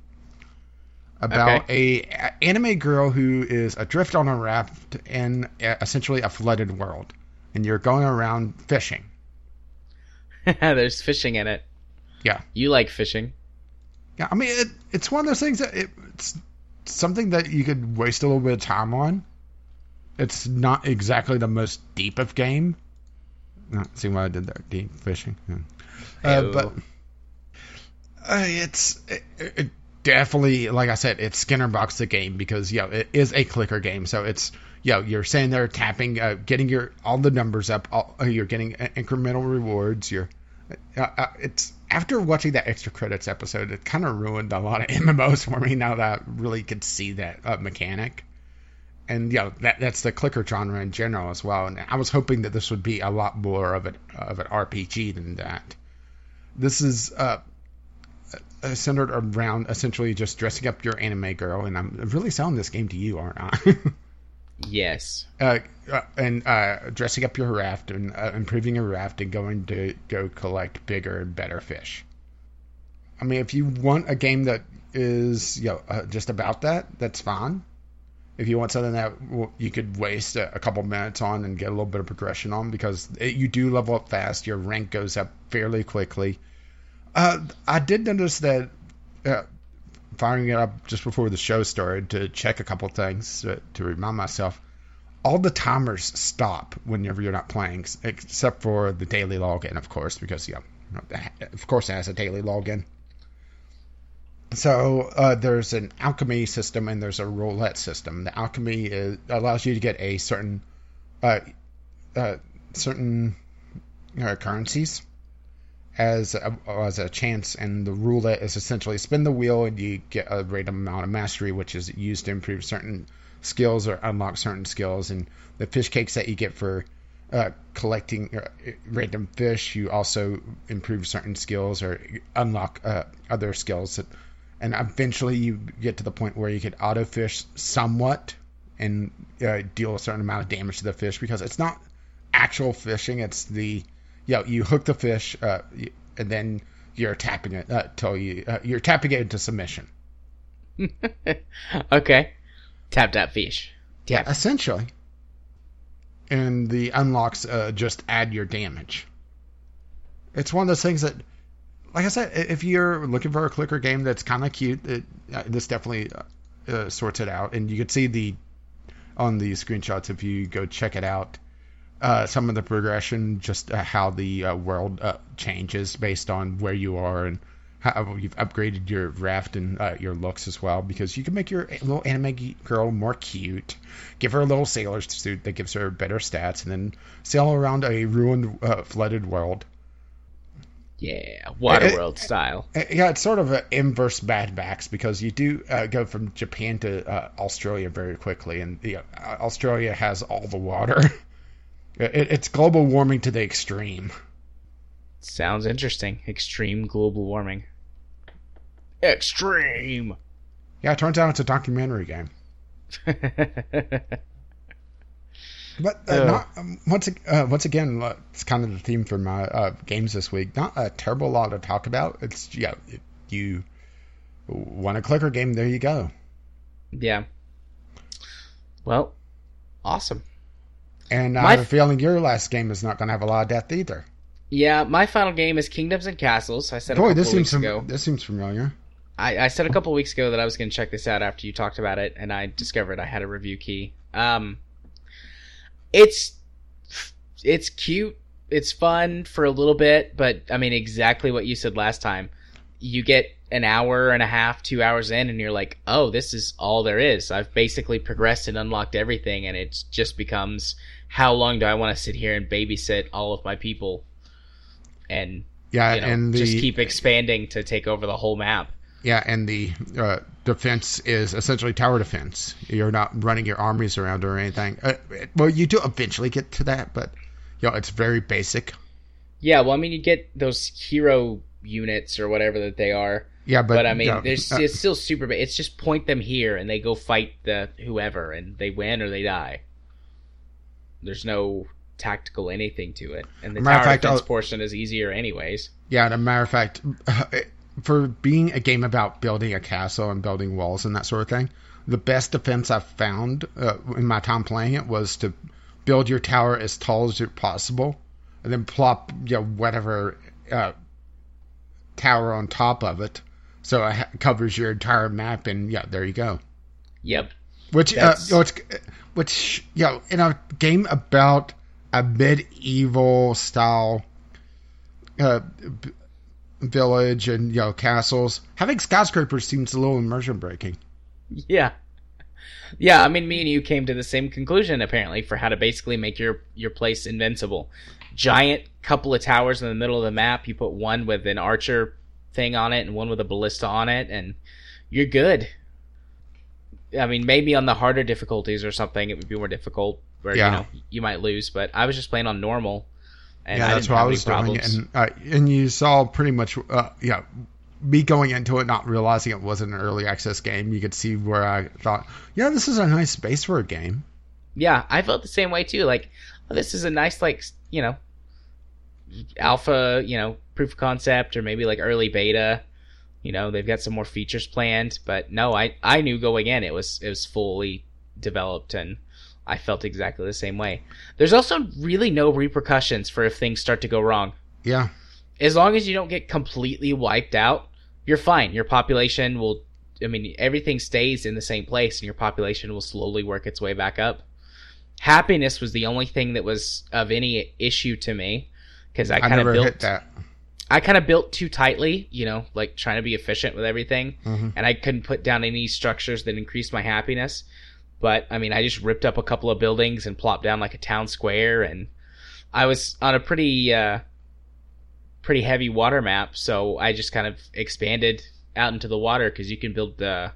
about a anime girl who is adrift on a raft in uh, essentially a flooded world, and you're going around fishing. <laughs> There's fishing in it. Yeah. You like fishing. Yeah, I mean, it, it's one of those things that it, it's something that you could waste a little bit of time on. It's not exactly the most deep of game, not see what I did there. Deep fishing. Yeah. Uh, but uh, it's it, it definitely, like I said, it's Skinner box the game because you know it is a clicker game. So it's you know you're sitting there tapping, uh, getting your all the numbers up. All, uh, you're getting incremental rewards. You're uh, uh, it's after watching that extra credits episode, it kind of ruined a lot of <laughs> MMOs for me. Now that I really could see that uh, mechanic, and know that that's the clicker genre in general as well. And I was hoping that this would be a lot more of an of an RPG than that. This is uh, uh, centered around essentially just dressing up your anime girl, and I'm really selling this game to you, aren't I? <laughs> yes. Uh, uh, and uh, dressing up your raft and uh, improving your raft and going to go collect bigger and better fish. I mean, if you want a game that is you know uh, just about that, that's fine. If you want something that you could waste a, couple minutes on and get a little bit of progression on, because it, you do level up fast, your rank goes up fairly quickly uh, I did notice that uh, firing it up just before the show started to check a couple things to, to remind myself. All the timers stop whenever you're not playing, except for the daily login, of course, because yeah, of course it has a daily login. So uh, there's an alchemy system and there's a roulette system. The alchemy is, allows you to get a certain uh, uh certain uh, currencies as a, as a chance, and the roulette is essentially spin the wheel and you get a random amount of mastery, which is used to improve certain skills or unlock certain skills. And the fish cakes that you get for uh, collecting uh, random fish, you also improve certain skills or unlock other skills. That, and eventually you get to the point where you can auto fish somewhat and uh, deal a certain amount of damage to the fish because it's not actual fishing, it's the you know, you hook the fish, uh, and then you're tapping it uh, till you uh, you're tapping it into submission. <laughs> okay, tap that fish. Tap. Yeah, essentially. And the unlocks uh, just add your damage. It's one of those things that, like I said, if you're looking for a clicker game that's kind of cute, it, uh, this definitely uh, sorts it out. And you can see the on the screenshots if you go check it out uh, some of the progression, just uh, how the uh, world uh, changes based on where you are and how you've upgraded your raft and uh, your looks as well. Because you can make your little anime girl more cute, give her a little sailor suit that gives her better stats, and then sail around a ruined, uh, flooded world. Yeah, Waterworld style. Yeah, it's sort of an inverse Mad Max because you do uh, go from Japan to uh, Australia very quickly, and uh, Australia has all the water. <laughs> It, it's global warming to the extreme. Sounds interesting. Extreme global warming. Extreme. Yeah, it turns out it's a documentary game. <laughs> But uh, not, um, once uh, once again, uh, it's kind of the theme for my uh, games this week. Not a terrible lot to talk about. It's yeah, if you want a clicker game, there you go. Yeah. Well, awesome. And I have a feeling your last game is not going to have a lot of depth either. Yeah, my final game is Kingdoms and Castles. I said Boy, a couple this weeks seems ago. This seems familiar. I, I said a couple weeks ago that I was going to check this out after you talked about it, and I discovered I had a review key. Um, it's it's cute, it's fun for a little bit, but I mean exactly what you said last time. You get an hour and a half, two hours in, and you're like, oh, this is all there is. I've basically progressed and unlocked everything, and it just becomes how long do I want to sit here and babysit all of my people and yeah, you know, and the, just keep expanding to take over the whole map. Yeah, and the uh, defense is essentially tower defense. You're not running your armies around or anything. Uh, well, you do eventually get to that, but you know it's very basic. Yeah, well, I mean, you get those hero units or whatever that they are. Yeah, but, but I mean, uh, there's it's still super. It's just point them here and they go fight the whoever and they win or they die. There's no tactical anything to it, and the tower fact, defense I'll, portion is easier anyways. Yeah, and a matter of fact, for being a game about building a castle and building walls and that sort of thing, the best defense I've found uh, in my time playing it was to build your tower as tall as it possible, and then plop you know, whatever uh, tower on top of it, so it covers your entire map, and yeah, there you go. Yep. Which uh, you know, which you know, in a game about a medieval style uh, village and you know castles. Having skyscrapers seems a little immersion breaking. Yeah. Yeah, I mean me and you came to the same conclusion apparently for how to basically make your your place invincible. Giant couple of towers in the middle of the map, you put one with an archer thing on it and one with a ballista on it and you're good. I mean, maybe on the harder difficulties or something it would be more difficult where Yeah. you know you might lose, but I was just playing on normal and yeah, I that's what I was doing, and uh, and you saw pretty much, uh, yeah, me going into it not realizing it wasn't an early access game. You could see where I thought, yeah, this is a nice space for a game. Yeah, I felt the same way too. Like, oh, this is a nice, like, you know, alpha, you know, proof of concept or maybe like early beta. You know, they've got some more features planned, but no, I I knew going in it was it was fully developed and I felt exactly the same way. There's also really no repercussions for if things start to go wrong. Yeah, As long as you don't get completely wiped out, you're fine. Your population will I mean, everything stays in the same place and your population will slowly work its way back up. Happiness was the only thing that was of any issue to me because I kind of built that. I kind of built too tightly, you know, like trying to be efficient with everything, Mhm. and I couldn't put down any structures that increased my happiness. But I mean, I just ripped up a couple of buildings and plopped down like a town square, and I was on a pretty uh, pretty heavy water map, so I just kind of expanded out into the water because you can build the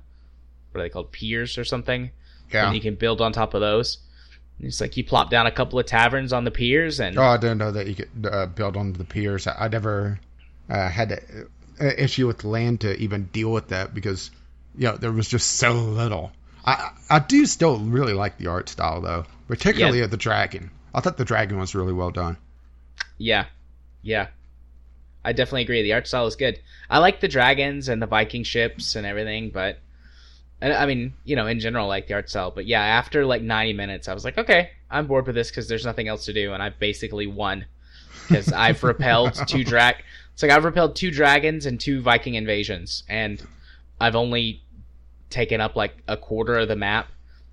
what are they called piers or something, Yeah. and you can build on top of those. It's like you plop down a couple of taverns on the piers, and Oh, I didn't know that you could uh, build on the piers. I, I never uh, had an issue with land to even deal with that because, you know, there was just so little. I I do still really like the art style though, particularly of the dragon. I thought the dragon was really well done. Yeah, yeah. I definitely agree. The art style is good. I like the dragons and the Viking ships and everything, but and I mean, you know, in general, I like the art style. But yeah, after like 90 minutes, I was like, okay, I'm bored with this because there's nothing else to do, and I basically won because <laughs> I've repelled two drag. It's like I've repelled two dragons and two Viking invasions, and I've only taken up like a quarter of the map.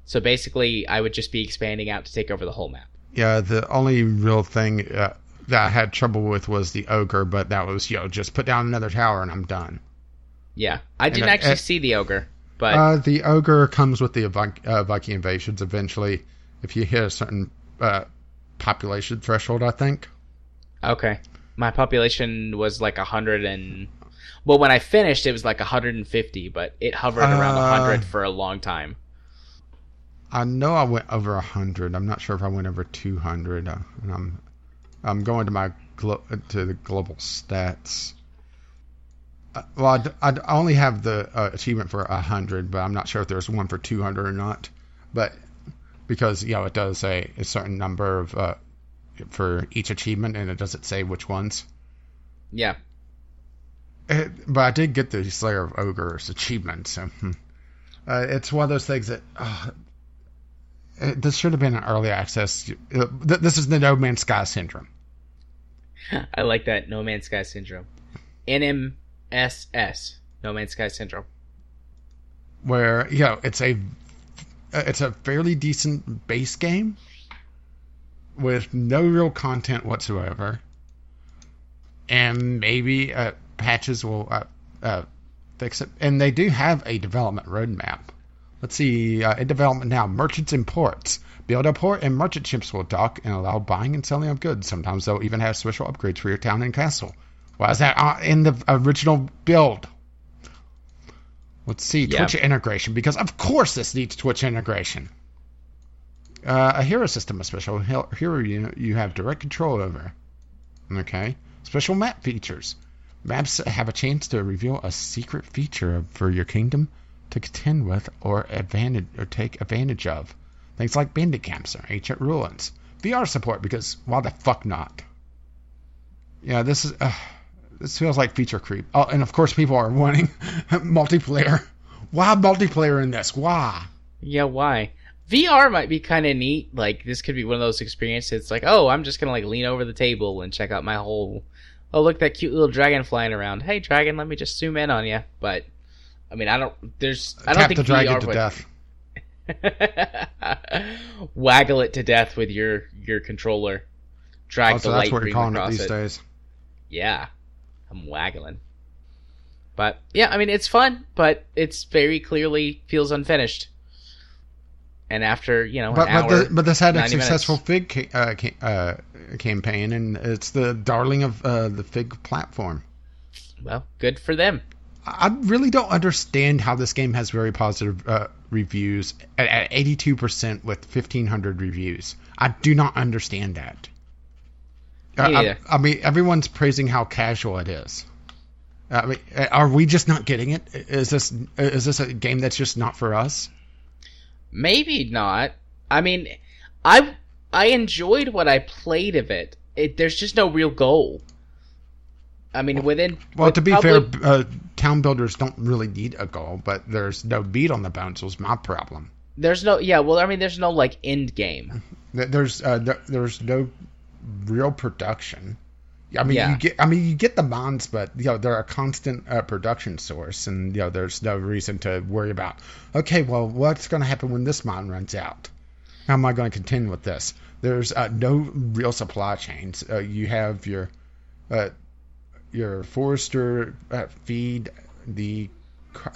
So basically, I would just be expanding out to take over the whole map. Yeah, the only real thing uh, that I had trouble with was the ogre, but that was you know just put down another tower and I'm done. Yeah, I didn't I- actually uh, see the ogre, but Uh, the ogre comes with the uh, Viking invasions eventually. If you hit a certain uh, population threshold, I think. Okay. My population was like a hundred and well, when I finished, it was like 150, but it hovered around Uh, 100 for a long time. I know I went over hundred. I'm not sure if I went over two hundred. Uh, and I'm I'm going to my glo- to the global stats. Uh, well, I d- I, d- I only have the uh, achievement for hundred, but I'm not sure if there's one for two hundred or not. But because you know it does say a certain number of uh, for each achievement, and it doesn't say which ones. Yeah. It, but I did get the Slayer of Ogres achievement, so hmm. uh, it's one of those things that uh, it, this should have been an early access. Uh, th- this is the No Man's Sky syndrome. <laughs> I like that No Man's Sky syndrome. NMSS. No Man's Sky syndrome. where you know it's a uh, it's a fairly decent base game with no real content whatsoever, and maybe uh, patches will uh, uh, fix it. And they do have a development roadmap. Let's see, uh, in development now, merchants and ports. Build a port and merchant ships will dock and allow buying and selling of goods. Sometimes they'll even have special upgrades for your town and castle. Why is that uh, in the original build? Let's see. Twitch integration, because of course this needs Twitch integration. Uh, a hero system, a special hero unit you have direct control over. Okay. Special map features. Maps have a chance to reveal a secret feature for your kingdom to contend with or advantage or take advantage of. Things like bandit camps or ancient ruins. VR support because why the fuck not? Yeah, this is uh, this feels like feature creep. Oh, and of course people are wanting <laughs> multiplayer. Why multiplayer in this? Why? Yeah, why? VR might be kind of neat. Like this could be one of those experiences. It's like, oh, I'm just gonna like lean over the table and check out my whole. Oh, look that cute little dragon flying around. Hey, dragon, let me just zoom in on you. But I mean, I don't. There's. I don't Tap think the dragon VR to would- death. <laughs> Waggle it to death with your your controller. drag Oh, the so light that's what you're calling it these it. days. Yeah, I'm waggling. But yeah, I mean it's fun, but it's very clearly feels unfinished. And after you know But an but, hour, the, but this had a successful minutes. Fig uh, ca- uh, campaign, and it's the darling of uh, the Fig platform. well, good for them. I really don't understand how this game has very positive uh, reviews at, at 82% with 1,500 reviews. I do not understand that. Uh, I. I mean, everyone's praising how casual it is. I mean, are we just not getting it? Is this is this a game that's just not for us? Maybe not. I mean, I I enjoyed what I played of it. It there's just no real goal. I mean, within Well, with to be public- fair, uh, town builders don't really need a goal, but there's no beat on the bones was my problem. there's no yeah. Well, I mean, there's no like end game. There's uh, th- there's no real production. I mean, Yeah. you get I mean you get the bonds, but you know they're a constant uh, production source, and you know there's no reason to worry about. Okay, well, what's going to happen when this mine runs out? How am I going to contend with this? There's uh, no real supply chains. Uh, you have your uh, your forester uh, feed the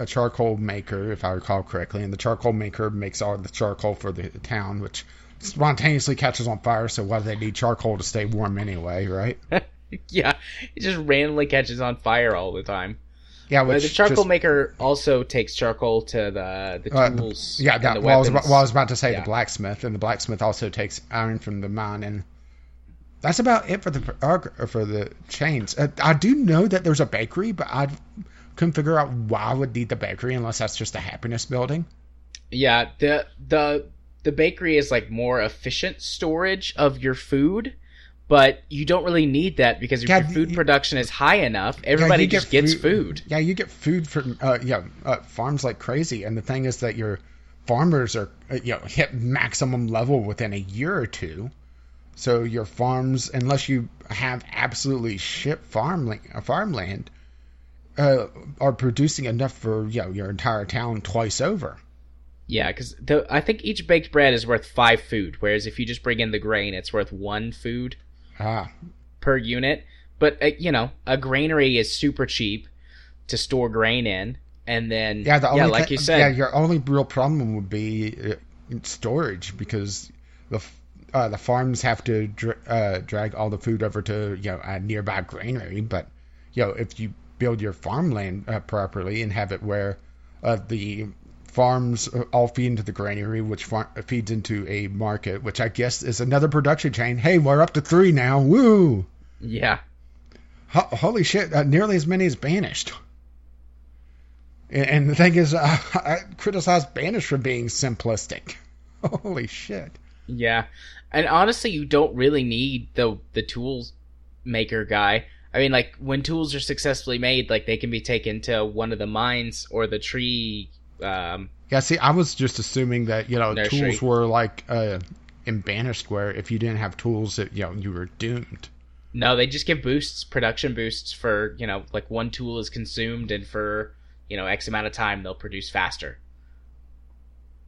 charcoal maker, if I recall correctly, and the charcoal maker makes all the charcoal for the town, which spontaneously catches on fire. So why do they need charcoal to stay warm anyway, right? <laughs> <laughs> yeah, it just randomly catches on fire all the time. Yeah, which the charcoal just- maker also takes charcoal to the the uh, the- tools. yeah, that, the well, I was, about, well, I was about to say Yeah. the blacksmith, and the blacksmith also takes iron from the mine, and that's about it for the uh, for the chains. Uh, I do know that there's a bakery, but I couldn't figure out why I would need the bakery unless that's just a happiness building. Yeah, the the the bakery is like more efficient storage of your food, but you don't really need that because if Yeah, your food you- production is high enough, everybody you get just gets food. Yeah, you get food from uh, yeah uh, farms like crazy, and the thing is that your farmers are uh, you know hit maximum level within a year or two. So your farms, unless you have absolutely shit farmland, farmland, uh, are producing enough for you know your entire town twice over. Yeah, because I think each baked bread is worth five food, whereas if you just bring in the grain, it's worth one food Ah, per unit. But uh, you know, a granary is super cheap to store grain in, and then yeah, the only like thi- you said, yeah, your only real problem would be uh, storage because the uh, the farms have to dr- uh, drag all the food over to you know a nearby granary. But you know if you build your farmland uh, properly and have it where uh, the farms uh, all feed into the granary, which far- feeds into a market, which I guess is another production chain. Hey, we're up to three now. Woo! yeah, Ho- holy shit, uh, nearly as many as Banished. And, and the thing is, <laughs> uh, I criticize Banished for being simplistic. <laughs> Holy shit. yeah, and honestly, you don't really need the the tools maker guy. I mean, like when tools are successfully made, like they can be taken to one of the mines or the tree. Um, Yeah, see, I was just assuming that, you know, Nursery. tools were like uh, in Banner Square. if you didn't have tools, that, you know, you were doomed. No, they just give boosts, production boosts for, you know, like one tool is consumed and for, you know, X amount of time they'll produce faster.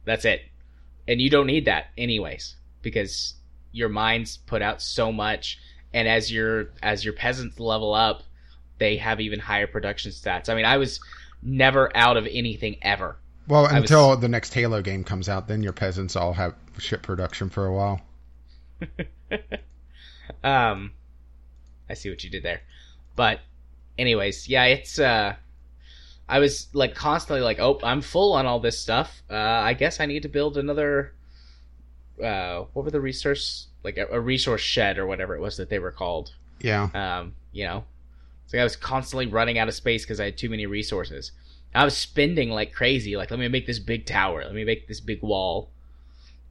That's it. And you don't need that anyways because your mines put out so much and as your as your peasants level up, they have even higher production stats. I mean, I was never out of anything ever. Well, I was- until the next Halo game comes out, then your peasants all have ship production for a while. <laughs> um I see what you did there. But anyways, yeah, it's uh I was like constantly like, "Oh, I'm full on all this stuff. Uh I guess I need to build another uh what were the resource like a, a resource shed or whatever it was that they were called. Yeah. Um, you know. So I was constantly running out of space because I had too many resources. I was spending like crazy. Like, let me make this big tower. Let me make this big wall.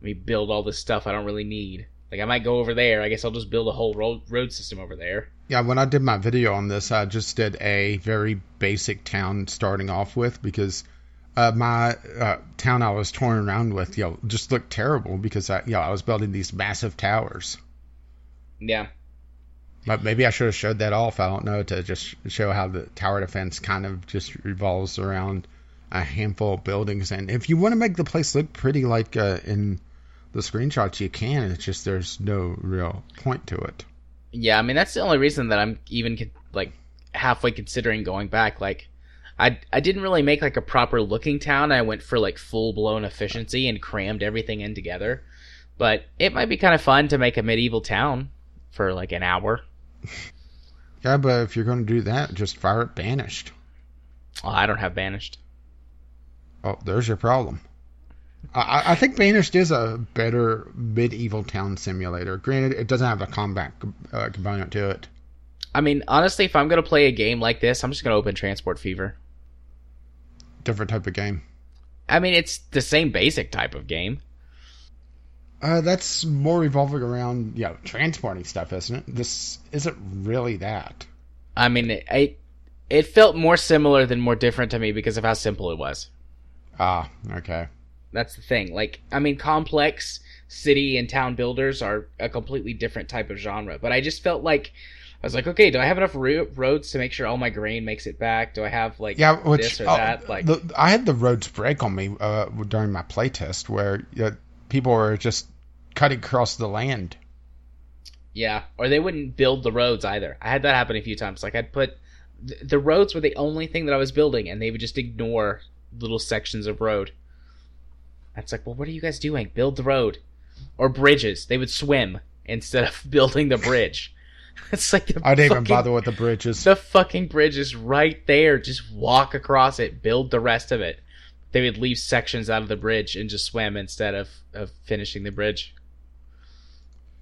Let me build all this stuff I don't really need. Like, I might go over there. I guess I'll just build a whole road, road system over there. Yeah, when I did my video on this, I just did a very basic town starting off with because uh, my uh, town I was touring around with, you know, just looked terrible because I, you know, I was building these massive towers. Yeah. But maybe I should have showed that off. I don't know to just show how the tower defense kind of just revolves around a handful of buildings. And if you want to make the place look pretty like uh, in the screenshots, you can. It's just there's no real point to it. Yeah, I mean that's the only reason that I'm even like halfway considering going back. Like, I I didn't really make like a proper looking town. I went for like full blown efficiency and crammed everything in together. But it might be kind of fun to make a medieval town for like an hour. Yeah, but if you're going to do that, just fire it banished. Oh, I don't have banished. Oh, there's your problem. I, I think Banished is a better medieval town simulator. Granted, it doesn't have a combat uh, component to it. I mean, honestly, if I'm gonna play a game like this, I'm just gonna open Transport Fever. Different type of game. I mean, it's the same basic type of game. Uh, that's more revolving around, you know, transporting stuff, isn't it? This isn't really that. I mean, it it, it felt more similar than more different to me because of how simple it was. Ah, okay. That's the thing. Like, I mean, complex city and town builders are a completely different type of genre. But I just felt like I was like, okay, do I have enough ro- roads to make sure all my grain makes it back? Do I have like Yeah, which this or uh, that? Like, the, I had the roads break on me uh, during my playtest, where uh, people were just cutting across the land. yeah, or they wouldn't build the roads either. I had that happen a few times. Like, I'd put th- the roads were the only thing that I was building, and they would just ignore little sections of road. That's like, well, what are you guys doing? Build the road, or bridges. They would swim instead of <laughs> building the bridge. <laughs> It's like the I didn't even bother with the bridges. The fucking bridge is right there. Just walk across it. Build the rest of it. They would leave sections out of the bridge and just swim instead of, of finishing the bridge.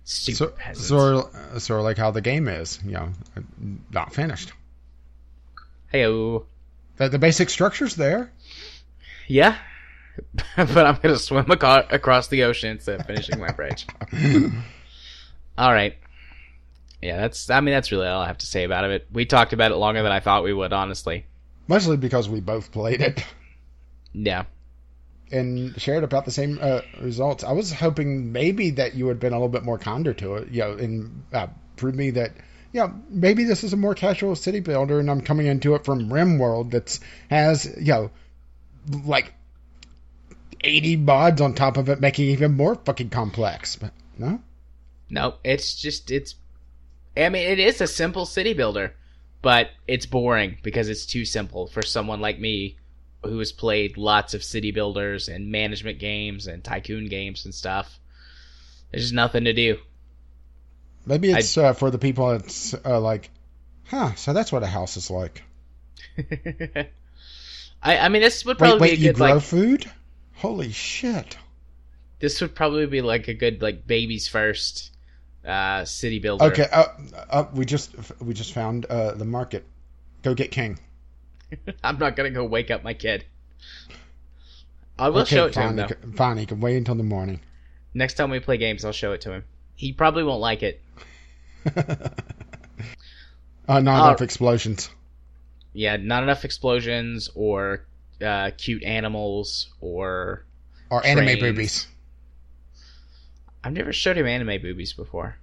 Stupid So, peasants. sort of like how the game is, you know, not finished. Heyo. The, the basic structure's there. Yeah. <laughs> but I'm gonna swim aco- across the ocean instead of finishing my bridge. <laughs> All right. Yeah, that's. I mean, that's really all I have to say about it. We talked about it longer than I thought we would, honestly. Mostly because we both played it Yeah. and shared about the same uh, results. I was hoping maybe that you had been a little bit more kinder to it, you know, and uh, prove me that, yeah, maybe this is a more casual city builder, and I'm coming into it from RimWorld that's has, you know, like 80 mods on top of it, making it even more fucking complex. But no, No, it's just it's. I mean, it is a simple city builder, but it's boring because it's too simple for someone like me, who has played lots of city builders and management games and tycoon games and stuff. There's just nothing to do. maybe it's uh, for the people that's uh, like, huh, so that's what a house is like. <laughs> I I mean, this would probably wait, be you a good grow like food? Holy shit. this would probably be like a good like baby's first uh city builder. Okay, uh, uh, we just we just found uh, the market. Go get King. <laughs> I'm not gonna go wake up my kid. I will okay, show it to fine, him though. can, fine, you can wait until the morning. Next time we play games, I'll show it to him. He probably won't like it. <laughs> uh, not Uh, enough explosions. Yeah, not enough explosions or uh, cute animals or Or anime boobies. I've never showed him anime boobies before.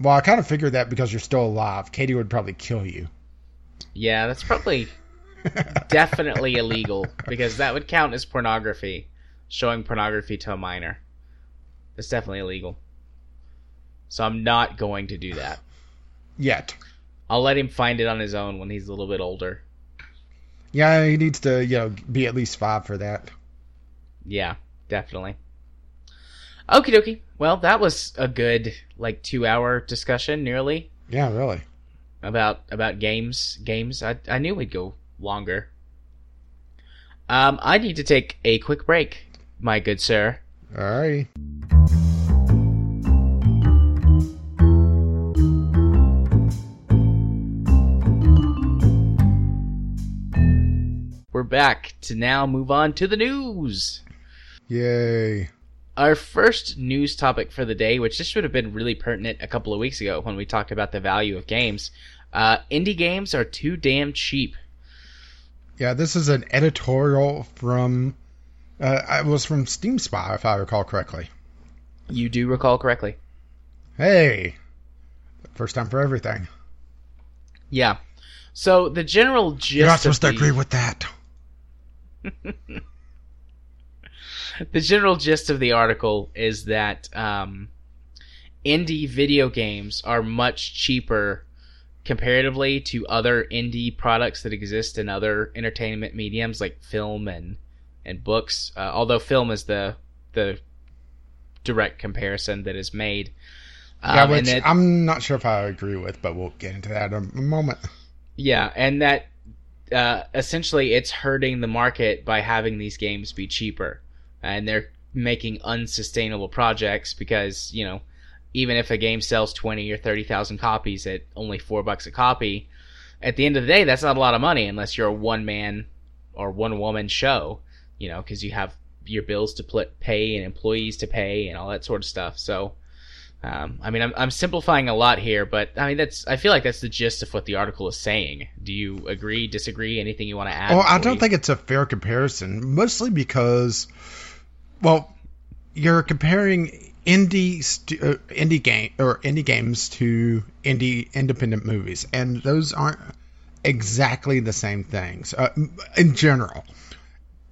Well, I kind of figured that because you're still alive, Katie would probably kill you. Yeah, that's probably definitely illegal because that would count as pornography, showing pornography to a minor. That's definitely illegal. So I'm not going to do that. Yet. I'll let him find it on his own when he's a little bit older. Yeah, he needs to, you know, be at least five for that. Yeah, definitely. Okie dokie. Well, that was a good like two hour discussion, nearly Yeah, really. About about games. Games. I I knew we'd go longer. Um, I need to take a quick break, my good sir. All right. We're back to now move on to the news. Yay. Our first news topic for the day, which this should have been really pertinent a couple of weeks ago when we talked about the value of games. Uh, indie games are too damn cheap. Yeah, this is an editorial from. Uh, it was from Steam Spy, if I recall correctly. You do recall correctly. Hey, first time for everything. Yeah. So the general gist You're not supposed to agree with that. <laughs> the general gist of the article is that um, indie video games are much cheaper comparatively to other indie products that exist in other entertainment mediums like film and and books. Uh, although film is the the direct comparison that is made. Um, yeah, which I'm not sure if I agree with, but we'll get into that in a moment. Yeah, and that uh, essentially it's hurting the market by having these games be cheaper, and they're making unsustainable projects because you know even if a game sells twenty or thirty thousand copies at only four bucks a copy, at the end of the day that's not a lot of money unless you're a one man or one woman show, you know, because you have your bills to pl- pay and employees to pay and all that sort of stuff. So. Um, I mean, I'm, I'm simplifying a lot here, but I mean, that's I feel like that's the gist of what the article is saying. Do you agree, disagree? Anything you want to add? Well, I don't you- think it's a fair comparison, mostly because, well, you're comparing indie stu- uh, indie game or indie games to indie independent movies, and those aren't exactly the same things uh, in general.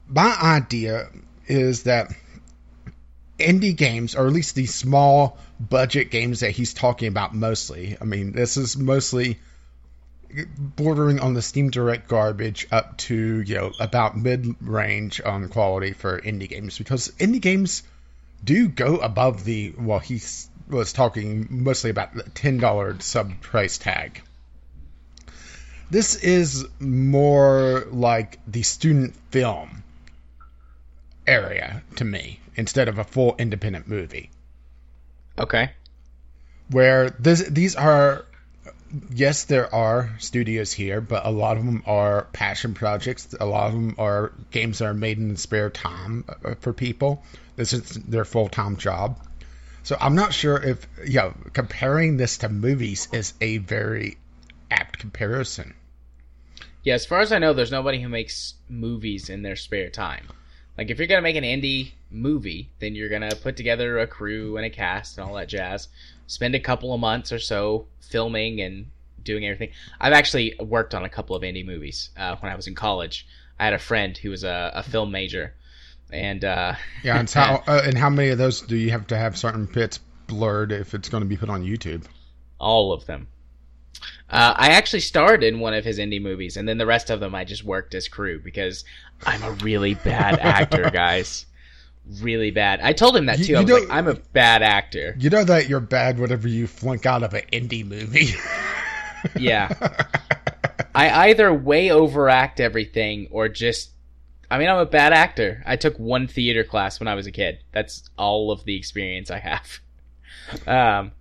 My idea is that indie games, or at least these small budget games that he's talking about mostly. I mean, this is mostly bordering on the Steam Direct garbage up to you know about mid range on quality for indie games because indie games do go above the well he was talking mostly about the ten dollar sub price tag. This is more like the student film area to me instead of a full independent movie Okay. where this these are yes there are studios here but a lot of them are passion projects a lot of them are games that are made in spare time uh, for people this is their full-time job so i'm not sure if you know comparing this to movies is a very apt comparison Yeah, as far as I know, there's nobody who makes movies in their spare time. Like, if you're gonna make an indie movie, then you're gonna put together a crew and a cast and all that jazz. Spend a couple of months or so filming and doing everything. I've actually worked on a couple of indie movies uh, when I was in college. I had a friend who was a, a film major, and uh, <laughs> yeah and how <laughs> uh, and how many of those do you have to have certain bits blurred if it's going to be put on youtube all of them. Uh, I actually starred in one of his indie movies, and then the rest of them I just worked as crew because I'm a really bad actor, <laughs> guys. Really bad. I told him that You- too. I you was like, don't- I'm a bad actor. you know that you're bad whenever you flunk out of an indie movie <laughs> Yeah. I either way overact everything or just. I mean, I'm a bad actor. I took one theater class when I was a kid. That's all of the experience I have. <laughs> Um,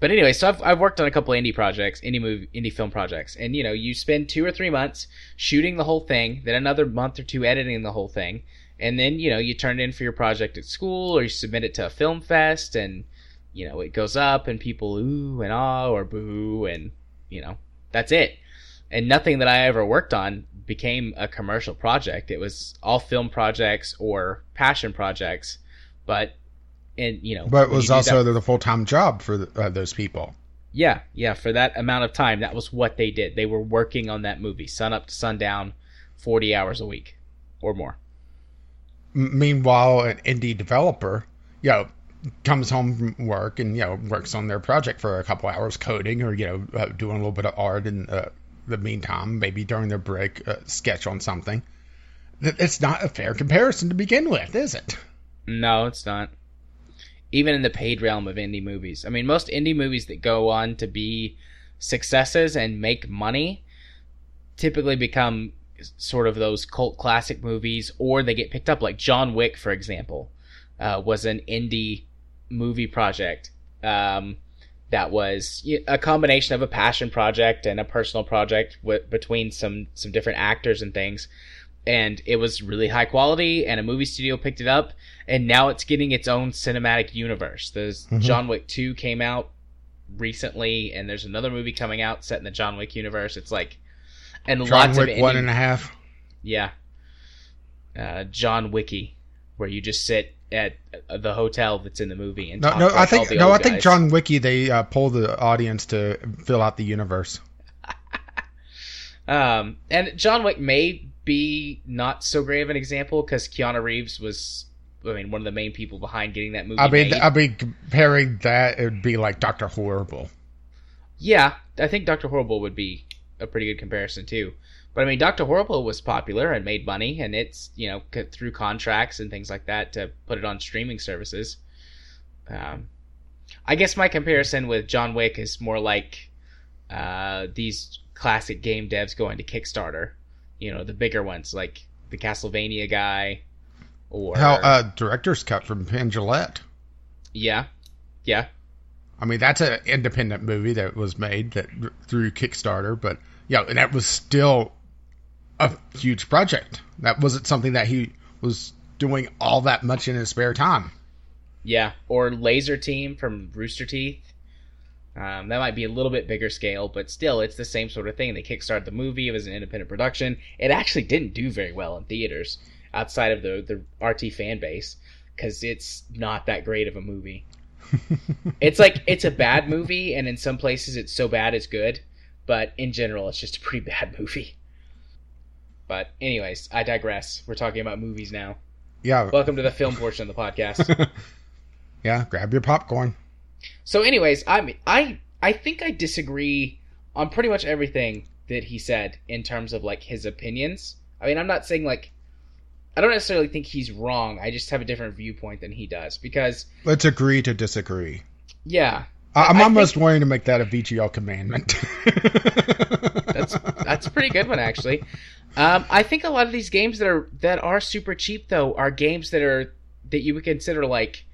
but anyway, so I've, I've worked on a couple indie projects, indie movie, indie film projects, and you know, you spend two or three months shooting the whole thing, then another month or two editing the whole thing, and then you know, you turn it in for your project at school or you submit it to a film fest, and you know, it goes up and people ooh and ah or boo, and you know, that's it. And nothing that I ever worked on became a commercial project. It was all film projects or passion projects, but and you know, but it was also that- the full-time job for the, uh, those people yeah, yeah, for that amount of time, that was what they did. They were working on that movie, sun up to sundown, 40 hours a week or more. Meanwhile, an indie developer, you know, comes home from work and you know works on their project for a couple hours coding or you know uh, doing a little bit of art in uh, the meantime, maybe during their break, uh, sketch on something. Th- It's not a fair comparison to begin with, is it? No, it's not. Even in the paid realm of indie movies. I mean, most indie movies that go on to be successes and make money typically become sort of those cult classic movies or they get picked up. Like John Wick, for example, uh, was an indie movie project um, that was a combination of a passion project and a personal project w- between some, some different actors and things and it was really high quality and a movie studio picked it up and now it's getting its own cinematic universe there's Mhm. john wick 2 came out recently and there's another movie coming out set in the john wick universe it's like and John lots Wick of one and a half. yeah uh, john wicky where you just sit at the hotel that's in the movie and No, no, I think no, I think guys. John Wiki they uh, pull the audience to fill out the universe. <laughs> Um, and John Wick may be not so great of an example because Keanu Reeves was I mean, one of the main people behind getting that movie I mean, made. I mean, comparing that, it would be like Doctor Horrible. yeah, I think Doctor Horrible would be a pretty good comparison too. But I mean, Doctor Horrible was popular and made money, and it's you know through contracts and things like that to put it on streaming services. Um, I guess my comparison with John Wick is more like uh, these classic game devs going to Kickstarter. You know, the bigger ones like the Castlevania guy, or How uh, director's cut from Jillette. yeah, yeah, I mean, that's an independent movie that was made that through Kickstarter, but yeah, and that was still a huge project. That wasn't something that he was doing all that much in his spare time. yeah, or Lazer Team from Rooster Teeth. Um, that might be a little bit bigger scale, but still, it's the same sort of thing. They kickstarted the movie; it was an independent production. It actually didn't do very well in theaters outside of the the RT fan base because it's not that great of a movie. It's like it's a bad movie, and in some places it's so bad it's good, but in general, it's just a pretty bad movie. But anyways, I digress. We're talking about movies now. Yeah, Welcome to the film portion of the podcast. <laughs> yeah. Grab your popcorn. So, anyways, I I I think I disagree on pretty much everything that he said in terms of like his opinions. I mean, I'm not saying like I don't necessarily think he's wrong. I just have a different viewpoint than he does because Let's agree to disagree. yeah, I- I'm I almost think- wanting to make that a VGL commandment. <laughs> that's that's a pretty good one actually. Um, I think a lot of these games that are that are super cheap though are games that are that you would consider like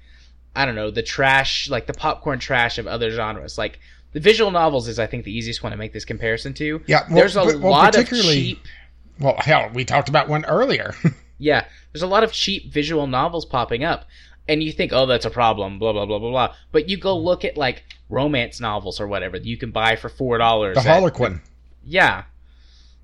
I don't know the trash like the popcorn trash of other genres like. The visual novels is, I think, the easiest one to make this comparison to. Yeah, well, there's a well, lot of cheap well, hell, we talked about one earlier. <laughs> Yeah, there's a lot of cheap visual novels popping up, and you think, oh, that's a problem, blah blah blah blah blah. But you go look at like romance novels or whatever that you can buy for four dollars. the Harlequin. Yeah,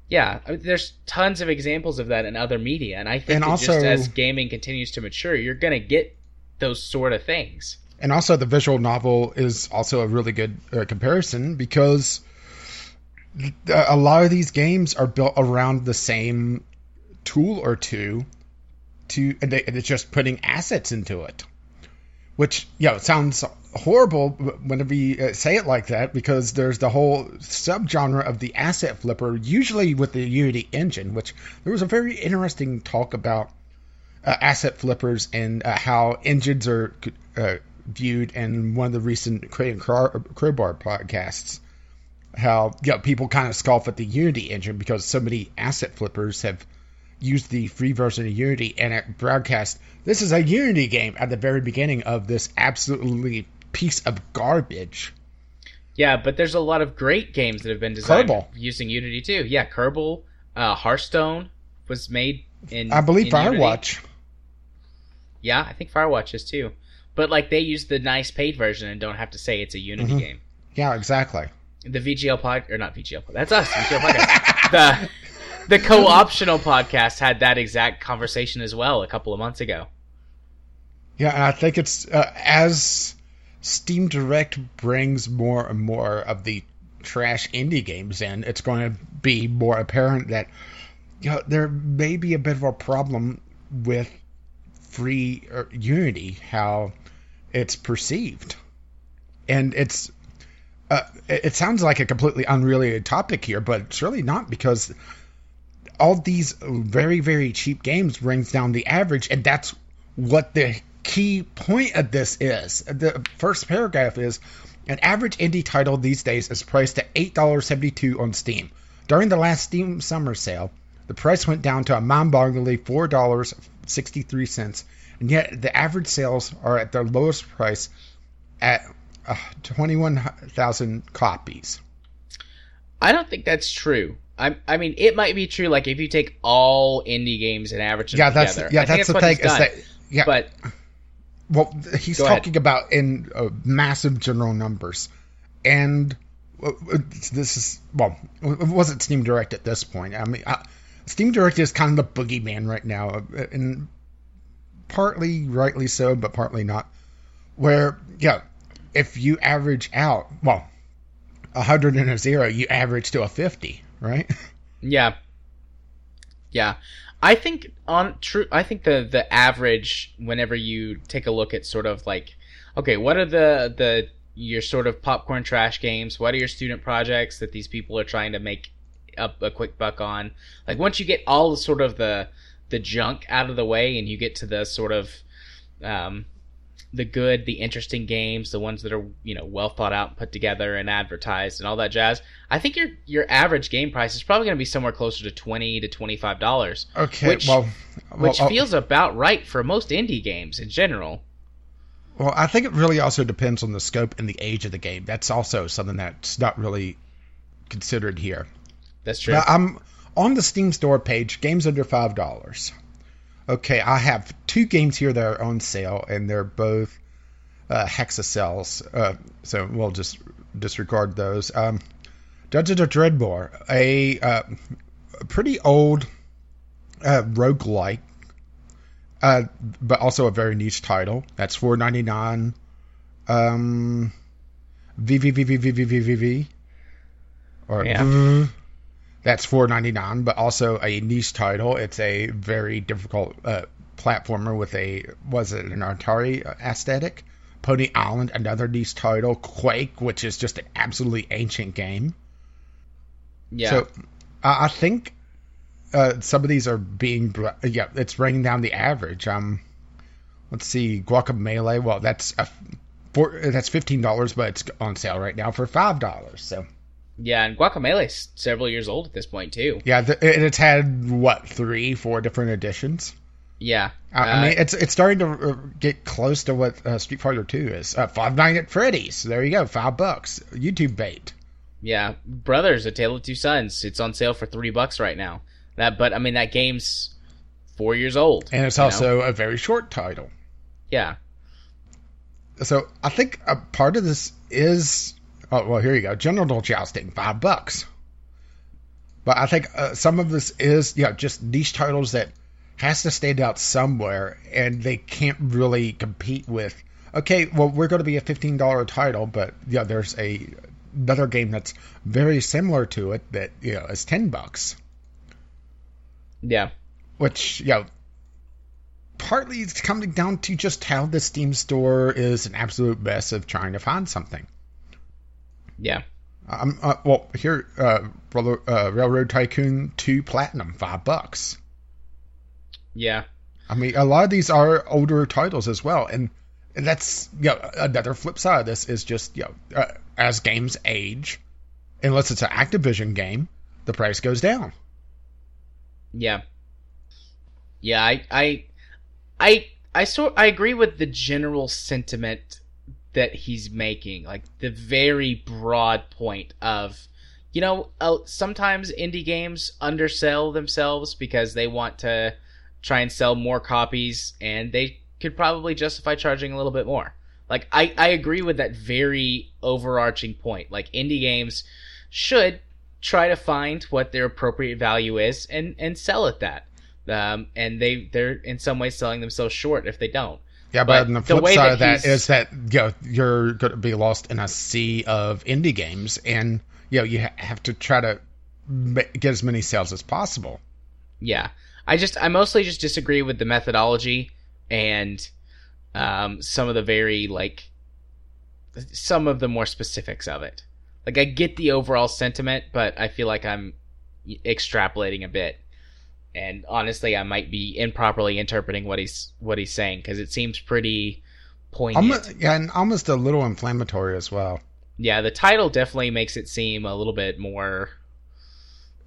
yeah. I mean, there's tons of examples of that in other media, and I think And also- just as gaming continues to mature, you're gonna get those sort of things. And also, the visual novel is also a really good uh, comparison because a lot of these games are built around the same tool or two, to and, they, and it's just putting assets into it. Which, yeah, it sounds horrible whenever you uh, say it like that because there's the whole subgenre of the asset flipper, usually with the Unity engine, which there was a very interesting talk about uh, asset flippers and uh, how engines are uh, viewed in one of the recent Crate and Crow- Crowbar podcasts. How yeah, people kind of scoff at the Unity engine because so many asset flippers have used the free version of Unity and it broadcast this is a Unity game at the very beginning of this absolutely piece of garbage. Yeah, but there's a lot of great games that have been designed Kerbal. using Unity too. Yeah, Kerbal, uh, Hearthstone was made in. I believe in Unity. Firewatch. Yeah, I think Firewatch is too. But like they use the nice paid version and don't have to say it's a Unity Mhm. game. Yeah, exactly. The VGL pod or not VGL pod. That's us. VGL podcast. <laughs> the the co-optional podcast had that exact conversation as well a couple of months ago. Yeah, I think it's uh, as Steam Direct brings more and more of the trash indie games in, it's going to be more apparent that you know, there may be a bit of a problem with free uh, Unity, how it's perceived, and it's. Uh, it sounds like a completely unrelated topic here, but it's really not because all these very very cheap games brings down the average, and that's what the key point of this is. The first paragraph is an average indie title these days is priced at $8.72 on Steam. During the last Steam summer sale, the price went down to a mind-bogglingly $4.63, and yet the average sales are at their lowest price at uh, 21,000 copies. I don't think that's true. I, I mean, it might be true. Like if you take all indie games and average them Yeah, that's together. yeah, I think that's the thing. that yeah, But Well, he's Go ahead. talking about in uh, massive general numbers, and uh, uh, this is well, it wasn't Steam Direct at this point. I mean, uh, Steam Direct is kind of the boogeyman right now, uh, and partly rightly so, but partly not. Where yeah, if you average out, well, a hundred and a zero, you average to a fifty, right? Yeah. Yeah. I think on true. I think the the average whenever you take a look at sort of like, okay, what are the the your sort of popcorn trash games? What are your student projects that these people are trying to make up a quick buck on? Like once you get all sort of the the junk out of the way and you get to the sort of um, the good, the interesting games, the ones that are you know well thought out and put together and advertised and all that jazz. I think your your average game price is probably going to be somewhere closer to twenty to twenty five dollars. Okay, which, well, well, which oh, feels about right for most indie games in general. well, I think it really also depends on the scope and the age of the game. That's also something that's not really considered here. That's true. Now, I'm on the Steam store page, games under five dollars. Okay, I have two games here that are on sale, and they're both uh, hexacells. Uh, so we'll just disregard those. Um, Dungeons of Dredmor, a, uh, a pretty old uh, roguelike, uh, but also a very niche title. That's four ninety nine. Um, VVVVVV. Or Yeah. That's four ninety nine, but also a niche title. It's a very difficult uh, platformer with a was it an Atari aesthetic? Pony Island, another niche title. Quake, which is just an absolutely ancient game. yeah. So I I think uh, some of these are being br- yeah, it's bringing down the average. Um, let's see, Guacamelee. Well, that's a four, that's fifteen dollars, but it's on sale right now for five dollars. So yeah, and Guacamelee's several years old at this point too. yeah, the, and it's had what three, four different editions. Yeah. I, I Uh, mean, it's it's starting to uh, get close to what uh, Street Fighter Two is. Uh, Five Nights at Freddy's. There you go, five bucks. YouTube bait. Yeah, Brothers: A Tale of Two Sons. It's on sale for three bucks right now. That, but I mean, that game's four years old. And it's you know? also a very short title. yeah, So I think a part of this is oh well here you go general jousting five bucks. But I think uh, some of this is yeah just niche titles that has to stand out somewhere and they can't really compete with. Okay, well we're going to be a fifteen dollar title, but yeah there's a another game that's very similar to it that you know is ten bucks, yeah, which you know partly it's coming down to just how the Steam store is an absolute mess of trying to find something. Yeah, Um, uh, well, here, uh, Railroad, uh, Railroad Tycoon 2 Platinum, five bucks. yeah, I mean, a lot of these are older titles as well, and, and that's you know another flip side of this is just you know uh, as games age, unless it's an Activision game, the price goes down. yeah, yeah. I, I, I, I sort. I agree with the general sentiment that he's making, like the very broad point of, you know, uh, sometimes indie games undersell themselves because they want to try and sell more copies, and they could probably justify charging a little bit more. Like I, I agree with that very overarching point. Like indie games should try to find what their appropriate value is and and sell at that. Um, and they they're in some ways selling themselves short if they don't. Yeah, But but, on the the flip way side that of that is that you know, you're going to be lost in a sea of indie games, and you know you have to try to get as many sales as possible. Yeah, I just I mostly just disagree with the methodology and um, some of the very like some of the more specifics of it. Like I get the overall sentiment, but I feel like I'm extrapolating a bit. And honestly, I might be improperly interpreting what he's what he's saying because it seems pretty poignant. Almost, yeah, and almost a little inflammatory as well. yeah, the title definitely makes it seem a little bit more.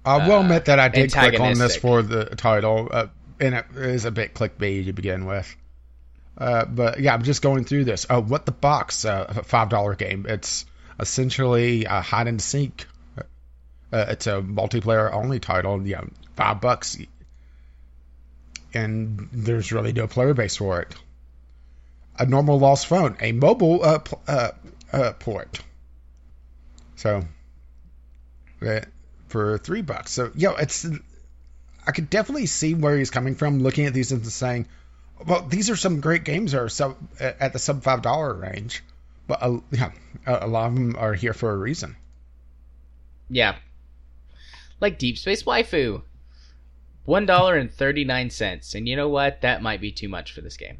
I will Uh, admit that I did click on this for the title, uh, and it is a bit clickbaity to begin with. Uh, but yeah, I'm just going through this. Uh, what the box? Uh, a five dollar game. It's essentially a hide and seek. Uh, it's a multiplayer only title. Yeah, five bucks, and there's really no player base for it. A normal lost phone, a mobile uh, pl- uh, uh, port. So, uh, for three bucks. So, yo, it's. I could definitely see where he's coming from, looking at these and saying, "Well, these are some great games are sub at the sub five dollar range." But uh, yeah, a a lot of them are here for a reason. Yeah, like Deep Space Waifu. One dollar and thirty nine cents, and you know what? That might be too much for this game.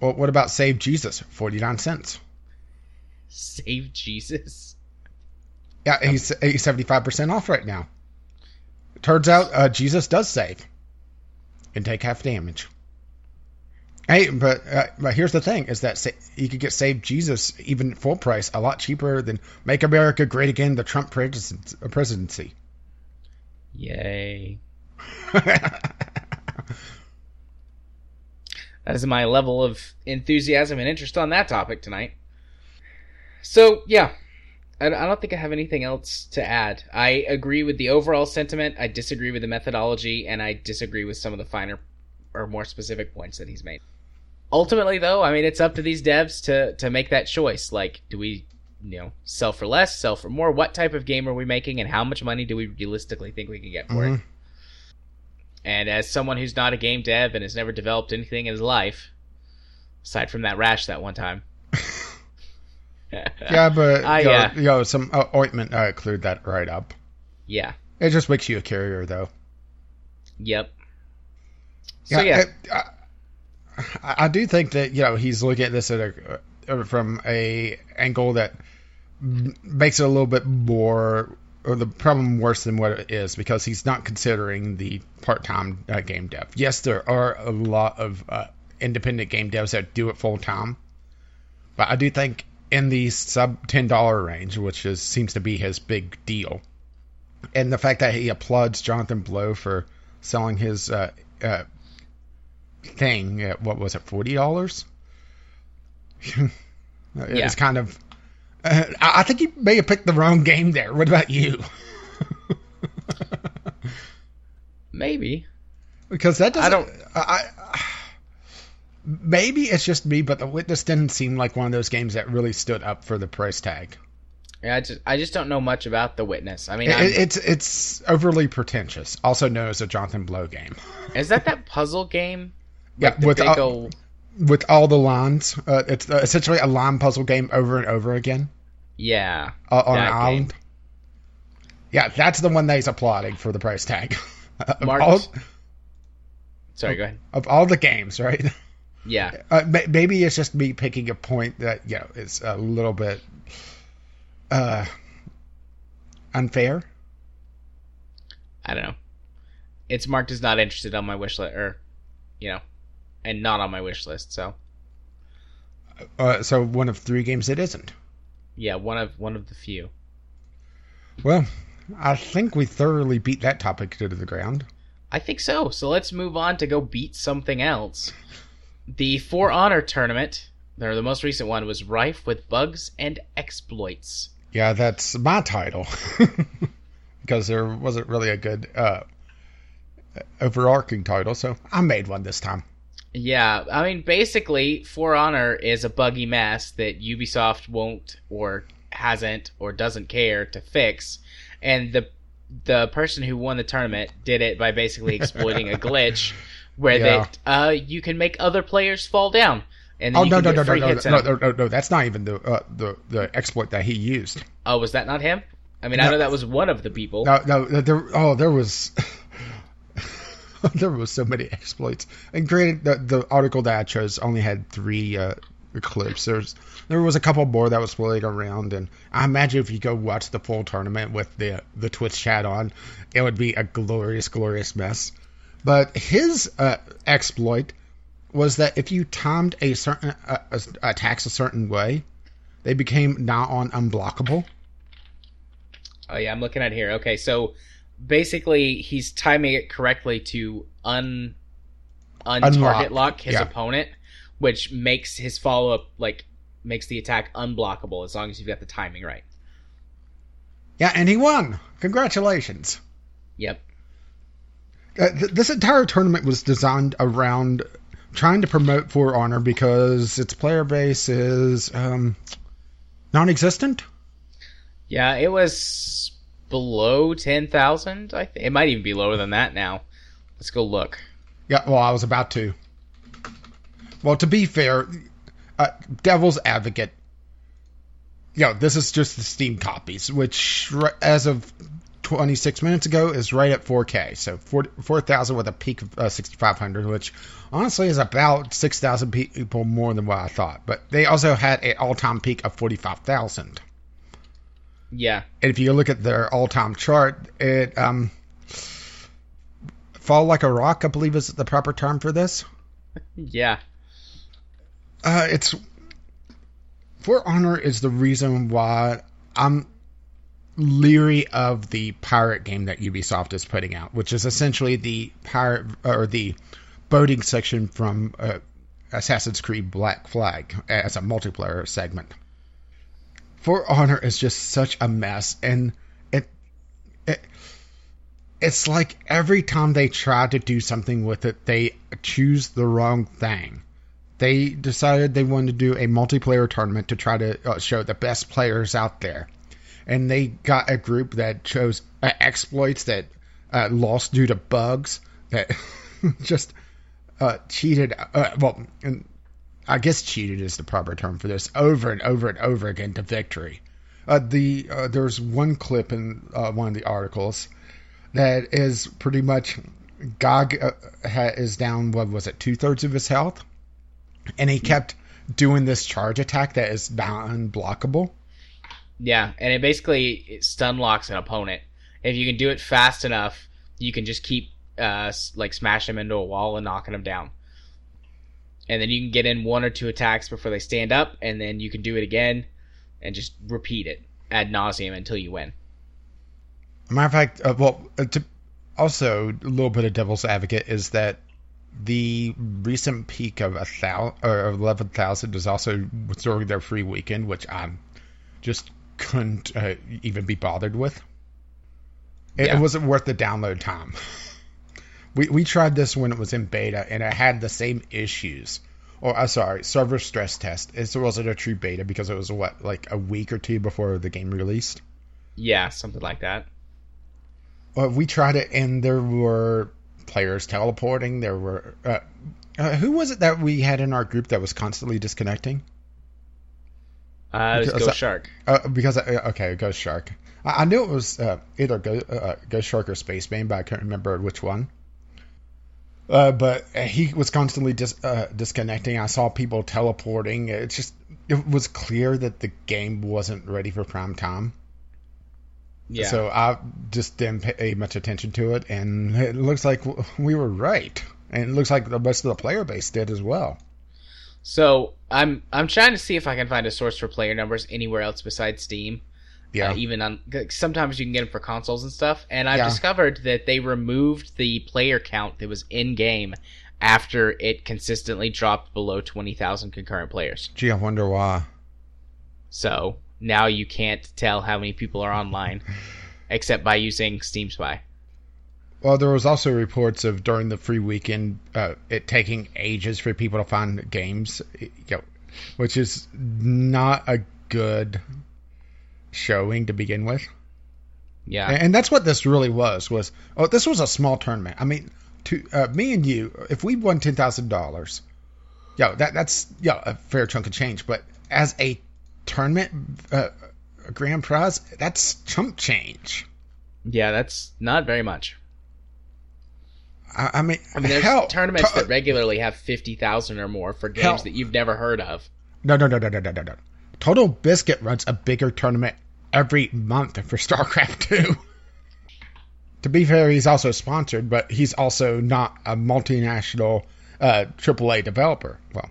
Well, what about Save Jesus? Forty nine cents. Save Jesus. Yeah, he's he's seventy five percent off right now. Turns out uh, Jesus does save and take half damage. Hey, but uh, but here's the thing: is that sa- you could get Save Jesus even full price a lot cheaper than Make America Great Again, the Trump presidency. Yay. That is my level of enthusiasm and interest on that topic tonight. So, yeah. I don't think I have anything else to add. I agree with the overall sentiment. I disagree with the methodology, and I disagree with some of the finer or more specific points that he's made. Ultimately, though, I mean, it's up to these devs to to make that choice. Like, do we, you know, sell for less, sell for more? What type of game are we making, and how much money do we realistically think we can get for it? Mm-hmm. And as someone who's not a game dev and has never developed anything in his life, aside from that rash that one time. Yeah, but <laughs> you know, yeah. you know, some uh, ointment uh, cleared that right up. Yeah. It just makes you a carrier, though. Yep. So yeah. it- I, I I do think that you know he's looking at this at a, uh, from a angle that makes it a little bit more or the problem worse than what it is because he's not considering the part-time uh, game dev. Yes, there are a lot of uh, independent game devs that do it full time, but I do think in the sub ten dollar range, which is seems to be his big deal, and the fact that he applauds Jonathan Blow for selling his uh, uh, thing at what was it, forty dollars? <laughs> It's kind of. Uh, I I think he may have picked the wrong game there. What about you? Maybe. because that doesn't. I don't- I, I, maybe it's just me, but the witness didn't seem like one of those games that really stood up for the price tag. Yeah, I just I just don't know much about the witness. I mean, It, it's it's overly pretentious, also known as a Jonathan Blow game. is that that puzzle game? Yeah, Like the with big all- ol- With all the lines, uh, it's uh, essentially a line puzzle game over and over again. yeah. uh, on an game. island. Yeah, that's the one that he's applauding for the price tag. <laughs> Mark- all, Sorry, go ahead. of all the games, right? Yeah. <laughs> Uh, ma- maybe it's just me picking a point that you know is a little bit uh, unfair. I don't know. It's marked as not interested on my wish list, or you know, and not on my wish list. So Uh, so one of three games it isn't. yeah, one of one of the few. Well, I think we thoroughly beat that topic to the ground. I think so. So let's move on to go beat something else. The For Honor tournament, or the most recent one, was rife with bugs and exploits. Yeah, that's my title <laughs> because there wasn't really a good uh, overarching title, so I made one this time. Yeah, I mean, basically, For Honor is a buggy mess that Ubisoft won't or hasn't or doesn't care to fix, and the the person who won the tournament did it by basically exploiting a <laughs> glitch where Yeah. that uh, you can make other players fall down, and then Oh you no can no no no no, no, no no no that's not even the uh, the the exploit that he used. Oh, was that not him? I mean, I know that was one of the people. No no there oh there was <laughs> <laughs> there was so many exploits. And granted the the article that I chose only had three uh, clips. There was a couple more that was floating around, and I imagine if you go watch the full tournament with the the Twitch chat on, it would be a glorious glorious mess. But his uh, exploit was that if you timed a certain uh, uh, attacks a certain way, they became now on unblockable. Oh yeah, I'm looking at here. Okay, so basically he's timing it correctly to un un Unlock, target lock his yeah. opponent, which makes his follow up like makes the attack unblockable as long as you've got the timing right. Yeah, and he won. Congratulations. Yep. Uh, th- this entire tournament was designed around trying to promote For Honor because its player base is um, non-existent. Yeah, it was below ten thousand. I think it might even be lower than that now. Let's go look. Yeah, well, I was about to. Well, to be fair, uh, Devil's Advocate. You know, this is just the Steam copies, which as of 26 minutes ago is right at 4K. So 4,000 with a peak of uh, 6,500, which honestly is about 6,000 people more than what I thought. But they also had an all-time peak of 45,000. Yeah. And if you look at their all-time chart, it um, fall like a rock. I believe is the proper term for this. <laughs> Yeah. Uh, it's For Honor is the reason why I'm leery of the pirate game that Ubisoft is putting out, which is essentially the pirate or the boating section from uh, Assassin's Creed Black Flag as a multiplayer segment. For Honor is just such a mess, and it, it it's like every time they try to do something with it, they choose the wrong thing. They decided they wanted to do a multiplayer tournament to try to uh, show the best players out there and they got a group that chose uh, exploits that uh, lost due to bugs that <laughs> just uh, cheated. Uh, well, and I guess cheated is the proper term for this. Over and over and over again to victory. Uh, the uh, there's one clip in one of the articles that is pretty much Gog is down. What was it? Two thirds of his health, and he kept doing this charge attack that is non-blockable yeah, and it basically it stun locks an opponent. If you can do it fast enough, you can just keep uh, like smashing them into a wall and knocking them down. And then you can get in one or two attacks before they stand up, and then you can do it again, and just repeat it ad nauseum until you win. Matter of fact, uh, well, uh, to, also a little bit of devil's advocate is that the recent peak of a thousand or eleven thousand is also during their free weekend, which I'm just couldn't uh, even be bothered with. It, yeah. it, wasn't worth the download time. <laughs> we we tried this when it was in beta, and it had the same issues. Or uh, sorry, server stress test. It wasn't a true beta because it was what like a week or two before the game released. Yeah, something like that. Well, we tried it, and there were players teleporting. There were uh, uh, who was it that we had in our group that was constantly disconnecting? Uh, it was Ghost Shark. Uh, because uh, okay, Ghost Shark. I, I knew it was uh, either Go, uh, Ghost Shark or Spaceman, but I can't remember which one. Uh, but he was constantly dis- uh, disconnecting. I saw people teleporting. It just it was clear that the game wasn't ready for prime time. Yeah. So I just didn't pay much attention to it, and it looks like we were right, and it looks like the rest of the player base did as well. So I'm I'm trying to see if I can find a source for player numbers anywhere else besides Steam. Yeah. Uh, even on sometimes you can get them for consoles and stuff. And I've yeah. discovered that they removed the player count that was in game after it consistently dropped below twenty thousand concurrent players. Gee, I wonder why. So now you can't tell how many people are online, <laughs> except by using Steam Spy. Well, there was also reports of during the free weekend uh, it taking ages for people to find games, you know, which is not a good showing to begin with. Yeah, and, and that's what this really was. Was oh, this was a small tournament. I mean, to uh, me and you, if we won ten thousand dollars, yo, that that's yeah a fair chunk of change. But as a tournament uh, a grand prize, that's chump change. Yeah, that's not very much. I, I mean, I mean, there's hell, tournaments that regularly have fifty thousand or more for games hell. that you've never heard of. No, no, no, no, no, no, no, no. TotalBiscuit runs a bigger tournament every month for StarCraft <laughs> Two. to be fair, he's also sponsored, but he's also not a multinational uh, AAA developer. Well,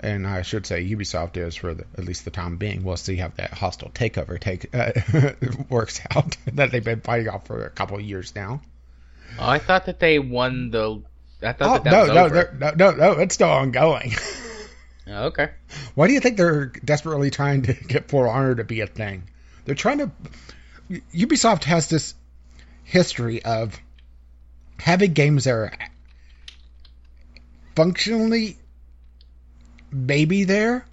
and I should say Ubisoft is for the, at least the time being. We'll see how that hostile takeover take uh, <laughs> works out <laughs> that they've been fighting off for a couple of years now. Oh, I thought that they won the. I thought oh, that, that no, no, over. no, no, no, it's still ongoing. Oh, okay. Why do you think they're desperately trying to get For Honor to be a thing? They're trying to. Ubisoft has this history of having games that are functionally maybe there,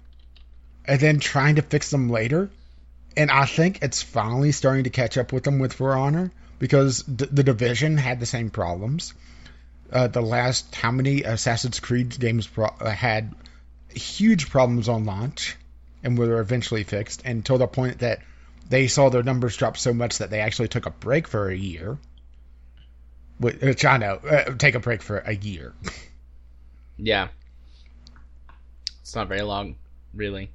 and then trying to fix them later. And I think it's finally starting to catch up with them with For Honor because the, the division had the same problems. Uh, the last how many Assassin's Creed games pro- uh, had huge problems on launch and were eventually fixed until the point that they saw their numbers drop so much that they actually took a break for a year. Which I know, uh, take a break for a year. Yeah. It's not very long, really.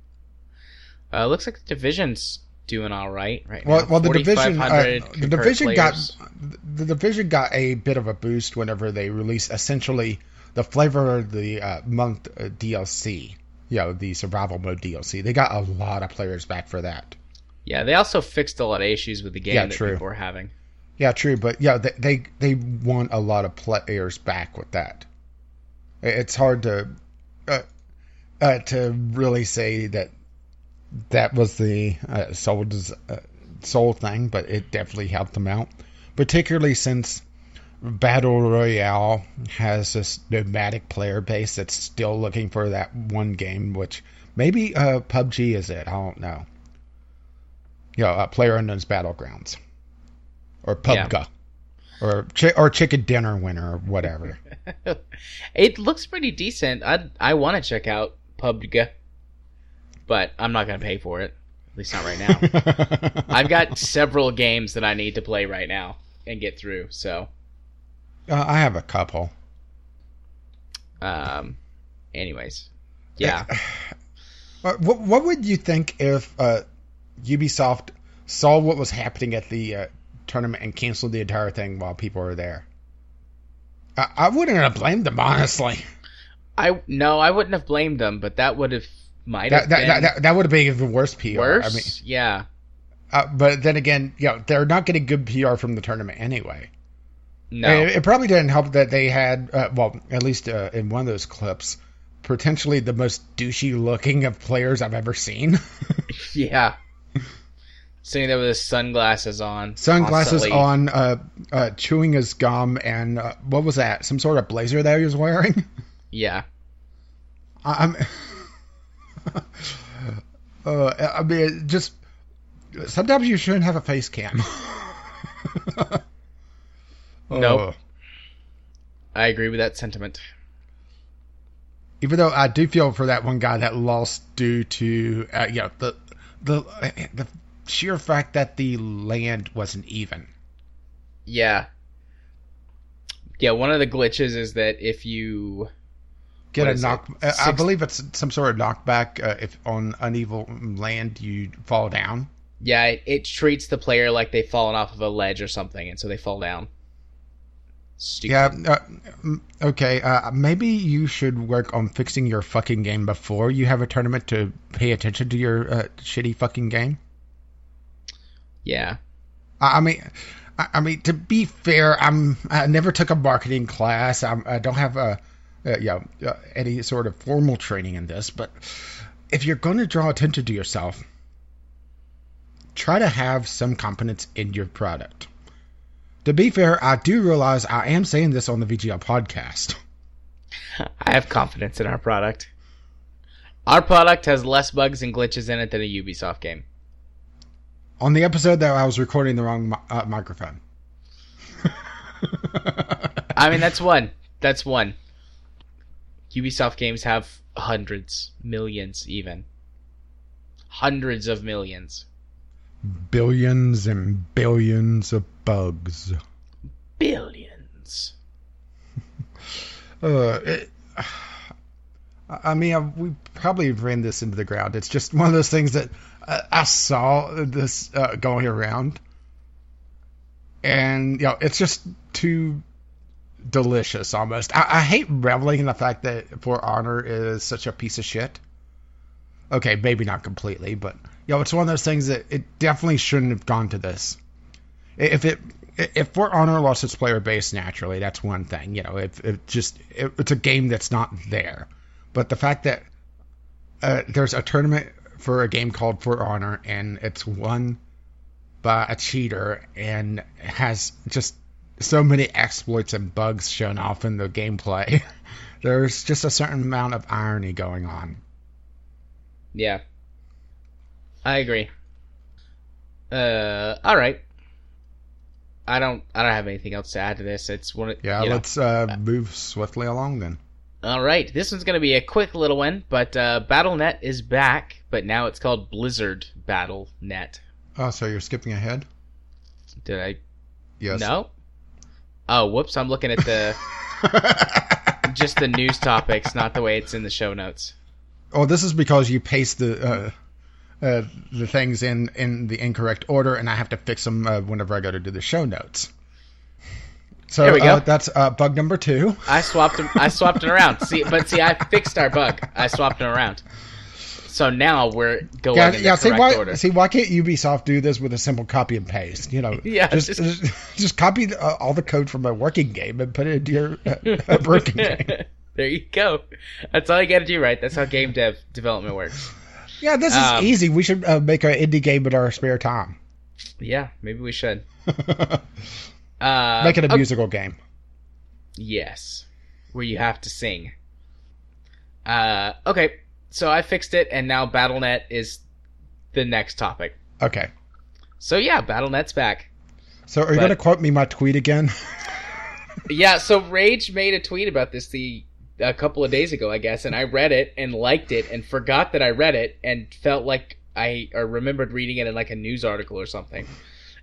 Uh, looks like the division's doing all right right Well, now. well, the division, uh, the division got the division got a bit of a boost whenever they released essentially the flavor of the uh, month uh, DLC. You know, the survival mode DLC. They got a lot of players back for that. Yeah, they also fixed a lot of issues with the game Yeah, that true. people were having. Yeah, true, but yeah, they they, they want a lot of players back with that. It's hard to uh, uh, to really say that that was the uh, sole des- uh, sole thing, but it definitely helped them out, particularly since Battle Royale has this nomadic player base that's still looking for that one game, which maybe uh, PUBG is it. I don't know. You know, uh, Player Unknown's Battlegrounds or Yeah. PUBG or chi- or Chicken Dinner Winner or whatever. <laughs> it looks pretty decent. I I want to check out PUBG, but I'm not gonna pay for it. At least not right now. <laughs> I've got several games that I need to play right now and get through. So, Uh, I have a couple. um, anyways, yeah, <sighs> Uh, What, what would you think if uh, Ubisoft saw what was happening at the uh, tournament and canceled the entire thing while people were there? I, I wouldn't have blamed them, honestly. I no, I wouldn't have blamed them, but that would have might That have that, that, that would have been even worse PR. worse. I mean, yeah, uh, but then again, you know, they're not getting good PR from the tournament anyway. No, It, it probably didn't help that they had, uh, well, at least uh, in one of those clips, potentially the most douchey looking of players I've ever seen. <laughs> yeah. Sitting there with his sunglasses on, Sunglasses constantly. on, uh, uh, chewing his gum, and uh, what was that? Some sort of blazer that he was wearing? Yeah, I- I'm. <laughs> uh, I mean, just sometimes you shouldn't have a face cam. <laughs> Nope. Uh, I agree with that sentiment. even though I do feel for that one guy that lost due to uh, you know the the the sheer fact that the land wasn't even. Yeah. Yeah, one of the glitches is that if you Get a knock. it? uh, I believe it's some sort of knockback. Uh, if on uneven land you fall down. yeah, it, it treats the player like they've fallen off of a ledge or something and so they fall down. Stupid. Yeah. Uh, okay. Uh, maybe you should work on fixing your fucking game before you have a tournament to pay attention to your uh, shitty fucking game. Yeah. I I mean, I I mean to be fair, I'm I never took a marketing class. I'm, I don't have a, uh, you know, uh, any sort of formal training in this. But if you're going to draw attention to yourself, try to have some competence in your product. To be fair, I do realize I am saying this on the VGL podcast. <laughs> I have confidence in our product. Our product has less bugs and glitches in it than a Ubisoft game. On the episode that I was recording the wrong uh, microphone. <laughs> I mean, that's one. That's one. Ubisoft games have hundreds, millions, even. Hundreds of millions. Billions and billions of bugs. Billions. <laughs> Uh, it, <sighs> I mean, I, we probably ran this into the ground. It's just one of those things that uh, I saw this uh, going around, and you know, it's just too delicious almost. I, I hate reveling in the fact that For Honor is such a piece of shit. Okay, maybe not completely, but know, it's one of those things that it definitely shouldn't have gone to this. If it if For Honor lost its player base naturally, that's one thing. You know, if it just it, it's a game that's not there, but the fact that uh, there's a tournament for a game called For Honor and it's won by a cheater and has just so many exploits and bugs shown off in the gameplay. <laughs> There's just a certain amount of irony going on. Yeah. I agree. Uh, all right. I don't. I don't have anything else to add to this. It's one. Of, Yeah, let's uh, move swiftly along then. All right. This one's gonna be a quick little one, but uh, BattleNet is back, but now it's called Blizzard BattleNet. Oh, so you're skipping ahead? Did I? Yes. No. Oh, whoops! I'm looking at the <laughs> just the news topics, not the way it's in the show notes. oh, this is because you paste the uh, the things in in the incorrect order, and I have to fix them uh, whenever I go to do the show notes. So There we go. Uh, that's uh, bug number two. I swapped them. I swapped it around. See, but see, I fixed our bug. I swapped it around. So now we're going Yeah, in the yeah. See why? order. See why can't Ubisoft do this with a simple copy and paste? You know, <laughs> Yeah, just just- just, just copy uh, all the code from a working game and put it into your uh, broken game. <laughs> there you go. That's all you got to do, right? That's how game dev development works. Yeah, this is Um, easy. We should uh, make an indie game in our spare time. Yeah, maybe we should. <laughs> make Uh, it a okay. musical game. Yes, where you have to sing. Uh, okay, so I fixed it, and now BattleNet is the next topic. Okay. So yeah, BattleNet's back. So are you But- going to quote me my tweet again? <laughs> Yeah, so Rage made a tweet about this the a couple of days ago, I guess, and I read it and liked it and forgot that I read it and felt like I or remembered reading it in like a news article or something.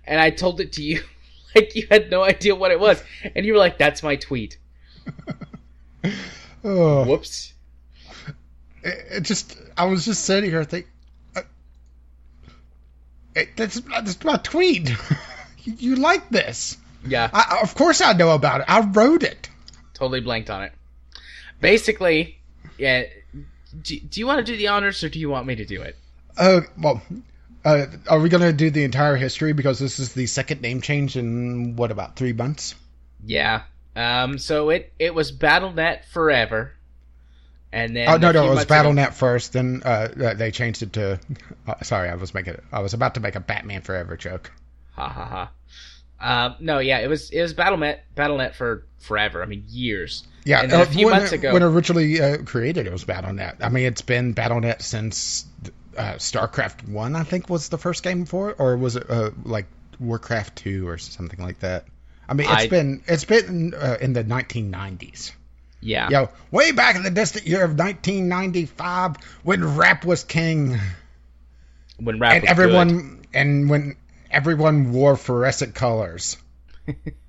And I told it to you <laughs> like you had no idea what it was. And you were like, That's my tweet. <laughs> oh, Whoops. it, it just I was just sitting here thinking, uh, it, that's that's my tweet. <laughs> you, you like this? Yeah. I, of course I know about it. I wrote it. totally blanked on it. Basically, yeah. Do, do you want to do the honors or do you want me to do it? Uh, well, uh, are we going to do the entire history because this is the second name change in what about three months? Yeah. Um. So it it was BattleNet forever, and then oh no, no, it was months ago- BattleNet first. Then uh, uh, they changed it to. Uh, sorry, I was making. I was about to make a Batman Forever joke. Ha ha ha. Um. No. Yeah. It was it was BattleNet BattleNet for forever. I mean years. Yeah, And then a uh, few when, months ago- when originally uh, created, it was BattleNet. I mean, it's been BattleNet since uh, StarCraft One, I think, was the first game for it, or was it uh, like Warcraft Two or something like that? I mean, it's I- been it's been uh, in the 1990s. Yeah. Yo, way back in the distant year of 1995, when rap was king, When rap and was everyone good. and when everyone wore fluorescent colors, <laughs>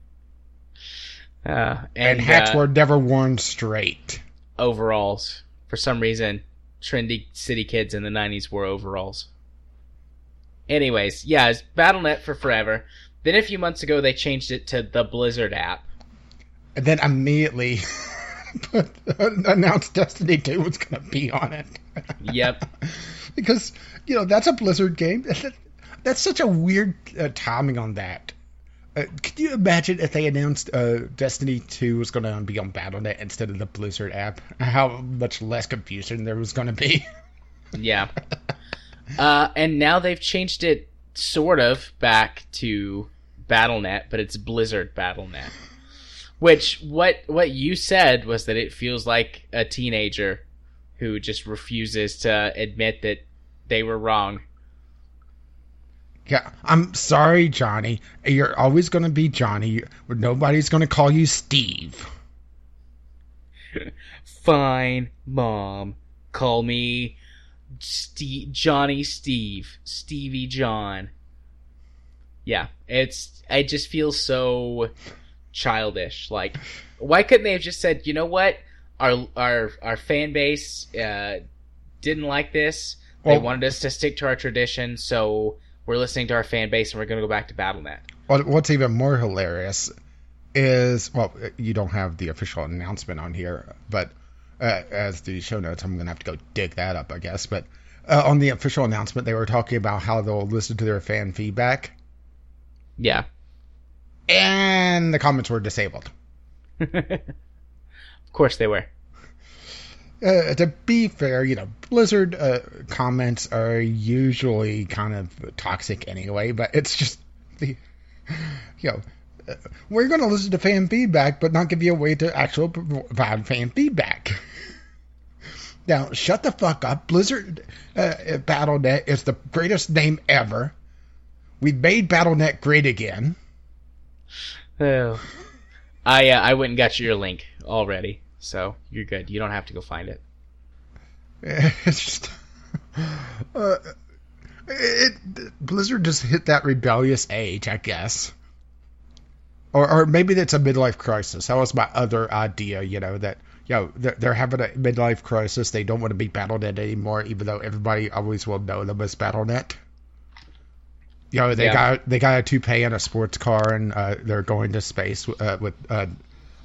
Uh, and, and, hats uh, were never worn straight. overalls. For some reason, trendy city kids in the '90s wore overalls. Anyways, yeah, it's BattleNet for forever. Then a few months ago, they changed it to the Blizzard app. and then immediately <laughs> announced Destiny 2 was going to be on it. <laughs> Yep. because, you know, that's a Blizzard game. <laughs> That's such a weird uh, timing on that. Uh, could you imagine if they announced uh, Destiny 2 was going to be on Battle.net instead of the Blizzard app? How much less confusion there was going to be. <laughs> Yeah. Uh, and now they've changed it sort of back to BattleNet, but it's Blizzard BattleNet. Which what what you said was that it feels like a teenager who just refuses to admit that they were wrong. Yeah, I'm sorry, Johnny. You're always going to be Johnny. Nobody's going to call you Steve. <laughs> Fine, mom. Call me Ste- Johnny Steve, Stevie John. Yeah, it's it just feels so childish. Like, why couldn't they have just said, you know what, our our our fan base uh, didn't like this. They Well- wanted us to stick to our tradition, so we're listening to our fan base and we're going to go back to BattleNet. What's even more hilarious is well, you don't have the official announcement on here, but uh, as the show notes, I'm gonna have to go dig that up, I guess. But uh, on the official announcement, they were talking about how they'll listen to their fan feedback, Yeah. and the comments were disabled. <laughs> of course they were. Uh, to be fair, you know, Blizzard uh, comments are usually kind of toxic anyway, but it's just the, you know, uh, we're going to listen to fan feedback, but not give you a way to actually provide fan feedback. <laughs> Now, shut the fuck up. Blizzard uh, BattleNet is the greatest name ever. We made BattleNet great again. Oh. I uh, I went and got you your link already, so you're good. You don't have to go find it. <laughs> It's just. <laughs> Uh, It, Blizzard just hit that rebellious age, I guess. Or, or maybe that's a midlife crisis. That was my other idea, you know, that you know, they're, they're having a midlife crisis. They don't want to be BattleNet anymore, even though everybody always will know them as BattleNet. You know, they Yeah. got they got a toupee and a sports car, and uh, they're going to space uh, with uh,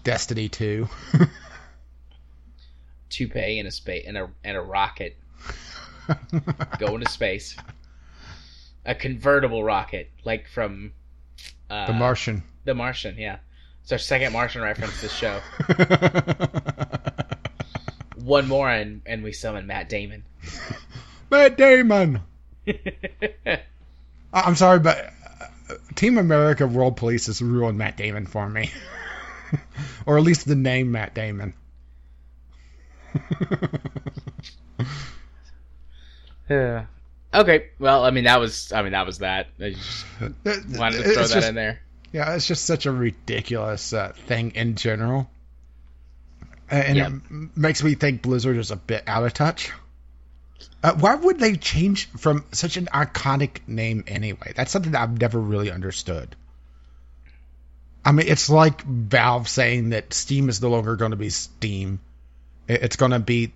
Destiny 2. <laughs> Toupee and a space and a and a rocket <laughs> going to space. A convertible rocket, like from uh, the Martian. The Martian. Yeah, it's our second Martian reference this show. <laughs> One more, and and we summon Matt Damon. <laughs> Matt Damon. I'm sorry, but uh, Team America World Police has ruined Matt Damon for me, or at least the name Matt Damon. <laughs> Yeah. Okay. Well, I mean that was I mean that was that. I just <laughs> wanted to throw It's that just- in there. Yeah, it's just such a ridiculous uh, thing in general, and Yeah. it makes me think Blizzard is a bit out of touch. Uh, why would they change from such an iconic name anyway? That's something that I've never really understood. I mean, it's like Valve saying that Steam is no longer going to be Steam; it's going to be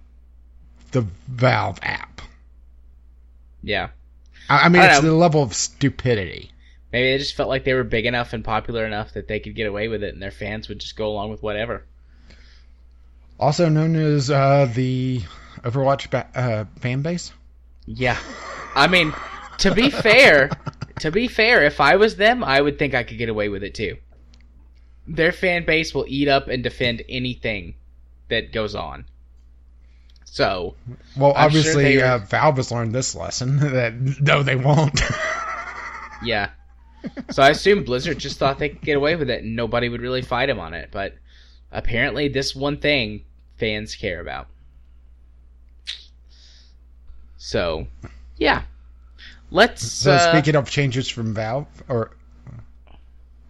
the Valve app. Yeah. I, I mean, I it's know. the level of stupidity. Maybe they just felt like they were big enough and popular enough that they could get away with it, and their fans would just go along with whatever. Also known as uh, the Overwatch ba- uh, fan base. Yeah. I mean, to be <laughs> fair, to be fair, if I was them, I would think I could get away with it too. Their fan base will eat up and defend anything that goes on. So, Well, I'm obviously, they uh, Valve has learned this lesson <laughs> that no, they won't. <laughs> yeah. So I assume Blizzard just thought they could get away with it and nobody would really fight them on it, but apparently this one thing fans care about. So, yeah. Let's so, uh, speaking of changes from Valve, or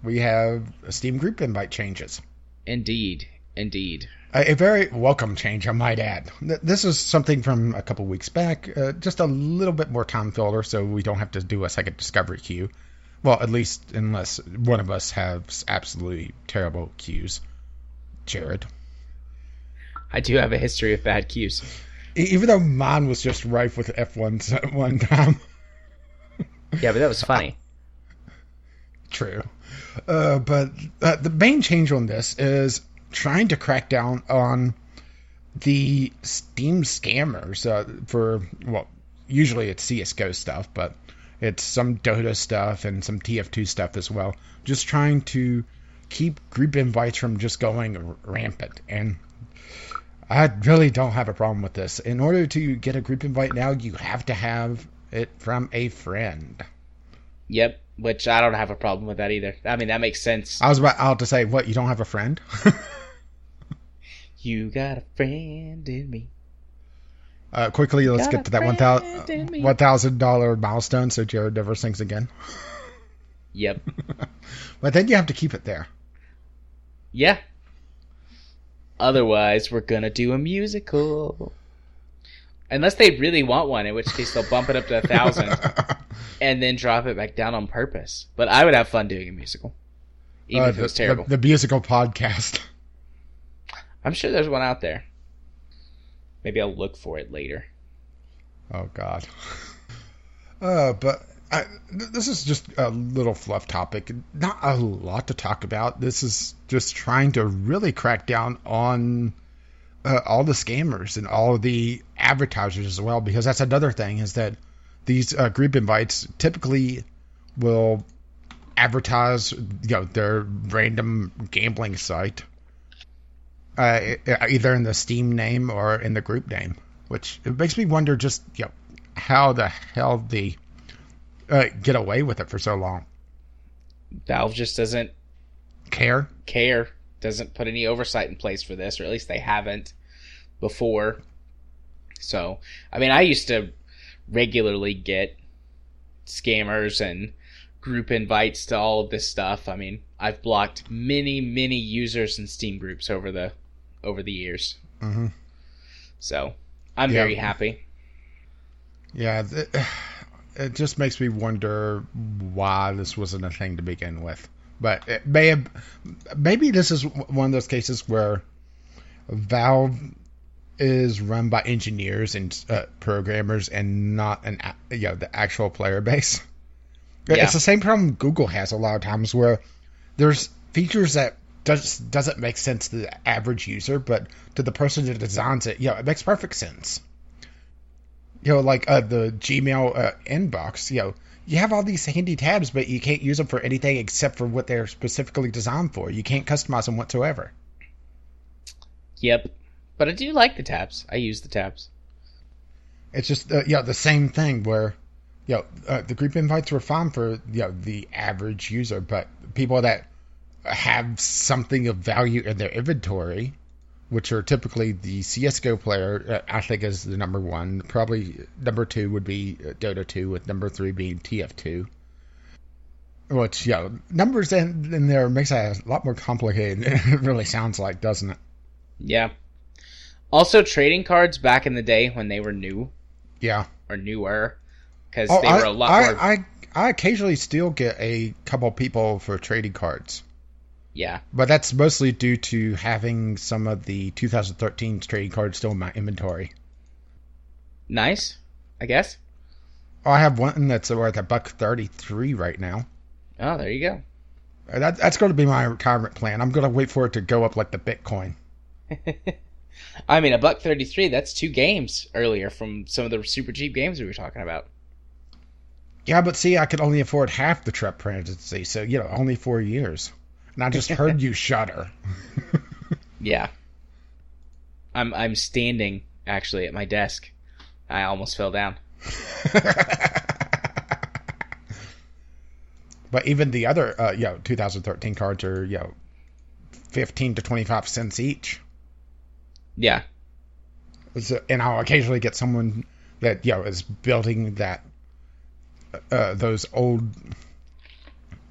we have Steam group invite changes. indeed, indeed. A, very welcome change, I might add. This is something from a couple weeks back, uh, just a little bit more time filler, so we don't have to do a second discovery queue. Well, at least unless one of us has absolutely terrible queues. Jared. I do have a history of bad cues. Even though mine was just rife with F1s at one time. Yeah, but that was funny. <laughs> True. Uh, but uh, the main change on this is trying to crack down on the Steam scammers uh, for, well, usually it's CSGO stuff, but it's some Dota stuff and some TF2 stuff as well. Just trying to keep group invites from just going rampant. And I really don't have a problem with this. In order to get a group invite now, you have to have it from a friend. Yep, which I don't have a problem with that either. I mean, that makes sense. I was about out to say, what, you don't have a friend? <laughs> You got a friend in me. Uh, quickly, let's Got get to that one in me. thousand dollar milestone, so Jared never sings again. Yep. <laughs> But then you have to keep it there. Yeah. Otherwise, we're gonna do a musical. Unless they really want one, in which case they'll bump it up to a thousand <laughs> and then drop it back down on purpose. But I would have fun doing a musical, even Uh, if it was terrible. The, the musical podcast. <laughs> I'm sure there's one out there. Maybe I'll look for it later. Oh God. <laughs> Uh, but I, this is just a little fluff topic. Not a lot to talk about. This is just trying to really crack down on uh, all the scammers and all the advertisers as well, because that's another thing is that these uh, group invites typically will advertise, you know, their random gambling site, uh, either in the Steam name or in the group name, which it makes me wonder just you know how the hell they uh, get away with it for so long. Valve just doesn't Care? care, doesn't put any oversight in place for this, or at least they haven't before. So, I mean, I used to regularly get scammers and group invites to all of this stuff. I mean, I've blocked many, many users in Steam groups over the over the years. hmm So, I'm Yeah. very happy. Yeah. <sighs> it just makes me wonder why this wasn't a thing to begin with. But it may have, maybe this is one of those cases where Valve is run by engineers and uh, programmers and not an you know the actual player base. Yeah. It's the same problem Google has a lot of times where there's features that does doesn't make sense to the average user, but to the person that designs it, you know, it makes perfect sense. You know, like uh, the Gmail uh, inbox, you know, you have all these handy tabs, but you can't use them for anything except for what they're specifically designed for. You can't customize them whatsoever. Yep. But I do like the tabs. I use the tabs. It's just uh, know the same thing where you know uh, the group invites were fine for you know the average user, but people that have something of value in their inventory, which are typically the CS:GO player, uh, I think is the number one. Probably number two would be uh, Dota 2, with number three being TF2. Which yeah, numbers in, in there makes it a lot more complicated <laughs> it really sounds like, doesn't it? Yeah. Also, trading cards back in the day when they were new Yeah. or newer, because Oh, they I, were a lot I, more. I, I occasionally still get a couple people for trading cards, yeah. but that's mostly due to having some of the 2013 trading cards still in my inventory. Nice, I guess. Oh, I have one that's worth a buck thirty-three right now. Oh, there you go. Uh, That, that's going to be my retirement plan. I'm going to wait for it to go up like the Bitcoin. <laughs> I mean, a buck thirty-three. That's two games earlier from some of the super cheap games we were talking about. Yeah, but see, I could only afford half the trip presidency, so you know, only four years. And I just heard you shudder. <laughs> Yeah. I'm I'm standing actually at my desk. I almost fell down. <laughs> But even the other, uh, you know, 2013 cards are, you know, 15 to 25 cents each. Yeah. So, and I'll occasionally get someone that, you know, is building that, uh, those old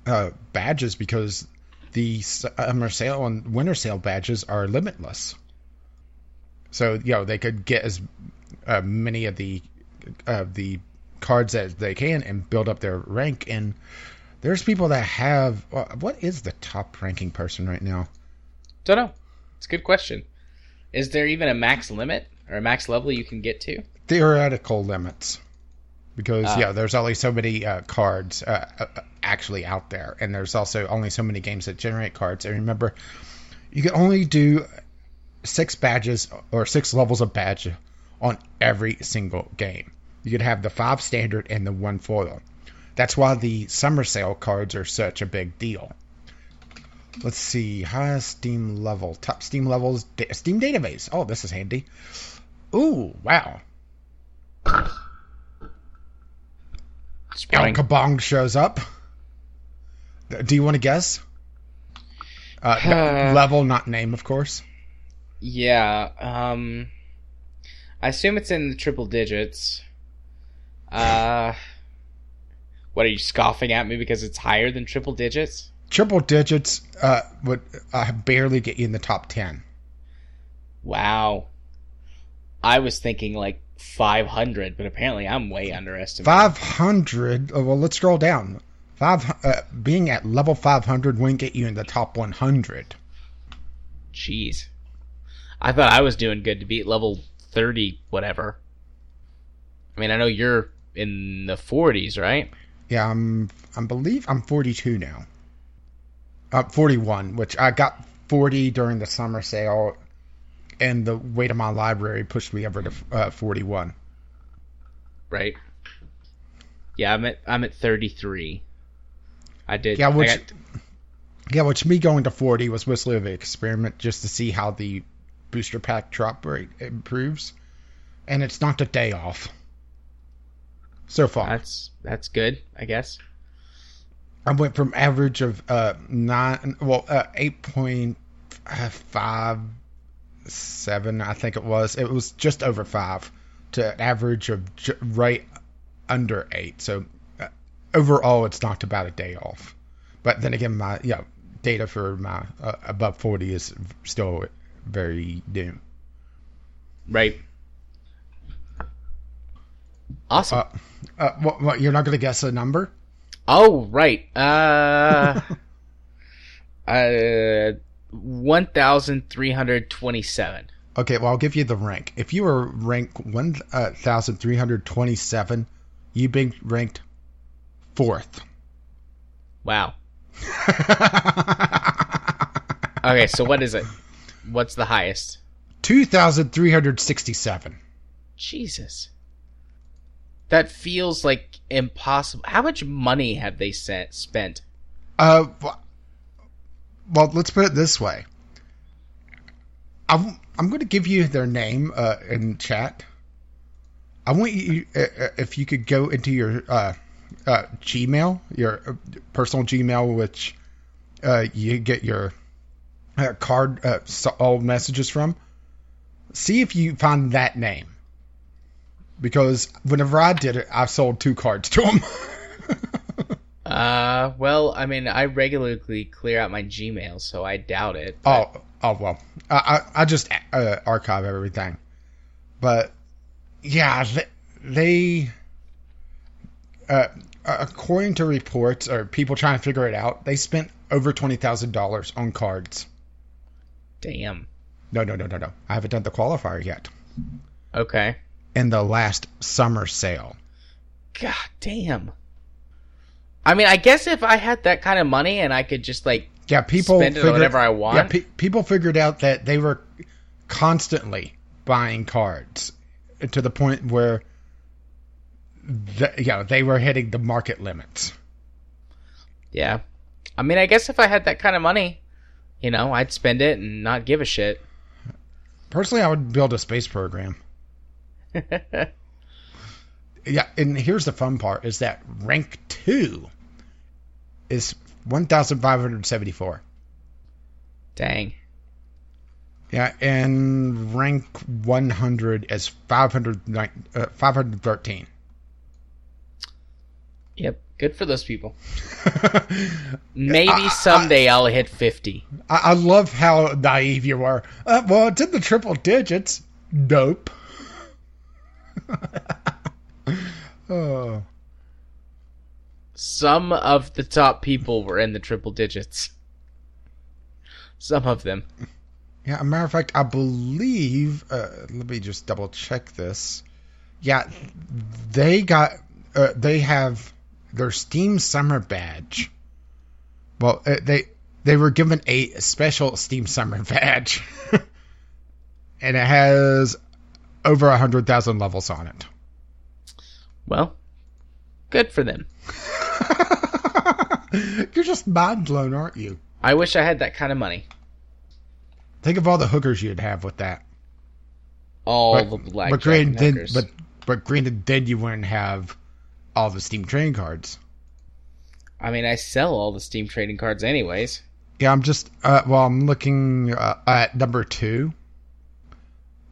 uh, badges because the summer sale and winter sale badges are limitless. So, you know, they could get as uh, many of the uh, the cards as they can and build up their rank. And there's people that have uh, what is the top ranking person right now? Don't know. It's a good question. Is there even a max limit or a max level you can get to? Theoretical limits, because Ah. yeah, there's only so many uh, cards uh, uh, actually out there, and there's also only so many games that generate cards. And remember, you can only do six badges or six levels of badge on every single game. You could have the five standard and the one foil. That's why the summer sale cards are such a big deal. Let's see, highest Steam level, top Steam levels, Steam database. Oh, this is handy. Ooh, wow. El Kabong shows up. Do you want to guess? Uh, Uh, level, not name, of course. Yeah. Um. I assume it's in the triple digits. Uh. What are you scoffing at me because it's higher than triple digits? Triple digits uh, would uh, barely get you in the top 10. Wow. I was thinking like 500, but apparently I'm way underestimated. 500. Oh, well, let's scroll down. Five uh, being at level 500 wouldn't get you in the top 100. Jeez. I thought I was doing good to beat level 30, whatever. I mean, I know you're in the 40s, right? Yeah, I'm. I believe I'm 42 now. Uh, 41, which I got 40 during the summer sale, and the weight of my library pushed me over to uh, 41. Right. Yeah, I'm at I'm at 33. I did. Yeah, which got- yeah, which me going to 40 was mostly of an experiment just to see how the booster pack drop rate improves, and it's knocked a day off so far. that's that's good, I guess. I went from average of uh nine, well, uh, eight point five seven, I think it was. It was just over five to an average of j- right under eight. So uh, overall, it's knocked about a day off. But then again, my yeah data for my uh, above forty is still very new. Right. Awesome. Uh, uh, what, what, you're not going to guess a number? oh, right. Uh, <laughs> uh, 1,327. Okay, well, I'll give you the rank. If you were rank 1,327, you've been ranked fourth. Wow. <laughs> Okay, so what is it? What's the highest? 2,367. Jesus. That feels like impossible. How much money have they sent, spent? Uh, well- let's put it this way. I'm, I'm going to give you their name uh, in chat. I want you, uh, uh, if you could go into your uh, uh, Gmail, your uh, personal Gmail, which you get your card, all messages from. See if you find that name. Because whenever I did it, I sold two cards to them. <laughs> Uh, well, I mean, I regularly clear out my Gmail, so I doubt it. Oh, oh well. I I, I just uh, archive everything, but yeah, they, they uh, according to reports or people trying to figure it out, they spent over twenty thousand dollars on cards. Damn. No, no, no, no, no. I haven't done the qualifier yet. Okay. In the last summer sale. God damn. I mean, I guess if I had that kind of money and I could just like Yeah, people spend it on figured- whatever I want. Yeah, pe- people figured out that they were constantly buying cards to the point where, the, you know, they were hitting the market limits. Yeah. I mean, I guess if I had that kind of money, you know, I'd spend it and not give a shit. Personally, I would build a space program. <laughs> Yeah, and here's the fun part: is that rank two is one thousand five hundred seventy-four. Dang. Yeah, and rank 100 is 500, uh, 513. Yep. Good for those people. <laughs> Maybe I- I- someday I'll hit 50. I, I love how naive you are. Uh, well, it's in the triple digits. Dope. <laughs> oh. Some of the top people were in the triple digits. Some of them. Yeah, a matter of fact, I believe. Uh, let me just double check this. Yeah, they got. Uh, they have their Steam Summer badge. Well, uh, they they were given a special Steam Summer <laughs> badge, and it has over a hundred thousand levels on it. Well, good for them. <laughs> You're just mind blown, aren't you? I wish I had that kind of money. Think of all the hookers you'd have with that. All but, the black but granted, then, hookers. but but granted, then you wouldn't have all the Steam trading cards. I mean, I sell all the Steam trading cards anyways. Yeah, I'm just uh, well, I'm looking uh, at number two.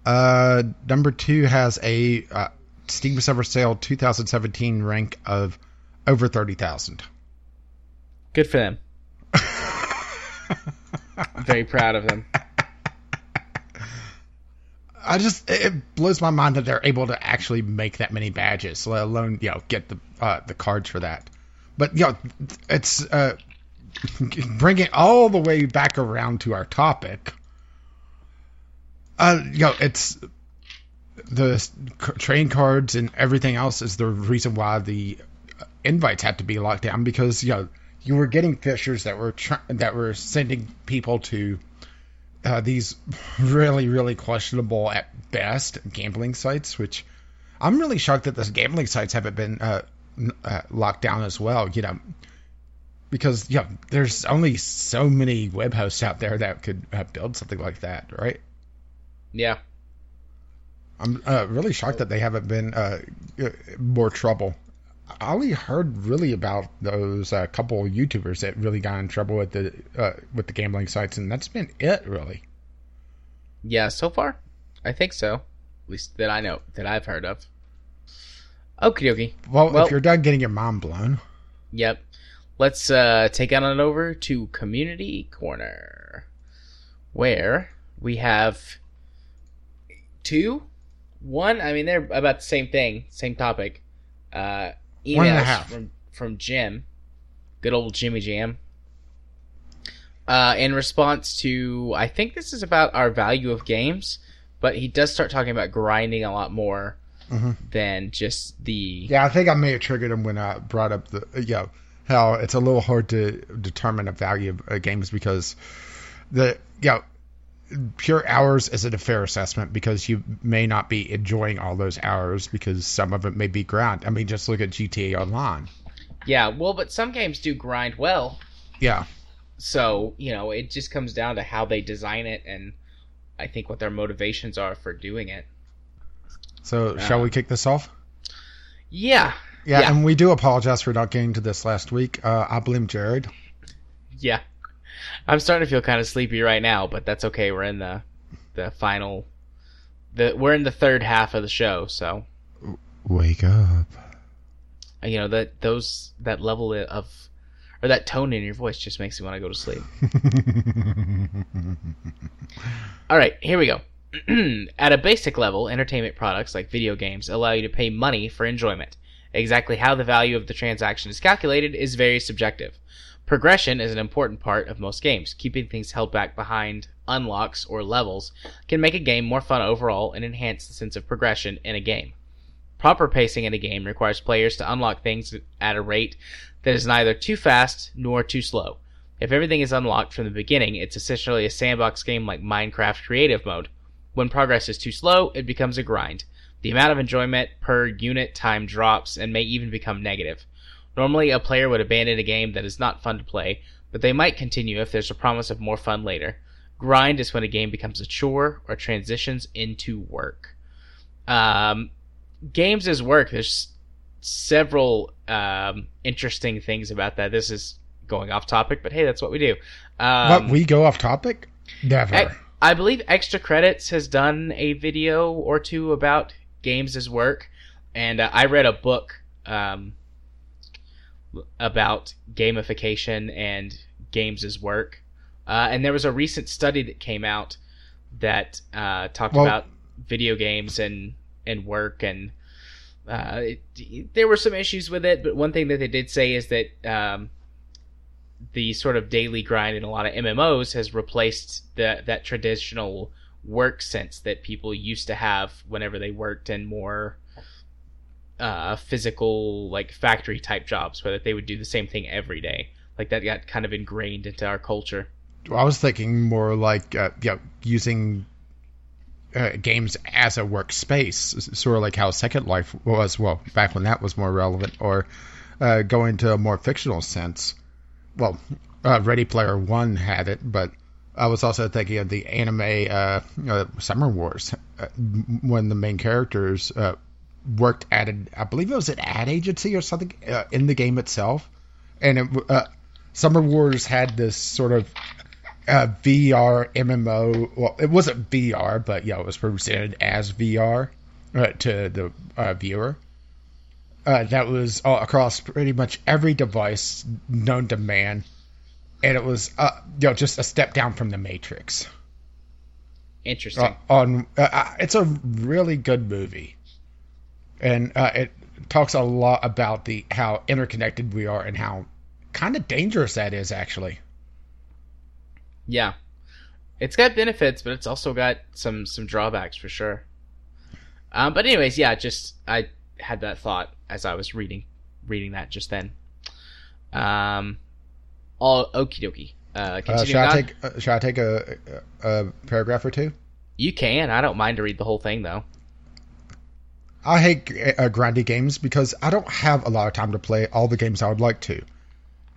Uh, number two has a uh, Steam Summer Sale 2017 rank of over thirty thousand. Good for them. I'm <laughs> very proud of them. I just it blows my mind that they're able to actually make that many badges, let alone you know get the uh, the cards for that. But you know, it's uh, bring it all the way back around to our topic. Uh, you know, it's the train cards and everything else is the reason why the invites had to be locked down because you know you were getting phishers that were tr- that were sending people to uh, these <laughs> really, really questionable at best gambling sites, which I'm really shocked that those gambling sites haven't been uh, uh, locked down as well. You know, because yeah, there's only so many web hosts out there that could build something like that, right? Yeah. I'm uh, really shocked that they haven't been uh, uh, more trouble. I only heard really about those uh, couple of YouTubers that really got in trouble with the uh, with the gambling sites, and that's been it, really. Yeah, so far, I think so. At least that I know, that I've heard of. Okie dokie. Well, Well- if you're done getting your mind blown, Yep. Let's uh, take on it over to Community Corner, where we have two, one. I mean, they're about the same thing, same topic. uh, One and a emails half. from from Jim, good old Jimmy Jam. Uh, in response to, I think this is about our value of games, but he does start talking about grinding a lot more Mhm. than just the Yeah, I think I may have triggered him when I brought up the you know how it's a little hard to determine the value of uh, games because the you know pure hours isn't a fair assessment because you may not be enjoying all those hours because some of it may be grind. I mean, just look at GTA Online. yeah. Well, but some games do grind well, Yeah, so you know it just comes down to how they design it and I think what their motivations are for doing it. so shall we kick this off? Yeah, Yeah, Yeah. and we do apologize for not getting to this last week. Uh, I blame Jared. Yeah. I'm starting to feel kind of sleepy right now, but that's okay. We're in the the final the we're in the third half of the show, so Wake up. you know that those that level of or that tone in your voice just makes me want to go to sleep. <laughs> All right, here we go. <clears throat> At a basic level, entertainment products like video games allow you to pay money for enjoyment. Exactly how the value of the transaction is calculated is very subjective. Progression is an important part of most games. Keeping things held back behind unlocks or levels can make a game more fun overall and enhance the sense of progression in a game. Proper pacing in a game requires players to unlock things at a rate that is neither too fast nor too slow. If everything is unlocked from the beginning, it's essentially a sandbox game like Minecraft Creative Mode. When progress is too slow, it becomes a grind. The amount of enjoyment per unit time drops and may even become negative. Normally, a player would abandon a game that is not fun to play, but they might continue if there's a promise of more fun later. Grind is when a game becomes a chore or transitions into work. Um, games as work. There's several um, interesting things about that. This is going off topic, but hey, that's what we do. Um, what we go off topic? Never. I, I believe Extra Credits has done a video or two about games as work, and uh, I read a book um, about gamification and games as work. Uh, and there was a recent study that came out that uh, talked Well- about video games and and work and uh, it, there were some issues with it, but one thing that they did say is that um, the sort of daily grind in a lot of MMOs has replaced the, that traditional work sense that people used to have whenever they worked in more uh, physical, like factory type jobs, where they would do the same thing every day. Like that got kind of ingrained into our culture. I was thinking more like uh, know, using uh, games as a workspace, sort of like how Second Life was. Well, back when that was more relevant, or uh, going to a more fictional sense. Well, uh, Ready Player One had it, but I was also thinking of the anime uh, uh, Summer Wars, uh, when the main characters uh, worked at, an, I believe it was an ad agency or something uh, in the game itself, and it, uh, Summer Wars had this sort of uh, VR MMO. Well, it wasn't VR, but yeah, it was presented as VR uh, to the uh, viewer. Uh, that was across pretty much every device known to man, and it was uh, you know just a step down from the Matrix. Interesting. On it's a really good movie, and uh, it talks a lot about the how interconnected we are and how kind of dangerous that is actually. Yeah, it's got benefits, but it's also got some some drawbacks for sure. Um, but anyways, yeah, just I had that thought as I was reading reading that just then. Um, all okie dokie. Uh, Uh, should I take uh, should I take a, a, a paragraph or two? You can. I don't mind to read the whole thing though. I hate uh, grindy games because I don't have a lot of time to play all the games I would like to.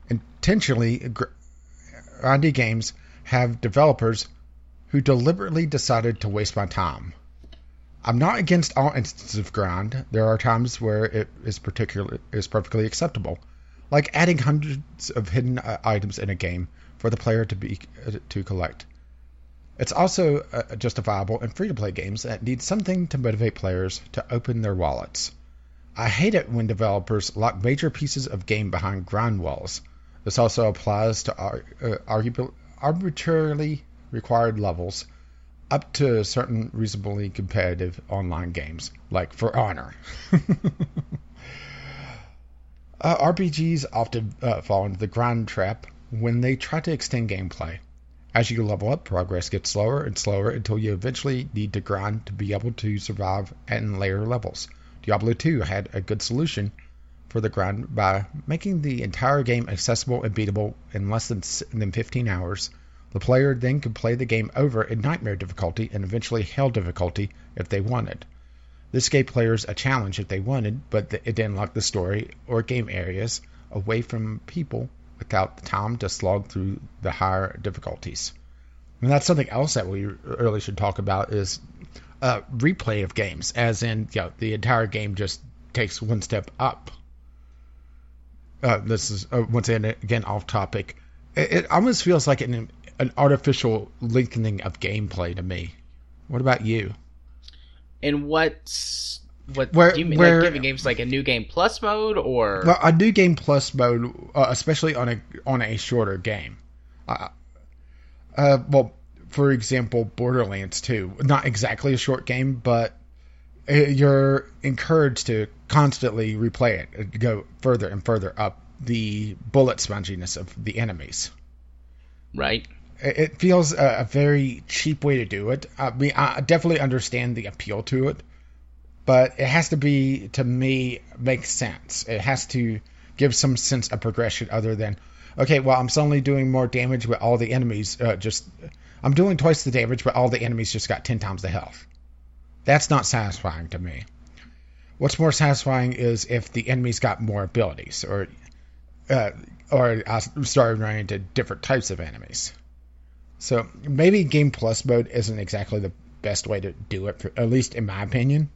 Intentionally, gr- grindy games have developers who deliberately decided to waste my time. I'm not against all instances of grind. There are times where it is particularly is perfectly acceptable, like adding hundreds of hidden uh, items in a game for the player to be uh, to collect. It's also uh, justifiable in free to play games that need something to motivate players to open their wallets. I hate it when developers lock major pieces of game behind grind walls. This also applies to ar- uh, arbitrarily required levels up to certain reasonably competitive online games, like For Honor. <laughs> Uh, RPGs often uh, fall into the grind trap when they try to extend gameplay. As you level up, progress gets slower and slower until you eventually need to grind to be able to survive in later levels. Diablo 2 had a good solution for the grind by making the entire game accessible and beatable in less than, than 15 hours. The player then could play the game over in Nightmare difficulty and eventually Hell difficulty if they wanted. This gave players a challenge if they wanted, but it didn't lock the story or game areas away from people without the time to slog through the higher difficulties. And that's something else that we really should talk about is uh, replay of games, as in you know, the entire game just takes one step up. Uh, this is uh, once again, off topic. It, it, almost feels like an an artificial lengthening of gameplay to me. What about you? And what's what Where- do you mean? where- like giving games like a new game plus mode, or Well, a new game plus mode, uh, especially on a on a shorter game. Uh, uh, well, for example, Borderlands 2, not exactly a short game, but uh, you're encouraged to constantly replay it, uh, go further and further up the bullet sponginess of the enemies. right? It it feels a, a very cheap way to do it. I mean, I definitely understand the appeal to it, but it has to be, to me, make sense. It has to give some sense of progression other than, okay, well, I'm suddenly doing more damage, but all the enemies uh, just. I'm doing twice the damage, but all the enemies just got 10 times the health. That's not satisfying to me. What's more satisfying is if the enemies got more abilities, or uh, or I started running into different types of enemies. So maybe Game Plus mode isn't exactly the best way to do it, for, at least in my opinion.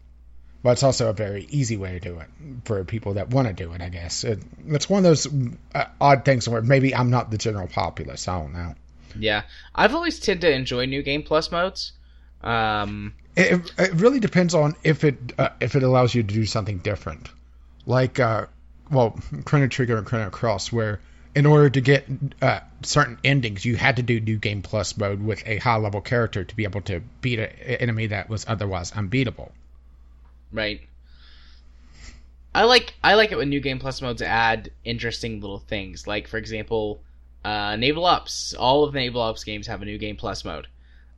But it's also a very easy way to do it for people that want to do it, I guess. It, it's one of those uh, odd things where maybe I'm not the general populace. I don't know. Yeah, I've always tended to enjoy new game plus modes. Um, It, it really depends on if it uh, if it allows you to do something different, like uh, well, Chrono Trigger and Chrono Cross, where in order to get uh, certain endings, you had to do New Game Plus mode with a high level character to be able to beat an enemy that was otherwise unbeatable. Right. I like I like it when new game plus modes add interesting little things. Like for example, uh, Naval Ops. All of the Naval Ops games have a new game plus mode,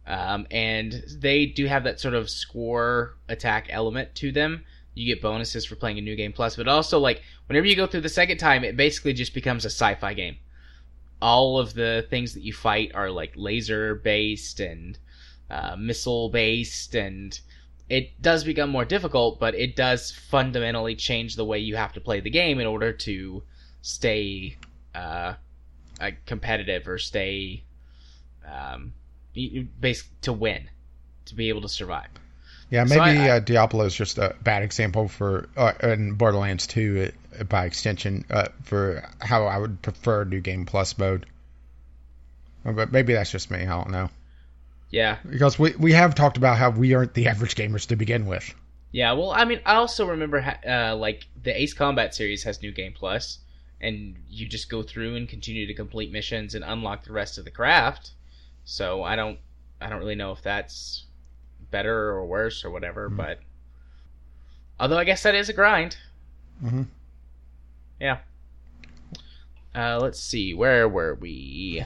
um, and they do have that sort of score attack element to them. You get bonuses for playing a new game plus, but also like whenever you go through the second time, it basically just becomes a sci-fi game. All of the things that you fight are like laser based and uh, missile based and it does become more difficult, but it does fundamentally change the way you have to play the game in order to stay uh, uh, competitive or stay um, you- to win, to be able to survive. Yeah, So maybe I- I- uh, Diablo is just a bad example for, uh, and Borderlands 2 uh, by extension, uh, for how I would prefer New Game Plus mode. But maybe that's just me. I don't know. Yeah, Because we, we have talked about how we aren't the average gamers to begin with. yeah. Well, I mean, I also remember ha- uh, like the Ace Combat series has New Game Plus, and you just go through and continue to complete missions and unlock the rest of the craft. So I don't, I don't really know if that's better or worse or whatever, Mhm. but although I guess that is a grind. hmm Yeah. Uh, let's see. Where were we?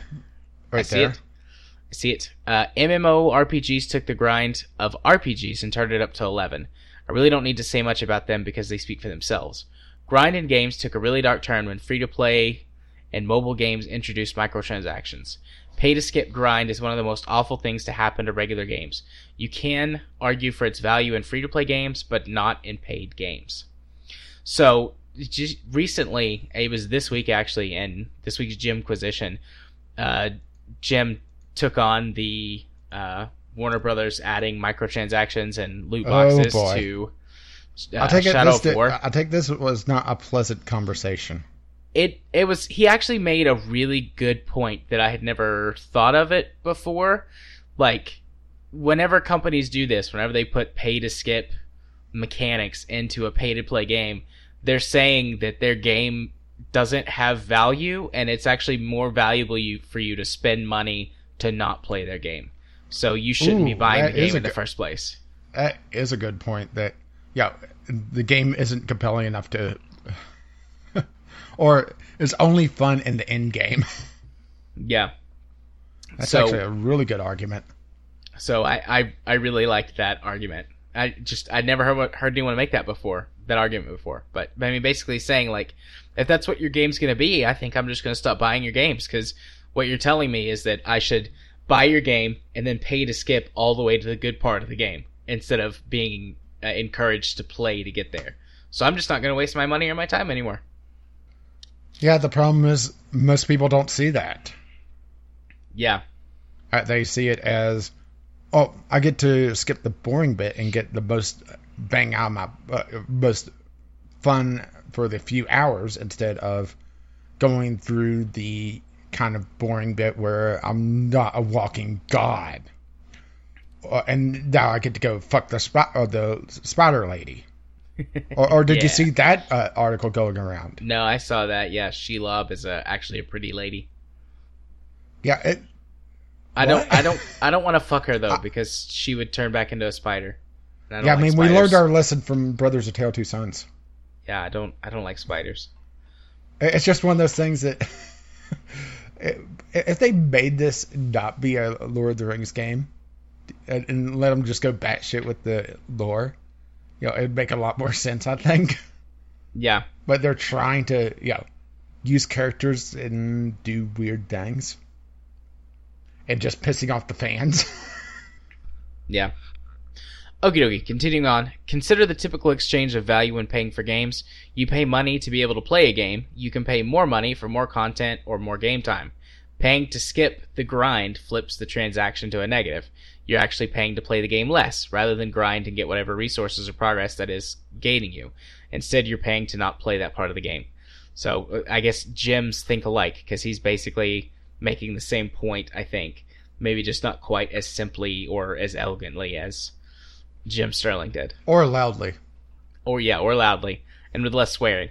I Right see there. it. See it. Uh, MMO RPGs took the grind of RPGs and turned it up to 11. I really don't need to say much about them because they speak for themselves. Grind in games took a really dark turn when free to play and mobile games introduced microtransactions. Pay to skip grind is one of the most awful things to happen to regular games. You can argue for its value in free to play games, but not in paid games. So, just recently, it was this week actually, in this week's Jimquisition, uh, Jim took on the uh, Warner Brothers adding microtransactions and loot Oh, boxes boy. to uh, I take it Shadow this War. I take this was not a pleasant conversation. it it was he actually made a really good point that I had never thought of it before. Like whenever companies do this, whenever they put pay to skip mechanics into a pay to play game, they're saying that their game doesn't have value and it's actually more valuable you for you to spend money to not play their game. So you shouldn't be buying the game in the good- first place. That is a good point. That yeah, the game isn't compelling enough to <laughs> or is only fun in the end game. <laughs> Yeah. That's So- actually a really good argument. So I, I, I really liked that argument. I just I'd never heard heard anyone make that before, that argument before. But I mean, basically saying like, if that's what your game's gonna be, I think I'm just gonna stop buying your games because what you're telling me is that I should buy your game and then pay to skip all the way to the good part of the game instead of being uh, encouraged to play to get there. So I'm just not gonna waste my money or my time anymore. Yeah, the problem is most people don't see that. Yeah, Uh, They see it as, oh, I get to skip the boring bit and get the most bang out of my uh, most fun for the few hours instead of going through the kind of boring bit where I'm not a walking god. Uh, and now I get to go fuck the spot or the spider lady. <laughs> Or, or did you see that uh, article going around? no, I saw that. Yeah, Shelob is a, actually a pretty lady. Yeah, it, I don't, I don't, I don't want to fuck her though <laughs> because she would turn back into a spider. Don't yeah. I like mean, we learned our lesson from Brothers of Tale Two Sons. Yeah, I don't, I don't like spiders. It's just one of those things that <laughs> if they made this not be a Lord of the Rings game and, and let them just go batshit with the lore, you know, it'd make a lot more <laughs> sense, I think. Yeah, But they're trying to, you know, use characters and do weird things, and just pissing off the fans. <laughs> yeah. Okie dokie, continuing on. Consider the typical exchange of value when paying for games. You pay money to be able to play a game. You can pay more money for more content or more game time. Paying to skip the grind flips the transaction to a negative. You're actually paying to play the game less, rather than grind and get whatever resources or progress that is gaining you. Instead, you're paying to not play that part of the game. So uh, I guess Jim's think alike because he's basically making the same point. I think maybe just not quite as simply or as elegantly as Jim Sterling did, or loudly. or yeah, or loudly and with less swearing.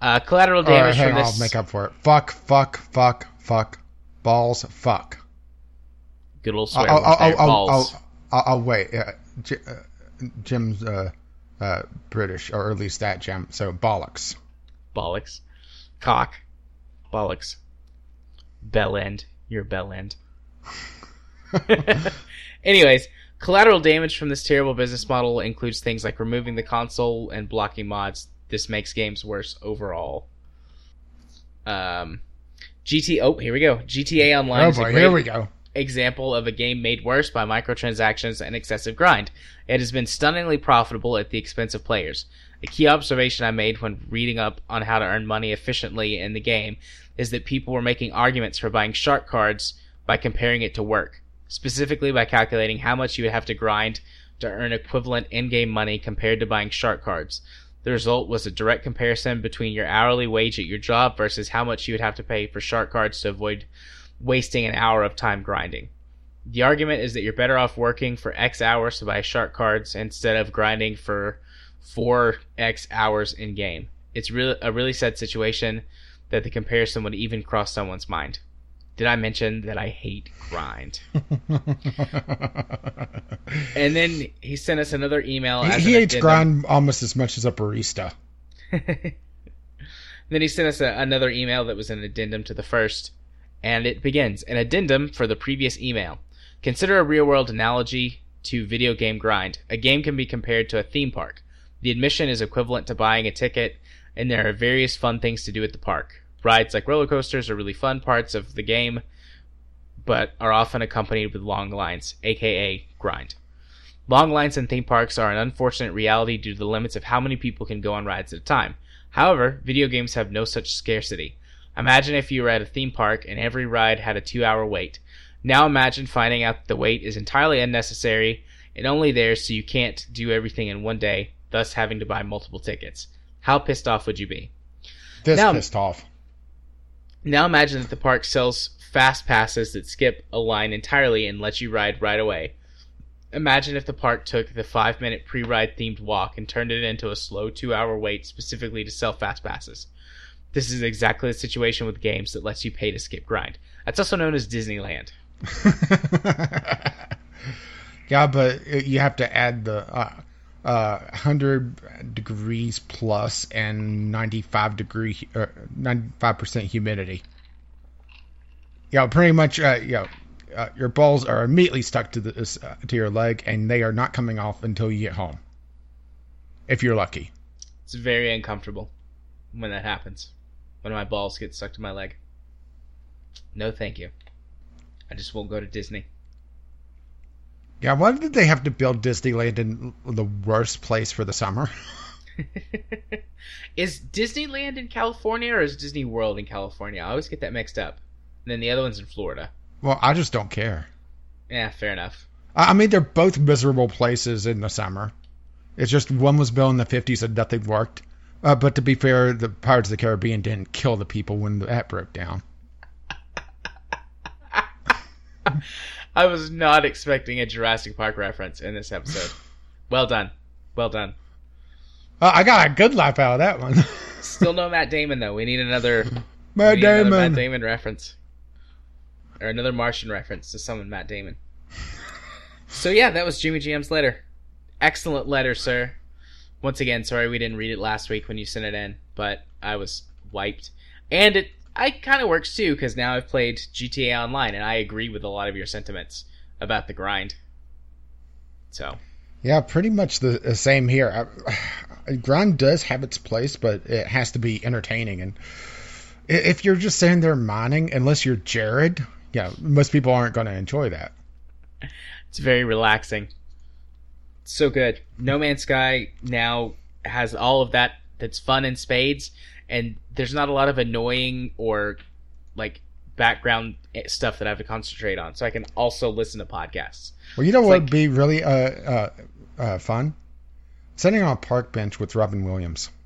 Uh, collateral right, damage hang from on, this. I'll make up for it. Fuck, fuck, fuck, fuck. Balls, fuck. Good old I'll, swear I'll, there. I'll, I'll, Balls. I'll, wait. Uh, J- uh, Jim's uh, uh, British, or at least that Jim. So bollocks. Bollocks. Cock. Bollocks. Bell end. You're a bell end. <laughs> <laughs> Anyways, collateral damage from this terrible business model includes things like removing the console and blocking mods. This makes games worse overall. Um, GT. Oh, here we go. GTA Online Oh boy, here we go. example of a game made worse by microtransactions and excessive grind. It has been stunningly profitable at the expense of players. A key observation I made when reading up on how to earn money efficiently in the game is that people were making arguments for buying shark cards by comparing it to work, specifically by calculating how much you would have to grind to earn equivalent in-game money compared to buying shark cards. The result was a direct comparison between your hourly wage at your job versus how much you would have to pay for shark cards to avoid wasting an hour of time grinding. The argument is that you're better off working for X hours to buy shark cards instead of grinding for 4X hours in game. It's really a really sad situation that the comparison would even cross someone's mind. Did I mention that I hate grind? <laughs> And then he sent us another email. he as he hates addendum. grind almost as much as a barista. <laughs> then he sent us a, another email that was an addendum to the first, and it begins an addendum for the previous email. Consider a real world analogy to video game grind. A game can be compared to a theme park. The admission is equivalent to buying a ticket, and there are various fun things to do at the park. Rides like roller coasters are really fun parts of the game, but are often accompanied with long lines, aka grind. Long lines in theme parks are an unfortunate reality due to the limits of how many people can go on rides at a time. However, video games have no such scarcity. Imagine if you were at a theme park and every ride had a two hour wait. Now imagine finding out that the wait is entirely unnecessary and only there so you can't do everything in one day, thus having to buy multiple tickets. How pissed off would you be? This Now- pissed off. Now imagine that the park sells fast passes that skip a line entirely and let you ride right away. Imagine if the park took the five minute pre ride themed walk and turned it into a slow two hour wait specifically to sell fast passes. This is exactly the situation with games that lets you pay to skip grind. That's also known as Disneyland. <laughs> yeah, but you have to add the. Uh, uh, 100 degrees plus and 95 degree, uh, 95% humidity. You know, pretty much, uh, you know, uh, your balls are immediately stuck to the uh, to your leg, and they are not coming off until you get home. If you're lucky. It's very uncomfortable when that happens. When my balls get stuck to my leg. No, thank you. I just won't go to Disney. Yeah, why did they have to build Disneyland in the worst place for the summer? <laughs> is Disneyland in California or is Disney World in California? I always get that mixed up. And then the other one's in Florida. Well, I just don't care. Yeah, fair enough. I mean, they're both miserable places in the summer. It's just one was built in the 50s and nothing worked. Uh, but to be fair, the Pirates of the Caribbean didn't kill the people when that broke down. <laughs> I was not expecting a Jurassic Park reference in this episode. <sighs> Well done. Well done. Uh, I got a good laugh out of that one. <laughs> Still no Matt Damon though. We need another <laughs> Matt need Damon. Another Matt Damon reference. Or another Martian reference to summon Matt Damon. So yeah, that was Jimmy Jam's letter. Excellent letter, sir. Once again, sorry we didn't read it last week when you sent it in, but I was wiped. And it I kind of works too because now I've played GTA Online and I agree with a lot of your sentiments about the grind. So Yeah, pretty much the, the same here. I, <sighs> grind does have its place, but it has to be entertaining. And if you're just sitting there mining, unless you're Jared, yeah, most people aren't going to enjoy that. it's very relaxing. So good. No Man's Sky now has all of that that's fun in spades, and there's not a lot of annoying or like background stuff that I have to concentrate on. So I can also listen to podcasts. Well, you know It's what like- would be really uh, uh, uh, fun? Sitting on a park bench with Robin Williams. <laughs>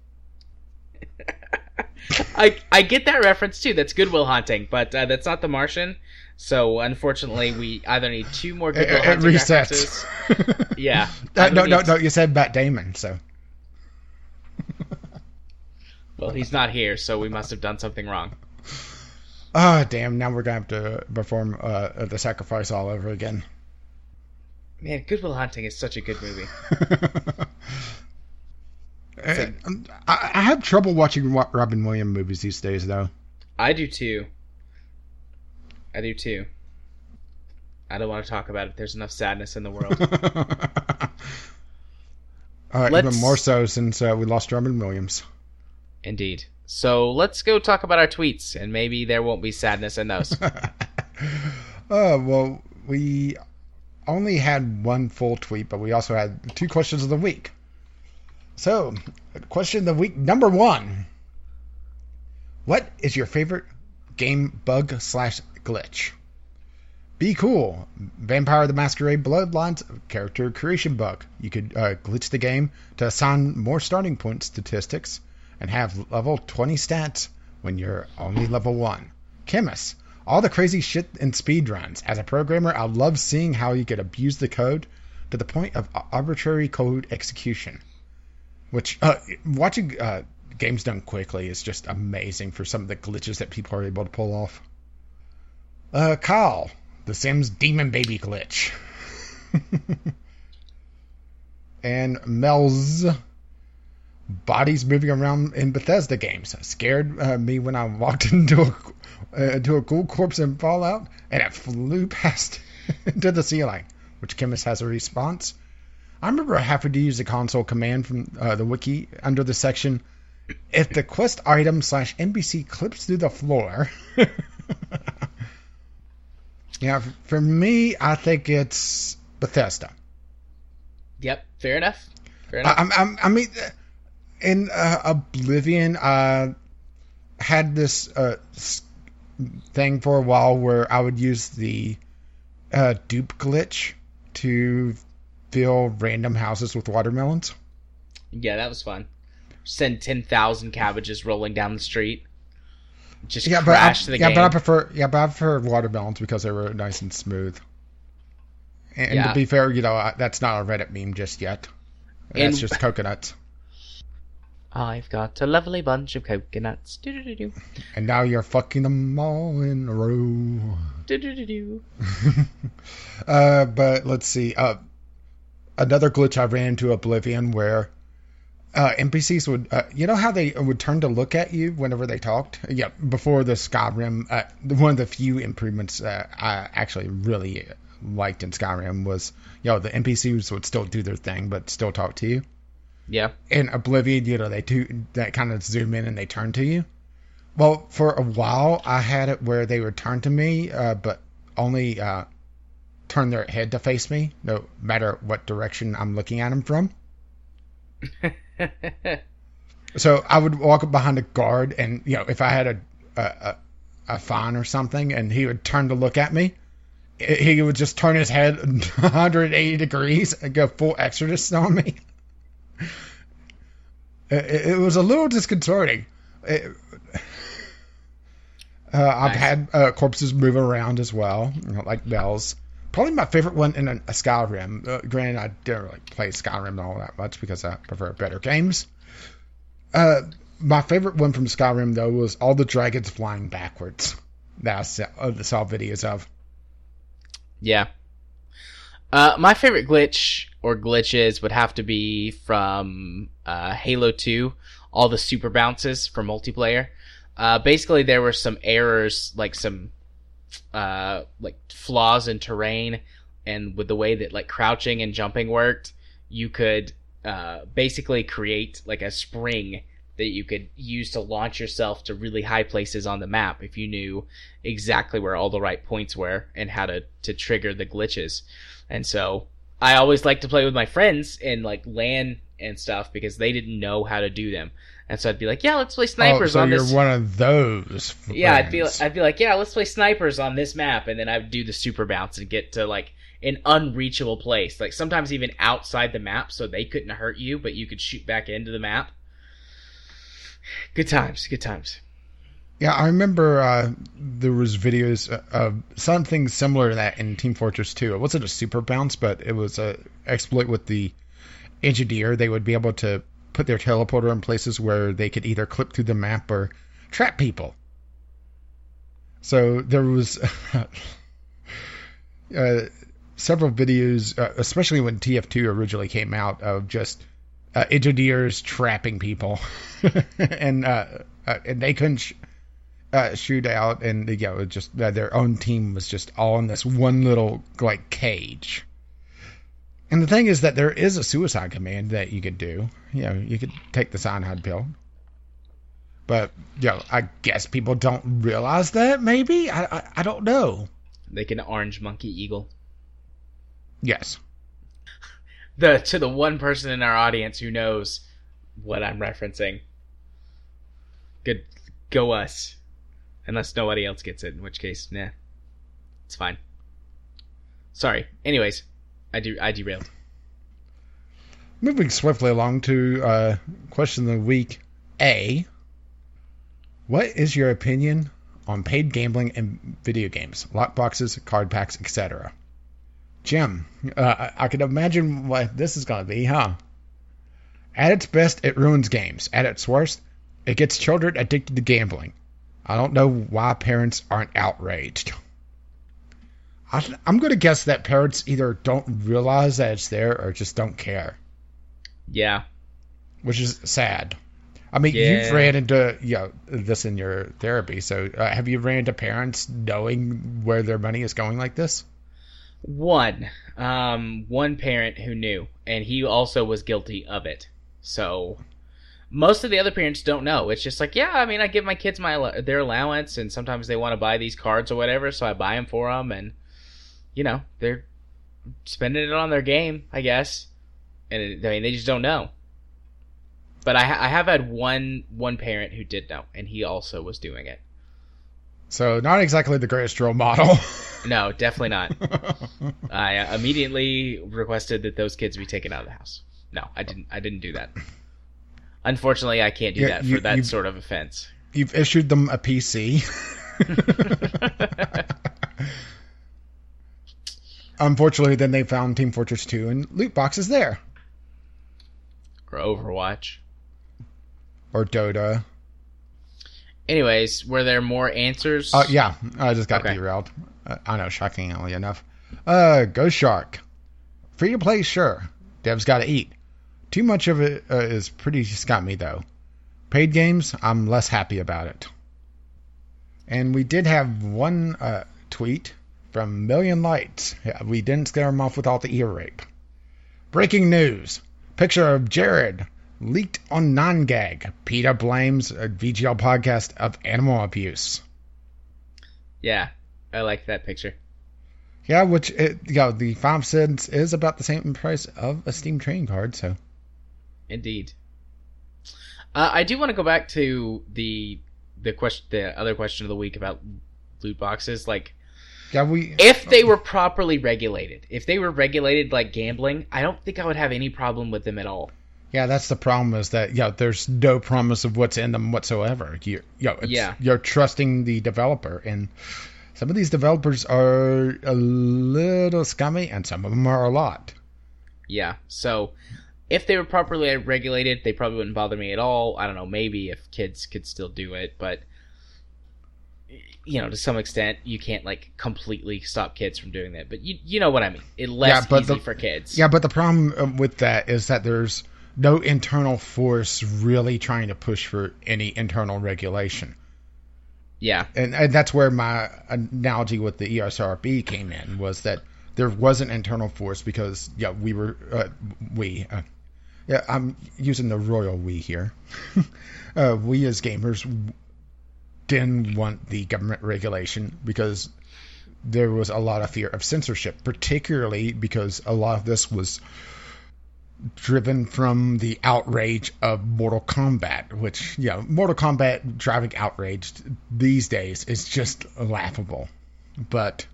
I I get that reference too. That's Good Will Hunting, but uh, that's not The Martian. So unfortunately, we either need two more <laughs> Goodwill it Hunting resets. references. <laughs> Yeah. Uh, no, no, needs- no. You said Matt Damon, so. Well, he's not here, so we must have done something wrong. Oh, damn. Now we're going to have to perform uh, the sacrifice all over again. Man, Good Will Hunting is such a good movie. <laughs> Uh, I, I have trouble watching Robin Williams movies these days, though. I do too. I do too. I don't want to talk about it. There's enough sadness in the world. <laughs> uh, even more so since uh, we lost Robin Williams. Indeed. So let's go talk about our tweets, and maybe there won't be sadness in those. Oh, <laughs> well, we only had one full tweet, but we also had two questions of the week. So, question of the week number one What is your favorite game bug slash glitch? Be cool. Vampire the Masquerade Bloodlines character creation bug. You could uh, glitch the game to assign more starting point statistics and have level 20 stats when you're only level 1. Chemist. All the crazy shit in speedruns. As a programmer, I love seeing how you could abuse the code to the point of arbitrary code execution. Which, uh, watching uh, games done quickly is just amazing for some of the glitches that people are able to pull off. Uh, Kyle, the Sims Demon Baby glitch. <laughs> and Mel's bodies moving around in Bethesda games scared uh, me when I walked <laughs> into a uh, into a cool corpse in Fallout and it flew <laughs> past <laughs> into the ceiling. Which chemist has a response? I remember having to use the console command from uh, the wiki under the section if the quest item slash NPC clips through the floor. yeah, for me, I think it's Bethesda. yep, fair enough. Fair enough. I, I'm, I'm, I mean, in uh, Oblivion, I had this uh, thing for a while where I would use the uh, dupe glitch to fill random houses with watermelons. yeah, that was fun. Send ten thousand cabbages rolling down the street. Just Yeah, but I, the yeah, game. but I prefer yeah, but I prefer watermelons because they were nice and smooth. And, and to be fair, you know that's not a Reddit meme just yet. That's And- just coconuts. I've got a lovely bunch of coconuts. Do-do-do-do. And now you're fucking them all in a row. Do-do-do-do. <laughs> uh, but let's see. Uh, another glitch I ran into Oblivion where uh, NPCs would, uh, you know how they would turn to look at you whenever they talked? Yeah, before the Skyrim, uh, one of the few improvements I actually really liked in Skyrim was, you know, the NPCs would still do their thing but still talk to you. Yeah. In Oblivion, you know, they do that kind of zoom in and they turn to you. Well, for a while, I had it where they would turn to me, uh, but only uh, turn their head to face me, no matter what direction I'm looking at them from. <laughs> so I would walk up behind a guard, and you know, if I had a a, a, a fawn or something, and he would turn to look at me, he would just turn his head <laughs> 180 degrees and go full exorcist on me. It, it was a little disconcerting. It, uh, I've had uh, corpses move around as well, you know, like bells. Probably my favorite one in a, a Skyrim. Uh, granted, I didn't really play Skyrim all that much because I prefer better games. Uh, my favorite one from Skyrim though was all the dragons flying backwards that I saw, uh, saw videos of. Yeah. Uh, my favorite glitch or glitches would have to be from uh, Halo 2, all the super bounces for multiplayer. Uh, basically, there were some errors, like some uh, like flaws in terrain, and with the way that like crouching and jumping worked, you could uh, basically create like a spring that you could use to launch yourself to really high places on the map if you knew exactly where all the right points were and how to to trigger the glitches. And so I always like to play with my friends in like LAN and stuff because they didn't know how to do them. And so I'd be like, "Yeah, let's play oh, snipers oh, so on you're this." one of those. <laughs> yeah, I'd be. I'd be like, "Yeah, let's play snipers on this map," and then I'd do the super bounce and get to like an unreachable place, like sometimes even outside the map, so they couldn't hurt you, but you could shoot back into the map. Good times, good times. Yeah, I remember uh, there was videos of something similar to that in Team Fortress 2. It wasn't a super bounce, but it was a exploit with the engineer. They would be able to put their teleporter in places where they could either clip through the map or trap people. So there was <laughs> uh, several videos, uh, especially when TF2 originally came out, of just uh, engineers trapping people, <laughs> and uh, uh, and they couldn't. Sh- uh, shootout, and you know, just uh, their own team was just all in this one little like cage. And the thing is that there is a suicide command that you could do. You know, you could take the cyanide pill. But you know, I guess people don't realize that. Maybe I I, I don't know. Like an orange monkey eagle. Yes. The to the one person in our audience who knows what I'm referencing. Good, go us. Unless nobody else gets it, in which case, nah, it's fine. Sorry. Anyways, I do I derailed. Moving swiftly along to uh, question of the week. A. What is your opinion on paid gambling in video games, lock boxes, card packs, etc.? Jim, uh, I, I can imagine what this is going to be, huh? At its best, it ruins games. At its worst, it gets children addicted to gambling. I don't know why parents aren't outraged. I, I'm going to guess that parents either don't realize that it's there or just don't care Yeah. which is sad. I mean, Yeah. you've ran into you know this in your therapy. So, uh, have you ran into parents knowing where their money is going like this? One, um, one parent who knew, and he also was guilty of it. So, most of the other parents don't know. It's just like, yeah, I mean, I give my kids my their allowance, and sometimes they want to buy these cards or whatever, so I buy them for them, and you know, they're spending it on their game, I guess. And it, I mean, they just don't know. But I, I have had one one parent who did know, and he also was doing it. So, not exactly the greatest role model. No, definitely not. <laughs> I uh, immediately requested that those kids be taken out of the house. No, I didn't. I didn't do that. Unfortunately, I can't do Yeah, that you- for that sort of offense. You've issued them a PC. <laughs> Unfortunately, then they found Team Fortress 2 and loot boxes there, or Overwatch. or Dota. Anyways, were there more answers? Oh yeah, I just got Okay. derailed. Uh, I know, shockingly enough. Uh, Ghost Shark, free to play, sure. devs got to eat. Too much of it uh, is pretty scummy, though. Paid games, I'm less happy about it. And we did have one uh, tweet from Million Lights. We didn't scare him off with all the ear rape. Breaking news. Picture of Jared leaked on 9GAG. PETA blames a VGL podcast of animal abuse. Yeah, I like that picture. Yeah, which it, you know, the five cents is about the same price of a Steam trading card. So, indeed. Uh, I do want to go back to the the question, the other question of the week about loot boxes. Like, yeah, we if they were properly regulated, if they were regulated like gambling, I don't think I would have any problem with them at all. Yeah, that's the problem is that yeah, there's no promise of what's in them whatsoever. You, you know, yeah, you're trusting the developer, and some of these developers are a little scummy, and some of them are a lot. Yeah, so if they were properly regulated, they probably wouldn't bother me at all. I don't know, maybe if kids could still do it, but you know, to some extent, you can't like completely stop kids from doing that. But you you know what I mean? It less yeah, easy the, for kids. Yeah, but the problem um, with that is that there's no internal force really trying to push for any internal regulation. Yeah, and, and that's where my analogy with the ESRB came in was that there was an internal force because yeah we were uh, we uh, yeah, I'm using the royal we here. <laughs> uh, we as gamers didn't want the government regulation because there was a lot of fear of censorship, particularly because a lot of this was driven from the outrage of Mortal Kombat, which, you know, Mortal Kombat driving outrage these days is just laughable. But,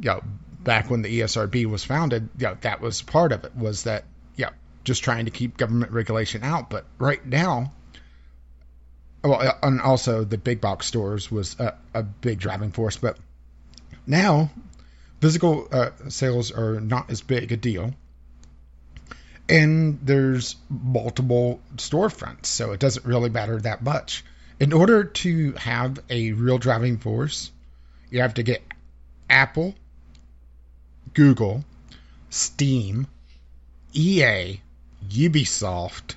you know, back when the ESRB was founded, you know, that was part of it, was that just trying to keep government regulation out. But right now, well, and also the big box stores was a, a big driving force. But now, physical uh, sales are not as big a deal. And there's multiple storefronts, so it doesn't really matter that much. In order to have a real driving force, you have to get Apple, Google, Steam, EA, Ubisoft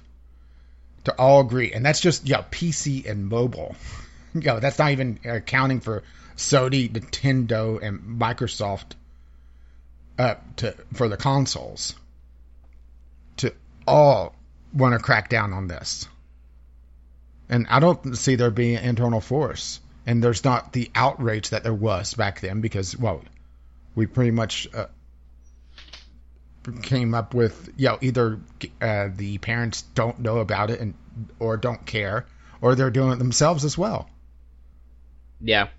to all agree, and that's just yeah PC and mobile. <laughs> you know, that's not even accounting for Sony, Nintendo, and Microsoft uh, to for the consoles to all want to crack down on this. And I don't see there being an internal force. And there's not the outrage that there was back then because, well, we pretty much uh, came up with you know either uh, the parents don't know about it and or don't care or they're doing it themselves as well. Yeah.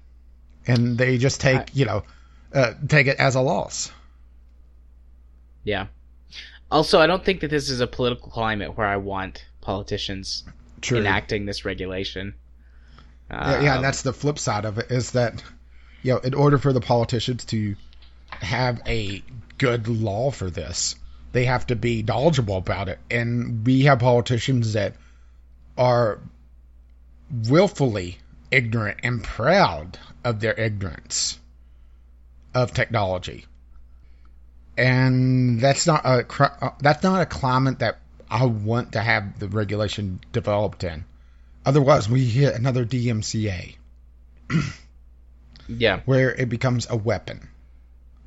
And they just take I, you know uh, take it as a loss. Yeah. Also i don't think that this is a political climate where i want politicians True. enacting this regulation. Yeah, yeah um, that's the flip side of it is that you know in order for the politicians to have a good law for this. They have to be knowledgeable about it. And we have politicians that are willfully ignorant and proud of their ignorance of technology. And that's not a uh, that's not a climate that I want to have the regulation developed in. Otherwise, we hit another DMCA. yeah, where it becomes a weapon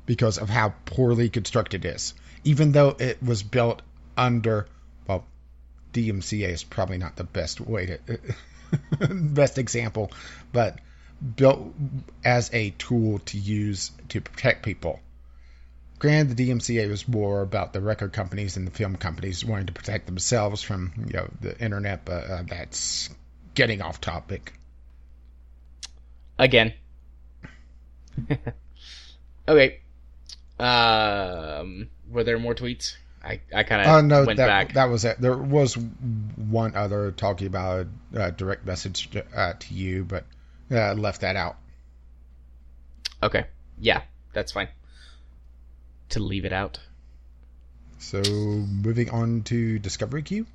because of how poorly constructed it is. Even though it was built under, well, DMCA is probably not the best way to, <laughs> best example, but built as a tool to use to protect people. Granted, the DMCA was more about the record companies and the film companies wanting to protect themselves from you know the internet, but uh, that's getting off topic. Again. <laughs> okay, um, were there more tweets? I, I kind of uh, no, went that, back. That was it. There was one other talking about a uh, direct message to, uh, to you, but uh, left that out. Okay. Yeah, that's fine. To leave it out. So moving on to Discovery Queue.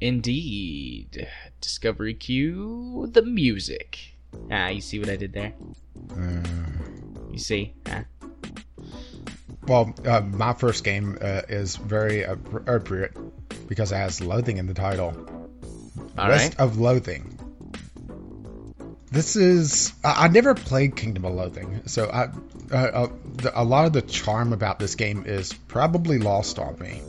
Indeed, Discovery Queue, the music. Ah, you see what I did there? Uh, you see? Ah. Well, uh, my first game uh, is very appropriate because it has loathing in the title. All right. of Loathing. This is I, I never played Kingdom of Loathing, so I uh, uh, the, a lot of the charm about this game is probably lost on me.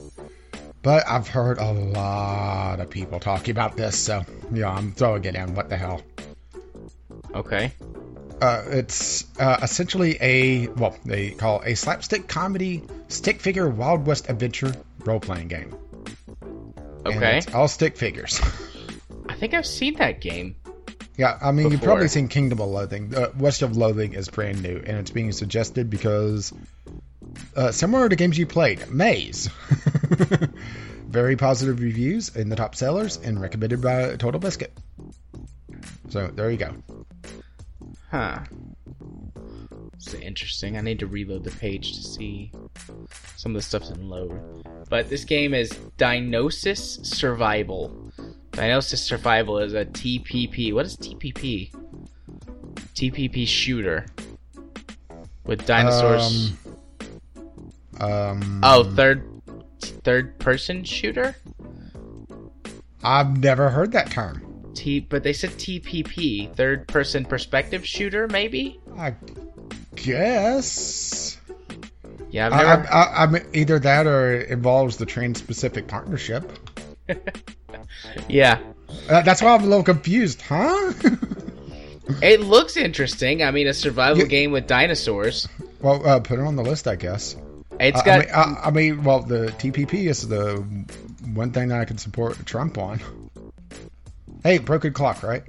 But I've heard a lot of people talking about this, so yeah, I'm throwing it in. What the hell? Okay. Uh, it's uh, essentially a well, they call it a slapstick comedy stick figure Wild West adventure role playing game. Okay. it's all stick figures. <laughs> I think I've seen that game. Yeah, I mean, you've probably seen Kingdom of Loathing. Uh, West of Loathing is brand new, and it's being suggested because uh, similar to games you played, Maze. <laughs> Very positive reviews in the top sellers and recommended by TotalBiscuit. So there you go. Huh. It's interesting. I need to reload the page to see some of the stuff didn't load. But this game is Dinosis Survival. Dinosis Survival is a TPP. What is TPP? TPP shooter with dinosaurs. Um, um, oh, third third person shooter. I've never heard that term. T, but they said TPP, third person perspective shooter, maybe. I guess. Yeah, I've never. I, I, I mean, either that or it involves the Trans-Pacific Partnership. <laughs> yeah, Uh, that's why I'm a little confused, huh? <laughs> it looks interesting. I mean, a survival Yeah. game with dinosaurs. well, uh, put it on the list, I guess. It's Uh, I, got. mean, I, I mean, well, the TPP is the one thing that I can support Trump on. Hey, broken clock, right?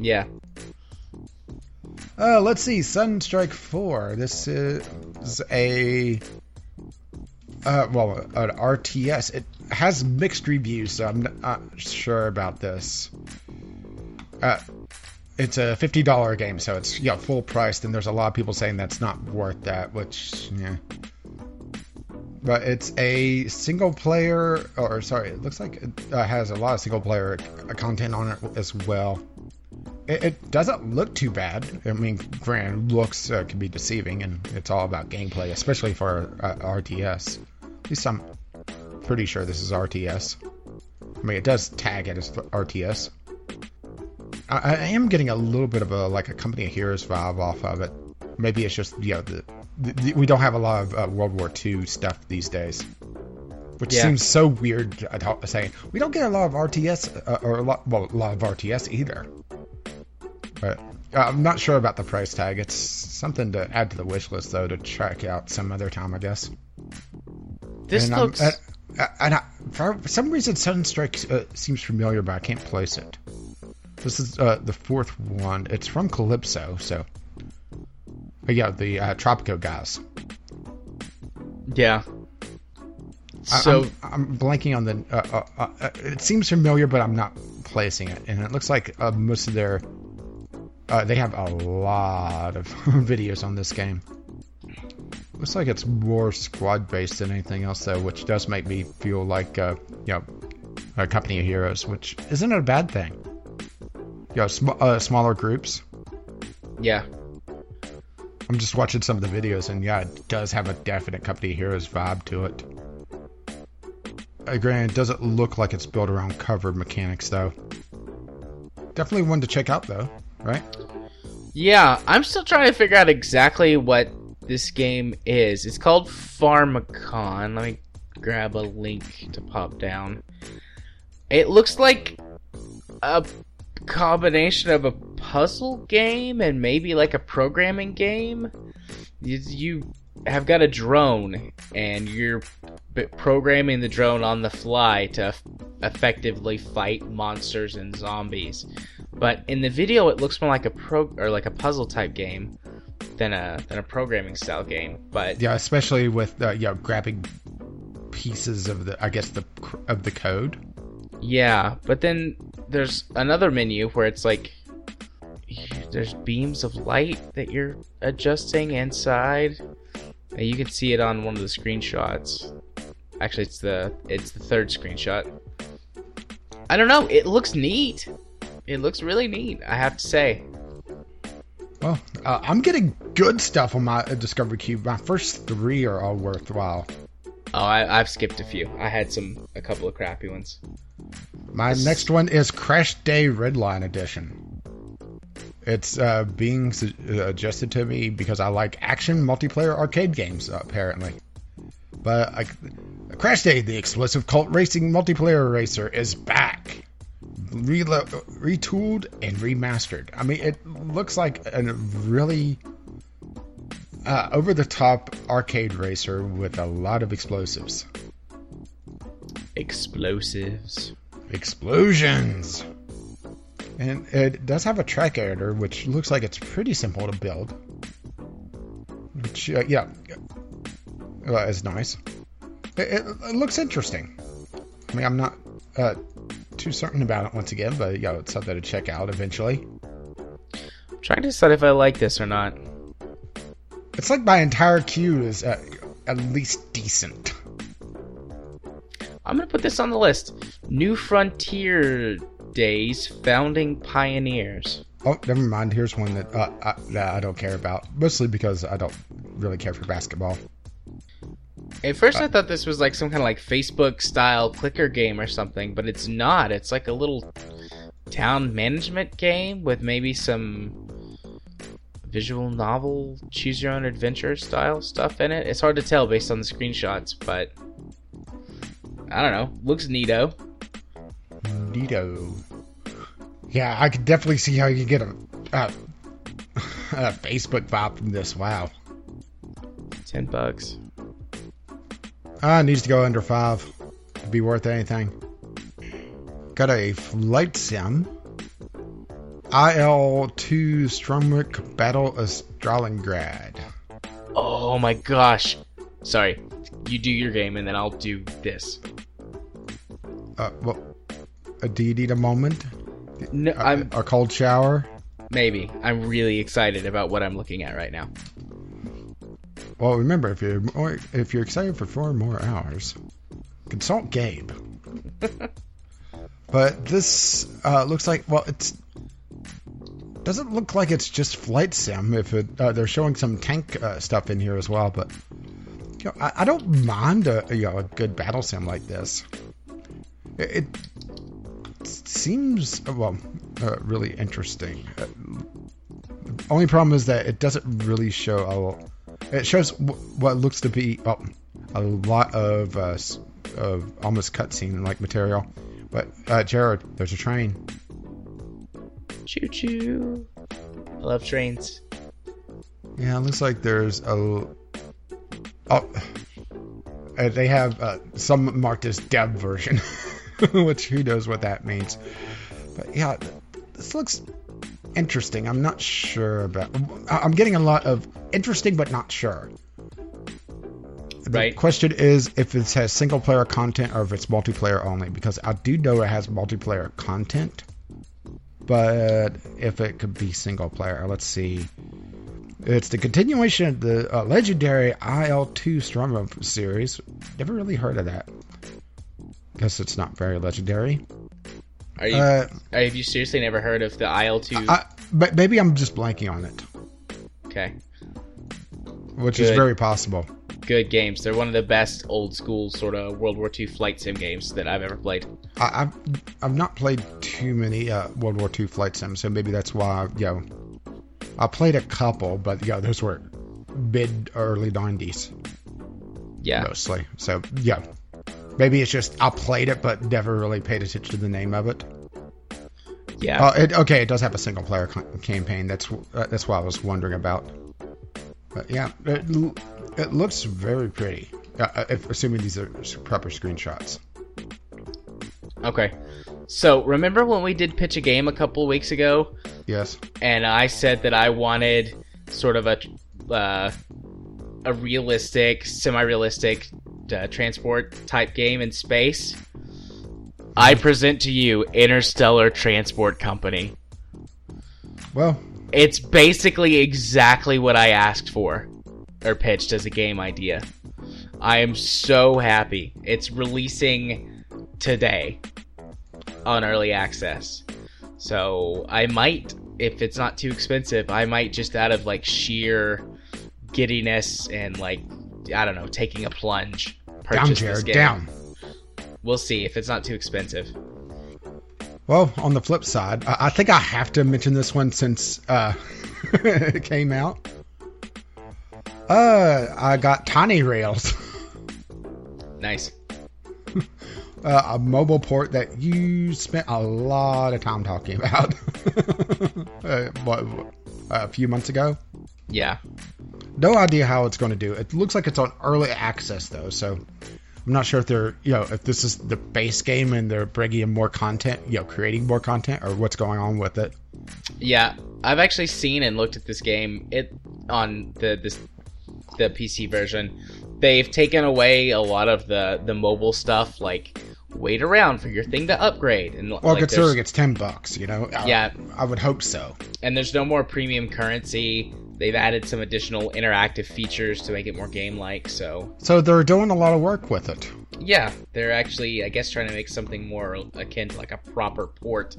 yeah. Uh, let's see, Sudden Strike Four. This is a uh, well, an RTS. It has mixed reviews, so I'm not sure about this. Uh, it's a fifty dollar game, so it's yeah full priced, and there's a lot of people saying that's not worth that, which yeah. But it's a single player, or sorry, it looks like it uh, has a lot of single player content on it as well. It, it doesn't look too bad. I mean, grand looks uh, can be deceiving, and it's all about gameplay, especially for uh, RTS. At least I'm pretty sure this is RTS. I mean, it does tag it as RTS. I, I am getting a little bit of a like a Company of Heroes vibe off of it. Maybe it's just you know the, the- we don't have a lot of uh, World War II stuff these days, which Yeah. seems so weird to to say. We don't get a lot of RTS uh, or a lot well a lot of RTS either. But uh, I'm not sure about the price tag. It's something to add to the wish list though to check out some other time, I guess. This and looks. uh, uh, and I, for some reason, Sudden Strike uh, seems familiar, but I can't place it. This is uh, the fourth one. It's from Kalypso, so. Yeah, the uh, Tropico guys. yeah. So I'm, I'm blanking on the. Uh, uh, uh, uh, it seems familiar, but I'm not placing it. And it looks like uh, most of their. Uh, they have a lot of <laughs> videos on this game. Looks like it's more squad based than anything else, though, which does make me feel like, uh, you know, a company of heroes, which isn't a bad thing. You know, sm- uh, smaller groups. yeah. I'm just watching some of the videos, and yeah, it does have a definite company heroes vibe to it. Uh, granted, it doesn't look like it's built around covered mechanics, though. Definitely one to check out, though, right? Yeah, I'm still trying to figure out exactly what this game is. It's called Pharmacon. Let me grab a link to pop down. It looks like a combination of a puzzle game and maybe like a programming game. You, you have got a drone and you're programming the drone on the fly to f- effectively fight monsters and zombies. But in the video, it looks more like a pro or like a puzzle type game than a than a programming style game. But Yeah, especially with uh, you know grabbing pieces of the, I guess the of the code. yeah, but then there's another menu where it's like there's beams of light that you're adjusting inside. And you can see it on one of the screenshots. Actually, it's the it's the third screenshot. I don't know. It looks neat. It looks really neat. I have to say. Well, uh, I'm getting good stuff on my uh, Discovery Queue. My first three are all worthwhile. Oh, I, I've skipped a few. I had some, a couple of crappy ones. My next one is Crash Day Redline Edition. It's uh, being su- uh, adjusted to me because I like action multiplayer arcade games, apparently. But like, Crash Day, the explosive cult racing multiplayer racer, is back, Relo- retooled and remastered. I mean, it looks like a really uh, over-the-top arcade racer with a lot of explosives. Explosives. Explosions! And it does have a track editor, which looks like it's pretty simple to build. Which, uh, yeah, uh, is nice. It, it, it looks interesting. I mean, I'm not uh, too certain about it once again, but yeah, it's something to check out eventually. I'm trying to decide if I like this or not. It's like my entire queue is uh, at least decent. I'm gonna put this on the list. New Frontier Days Founding Pioneers. Oh, never mind. Here's one that, uh, I, that I don't care about, mostly because I don't really care for basketball. At first, I thought this was like some kind of like Facebook style clicker game or something, but it's not. It's like a little town management game with maybe some visual novel, choose your own adventure style stuff in it. It's hard to tell based on the screenshots, but I don't know. Looks neato. Neato. Yeah, I could definitely see how you get a, a, a Facebook vibe from this. Wow. Ten bucks. Ah, it needs to go under five to be worth anything. Got a flight sim. IL2 Sturmovik Battle of Stalingrad. Oh my gosh. Sorry. You do your game and then I'll do this. Uh, well, a do you need a moment? No, A, I'm a cold shower? maybe. I'm really excited about what I'm looking at right now. Well, remember, if you're more, if you're excited for four more hours, consult Gabe. <laughs> but this uh, looks like well, it's doesn't look like it's just flight sim. If it, uh, they're showing some tank uh, stuff in here as well, but you know, I, I don't mind a you know a good battle sim like this. It, it seems well uh, really interesting. Uh, only problem is that it doesn't really show a it shows w- what looks to be oh, a lot of uh, of almost cutscene like material. But uh, Jared, there's a train. Choo choo. I love trains. Yeah, it looks like there's a. Oh, uh, they have uh, some marked as dev version, <laughs> <laughs> which who knows what that means. But yeah, this looks interesting. I'm not sure about. I'm getting a lot of interesting, but not sure. The Right. question is if it has single player content or if it's multiplayer only, because I do know it has multiplayer content, but if it could be single player, let's see. It's the continuation of the uh, legendary IL2 Sturmovik series. Never really heard of that. Guess it's not very legendary. Are you? Uh, have you seriously never heard of the IL2? But maybe I'm just blanking on it, okay, which is very possible. good games. They're one of the best old school sort of World War II flight sim games that I've ever played. I, I've I've not played too many uh, World War II flight sims, so maybe that's why. You know, I played a couple, but yeah, those were mid early '90s Yeah, mostly. So yeah, maybe it's just I played it, but never really paid attention to the name of it. yeah. Oh, it, okay, it does have a single player c- campaign. That's uh, that's what I was wondering about. But yeah, it, it looks very pretty. Uh, if, assuming these are proper screenshots. Okay. So remember when we did pitch a game a couple weeks ago, Yes. and I said that I wanted sort of a uh, a realistic, semi-realistic uh, transport type game in space. I present to you Interstellar Transport Company. Well, It's basically exactly what I asked for or pitched as a game idea. I am so happy. It's releasing today on early access. So I might if it's not too expensive, I might just out of like sheer giddiness and like I don't know, taking a plunge. Down, Purchase this Jared, game. down. We'll see if it's not too expensive. Well, on the flip side, I, I think I have to mention this one since uh, <laughs> it came out. Uh, I got Tiny Rails, <laughs> Nice. uh, a mobile port that you spent a lot of time talking about. <laughs> uh, what, a few months ago. Yeah. No idea how it's going to do. It looks like it's on early access though, so I'm not sure if they're, you know, if this is the base game and they're bringing in more content, you know, creating more content, or what's going on with it. Yeah, I've actually seen and looked at this game. It on the this the PC version. They've taken away a lot of the the mobile stuff, like wait around for your thing to upgrade, and Well, like, considering it's ten bucks, you know. I- Yeah. I would hope so. and there's no more premium currency. They've added some additional interactive features to make it more game like. So So they're doing a lot of work with it. yeah, they're actually I guess trying to make something more akin to like a proper port,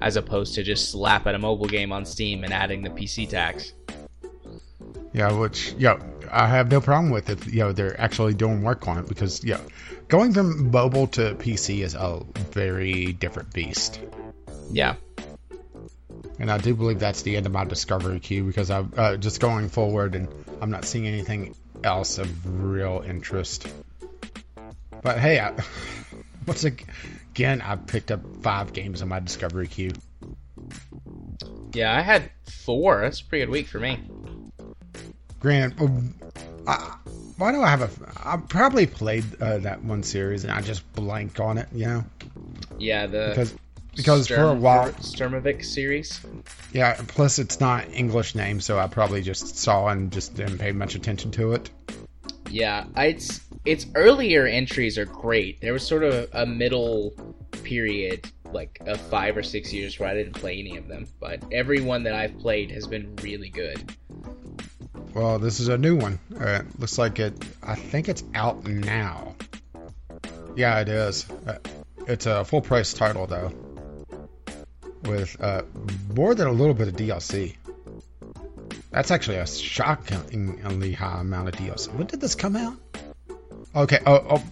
as opposed to just slapping a mobile game on Steam and adding the PC tax. Yeah, which yeah, I have no problem with it. You know, they're actually doing work on it because yeah, going from mobile to PC is a very different beast. Yeah. And I do believe that's the end of my discovery queue because I'm uh, just going forward and I'm not seeing anything else of real interest. But hey, I, <laughs> once again, I picked up five games in my discovery queue. Yeah, I had four. That's a pretty good week for me. Granted, um, I, why do I have a? I probably played uh, that one series and I just blank on it, you know, Yeah, the because because for a Sturm- while, Sturmovik series. yeah. Plus, it's not English name, so I probably just saw and just didn't pay much attention to it. Yeah, it's its earlier entries are great. There was sort of a middle period, like of five or six years, where I didn't play any of them. But every one that I've played has been really good. Well, this is a new one. Uh, looks like it. I think it's out now. Yeah, it is. Uh, it's a full price title though, with uh, more than a little bit of DLC. That's actually a shockingly high amount of DLC. When did this come out? Okay. Oh, oh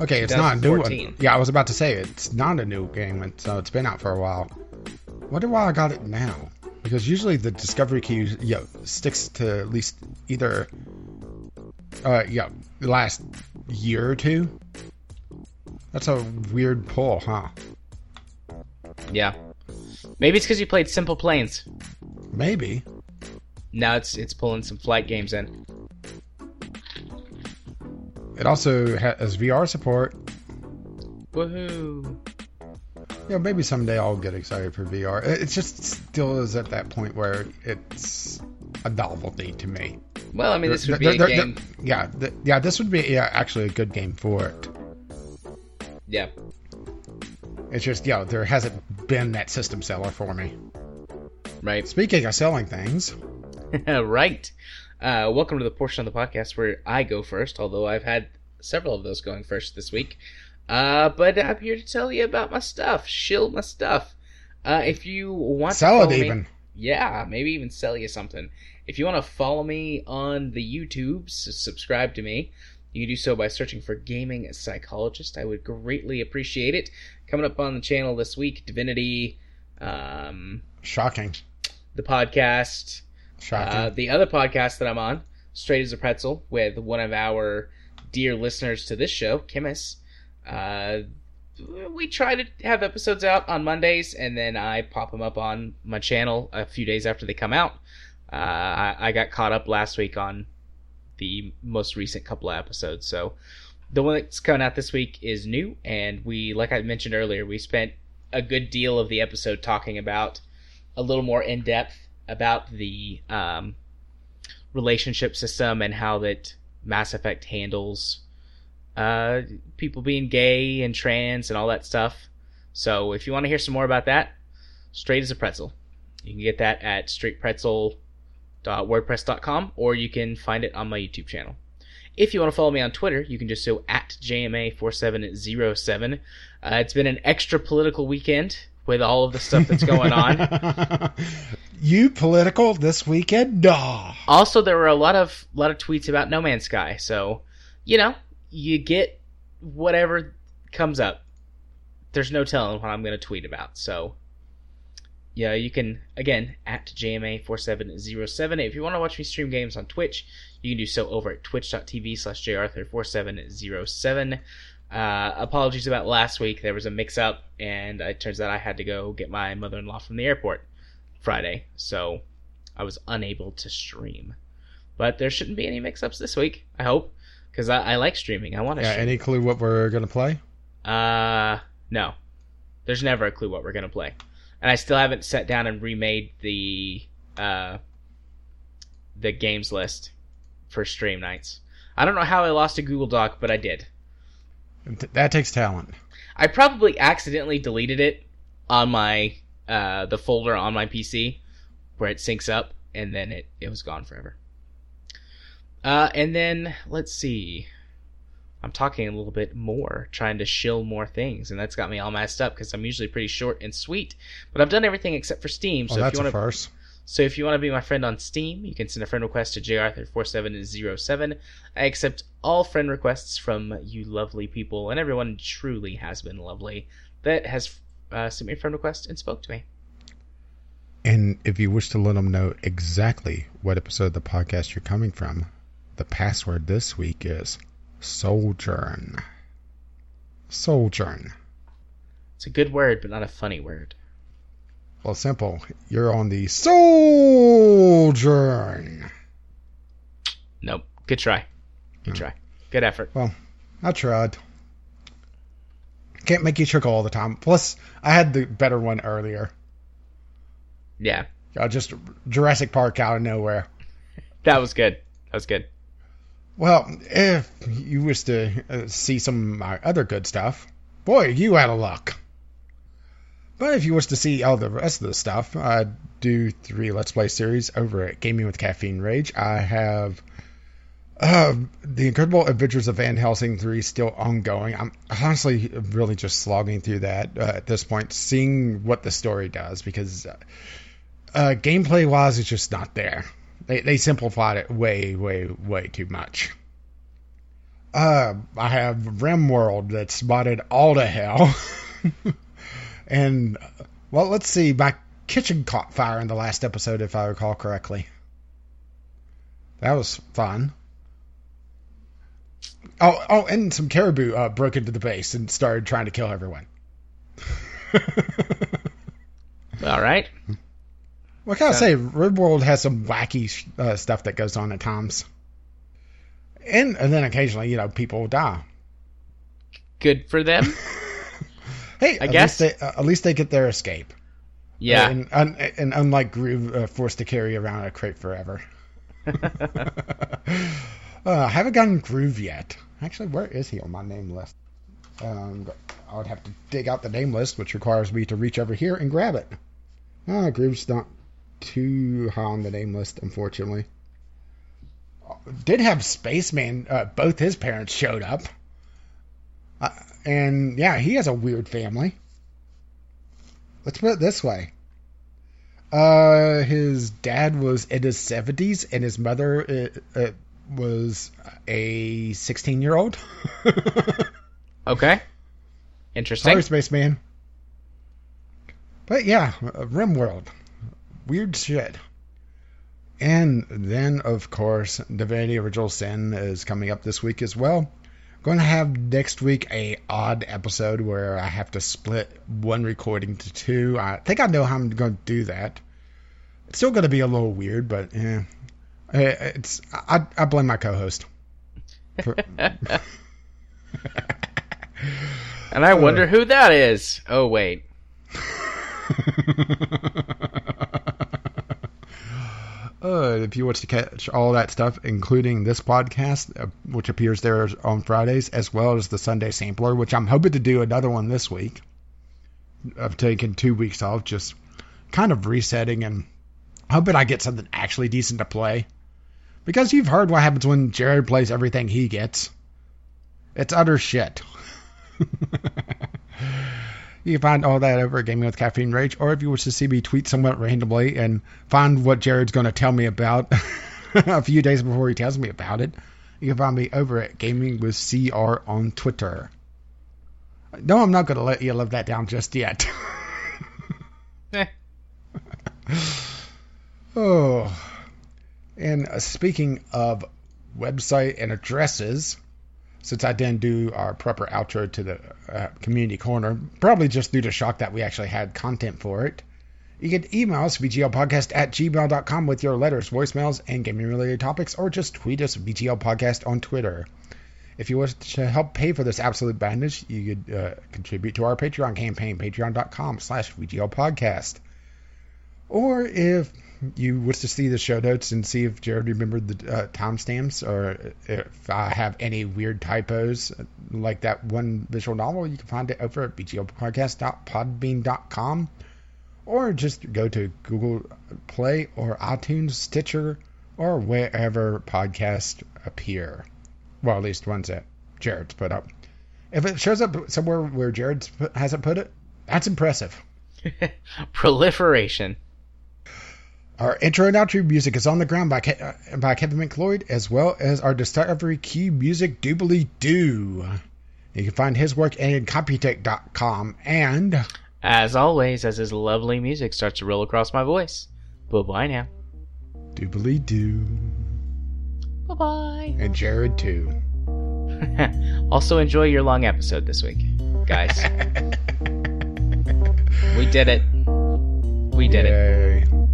okay. It's not a new one. Yeah, I was about to say it's not a new game, so it's been out for a while. Wonder why I got it now. Because usually the discovery key, you know, sticks to at least either, uh, yeah, last year or two. That's a weird pull, huh? Yeah, maybe it's because you played Simple Planes. Maybe. Now it's it's pulling some flight games in. It also has VR support. Woohoo! Yeah, maybe someday I'll get excited for VR. It just still is at that point where it's a novelty to me. Well, I mean, this would be There- a game. there- yeah, th- yeah, this would be yeah, actually a good game for it. Yeah, It's just, yo, there hasn't been that system seller for me. right. Speaking of selling things, <laughs> right. Uh, welcome to the portion of the podcast where I go first, although I've had several of those going first this week. Uh, but I'm here to tell you about my stuff, shill my stuff. Uh, if you want sell to it follow me- even. yeah, maybe even sell you something. If you want to follow me on the YouTube, subscribe to me. You can do so by searching for Gaming Psychologist. I would greatly appreciate it. Coming up on the channel this week, Divinity, um, Shocking. the podcast, Shocking. uh, the other podcast that I'm on, Straight as a Pretzel, with one of our dear listeners to this show, Kimis. Uh, we try to have episodes out on Mondays, and then I pop them up on my channel a few days after they come out. Uh, I, I got caught up last week on the most recent couple of episodes, so the one that's coming out this week is new, and we, like I mentioned earlier, we spent a good deal of the episode talking about a little more in depth about the um, relationship system and how that Mass Effect handles uh, people being gay and trans and all that stuff. So if you want to hear some more about that, straight as a pretzel. You can get that at straightpretzel.wordpress.com or you can find it on my YouTube channel. If you want to follow me on Twitter, you can just go at JMA4707. Uh, it's been an extra political weekend with all of the stuff that's going on. <laughs> you political this weekend? Nah. Also, there were a lot of lot of tweets about No Man's Sky, so you know you get whatever comes up. There's no telling what I'm going to tweet about, so yeah, you can again at JMA4707. If you want to watch me stream games on Twitch, you can do so over at twitch.tv slash jarthur4707. Uh, apologies about last week. There was a mix up, and it turns out I had to go get my mother in law from the airport Friday, so I was unable to stream. But there shouldn't be any mix ups this week, I hope, because I, I, like streaming. I want to yeah, stream. Any clue what we're going to play? Uh, no. There's never a clue what we're going to play. And I still haven't sat down and remade the uh, the games list for stream nights. I don't know how I lost a Google Doc, but I did. That takes talent. I probably accidentally deleted it on my uh, the folder on my PC where it syncs up, and then it, it was gone forever. Uh, and then let's see. I'm talking a little bit more, trying to shill more things, and that's got me all messed up because I'm usually pretty short and sweet. But I've done everything except for Steam. So oh, if you want to, first. So if you want to be my friend on Steam, you can send a friend request to jarthur4707. I accept all friend requests from you lovely people, and everyone truly has been lovely that has uh, sent me a friend request and spoke to me. And if you wish to let them know exactly what episode of the podcast you're coming from, the password this week is Sojourn. Sojourn. It's a good word, but not a funny word. Well, simple. You're on the Sojourn. Nope. Good try. Good try. Good effort. Well, I tried. Can't make you chuckle all the time. Plus, I had the better one earlier. Yeah. Uh, just Jurassic Park out of nowhere. <laughs> That was good. That was good. Well, if you wish to uh, see some of my other good stuff, boy, you out of luck. But if you wish to see all the rest of the stuff, I do three Let's Play series over at Gaming with Caffeine Rage. I have uh, The Incredible Adventures of Van Helsing 3 still ongoing. I'm honestly really just slogging through that uh, at this point, seeing what the story does, because uh, gameplay wise, it's just not there. They they simplified it way way way too much. Uh, I have RimWorld that's spotted all to hell, <laughs> and well, let's see. My kitchen caught fire in the last episode, if I recall correctly. That was fun. Oh, oh, and some caribou uh, broke into the base and started trying to kill everyone. <laughs> All right. What can so, I say? RimWorld has some wacky uh, stuff that goes on at times, and and then occasionally, you know, people die. Good for them. <laughs> hey, I at guess least they, uh, at least they get their escape. Yeah, and, and, and unlike Groove, uh, forced to carry around a crate forever. <laughs> Uh, I haven't gotten Groove yet. Actually, where is he on my name list? Um, I would have to dig out the name list, which requires me to reach over here and grab it. Ah, Groove's not too high on the name list, unfortunately. Did have Spaceman, uh, both his parents showed up. Uh, and yeah, he has a weird family. Let's put it this way. Uh, his dad was in his 70s, and his mother uh, uh was a 16 year old. <laughs> okay. Interesting. Sorry, Spaceman. But yeah, RimWorld weird shit. And then, of course, Divinity Original Sin is coming up this week as well. Going to have next week a odd episode where I have to split one recording to two. I think I know how I'm going to do that. It's still going to be a little weird, but yeah, it's I, I blame my co-host. For... <laughs> and I wonder uh, who that is. Oh wait. <laughs> <laughs> Uh, if you want to catch all that stuff, including this podcast, uh, which appears there on Fridays, as well as the Sunday Sampler, which I'm hoping to do another one this week. I've taken two weeks off, just kind of resetting and hoping I get something actually decent to play. Because you've heard what happens when Jared plays everything he gets. It's utter shit. <laughs> You can find all that over at Gaming with Caffeine Rage, or if you wish to see me tweet somewhat randomly and find what Jared's going to tell me about <laughs> a few days before he tells me about it, you can find me over at Gaming with CR on Twitter. No, I'm not going to let you live that down just yet. Eh. <laughs> oh. And uh, speaking of website and addresses, since I didn't do our proper outro to the uh, community corner, probably just due to shock that we actually had content for it, you can email us, vglpodcast at gmail.com with your letters, voicemails, and gaming related topics, or just tweet us, VGL Podcast, on Twitter. If you wish to help pay for this absolute badness, you could uh, contribute to our Patreon campaign, patreon.com slash VGL Podcast. Or if you wish to see the show notes and see if Jared remembered the uh, timestamps or if I have any weird typos like that one visual novel, you can find it over at vglpodcast.podbean.com or just go to Google Play or iTunes, Stitcher, or wherever podcasts appear. Well, at least ones that Jared's put up. If it shows up somewhere where Jared hasn't put it, that's impressive. <laughs> Proliferation. Our intro and outro music is On the Ground by, Ke- by Kevin MacLeod, as well as our Discovery Queue music, Doobly Doo. You can find his work at incompetech.com and. As always, as his lovely music starts to roll across my voice. Bye bye now. Doobly Doo. Bye bye. And Jared, too. <laughs> also, enjoy your long episode this week, guys. <laughs> we did it. We did it. Yay.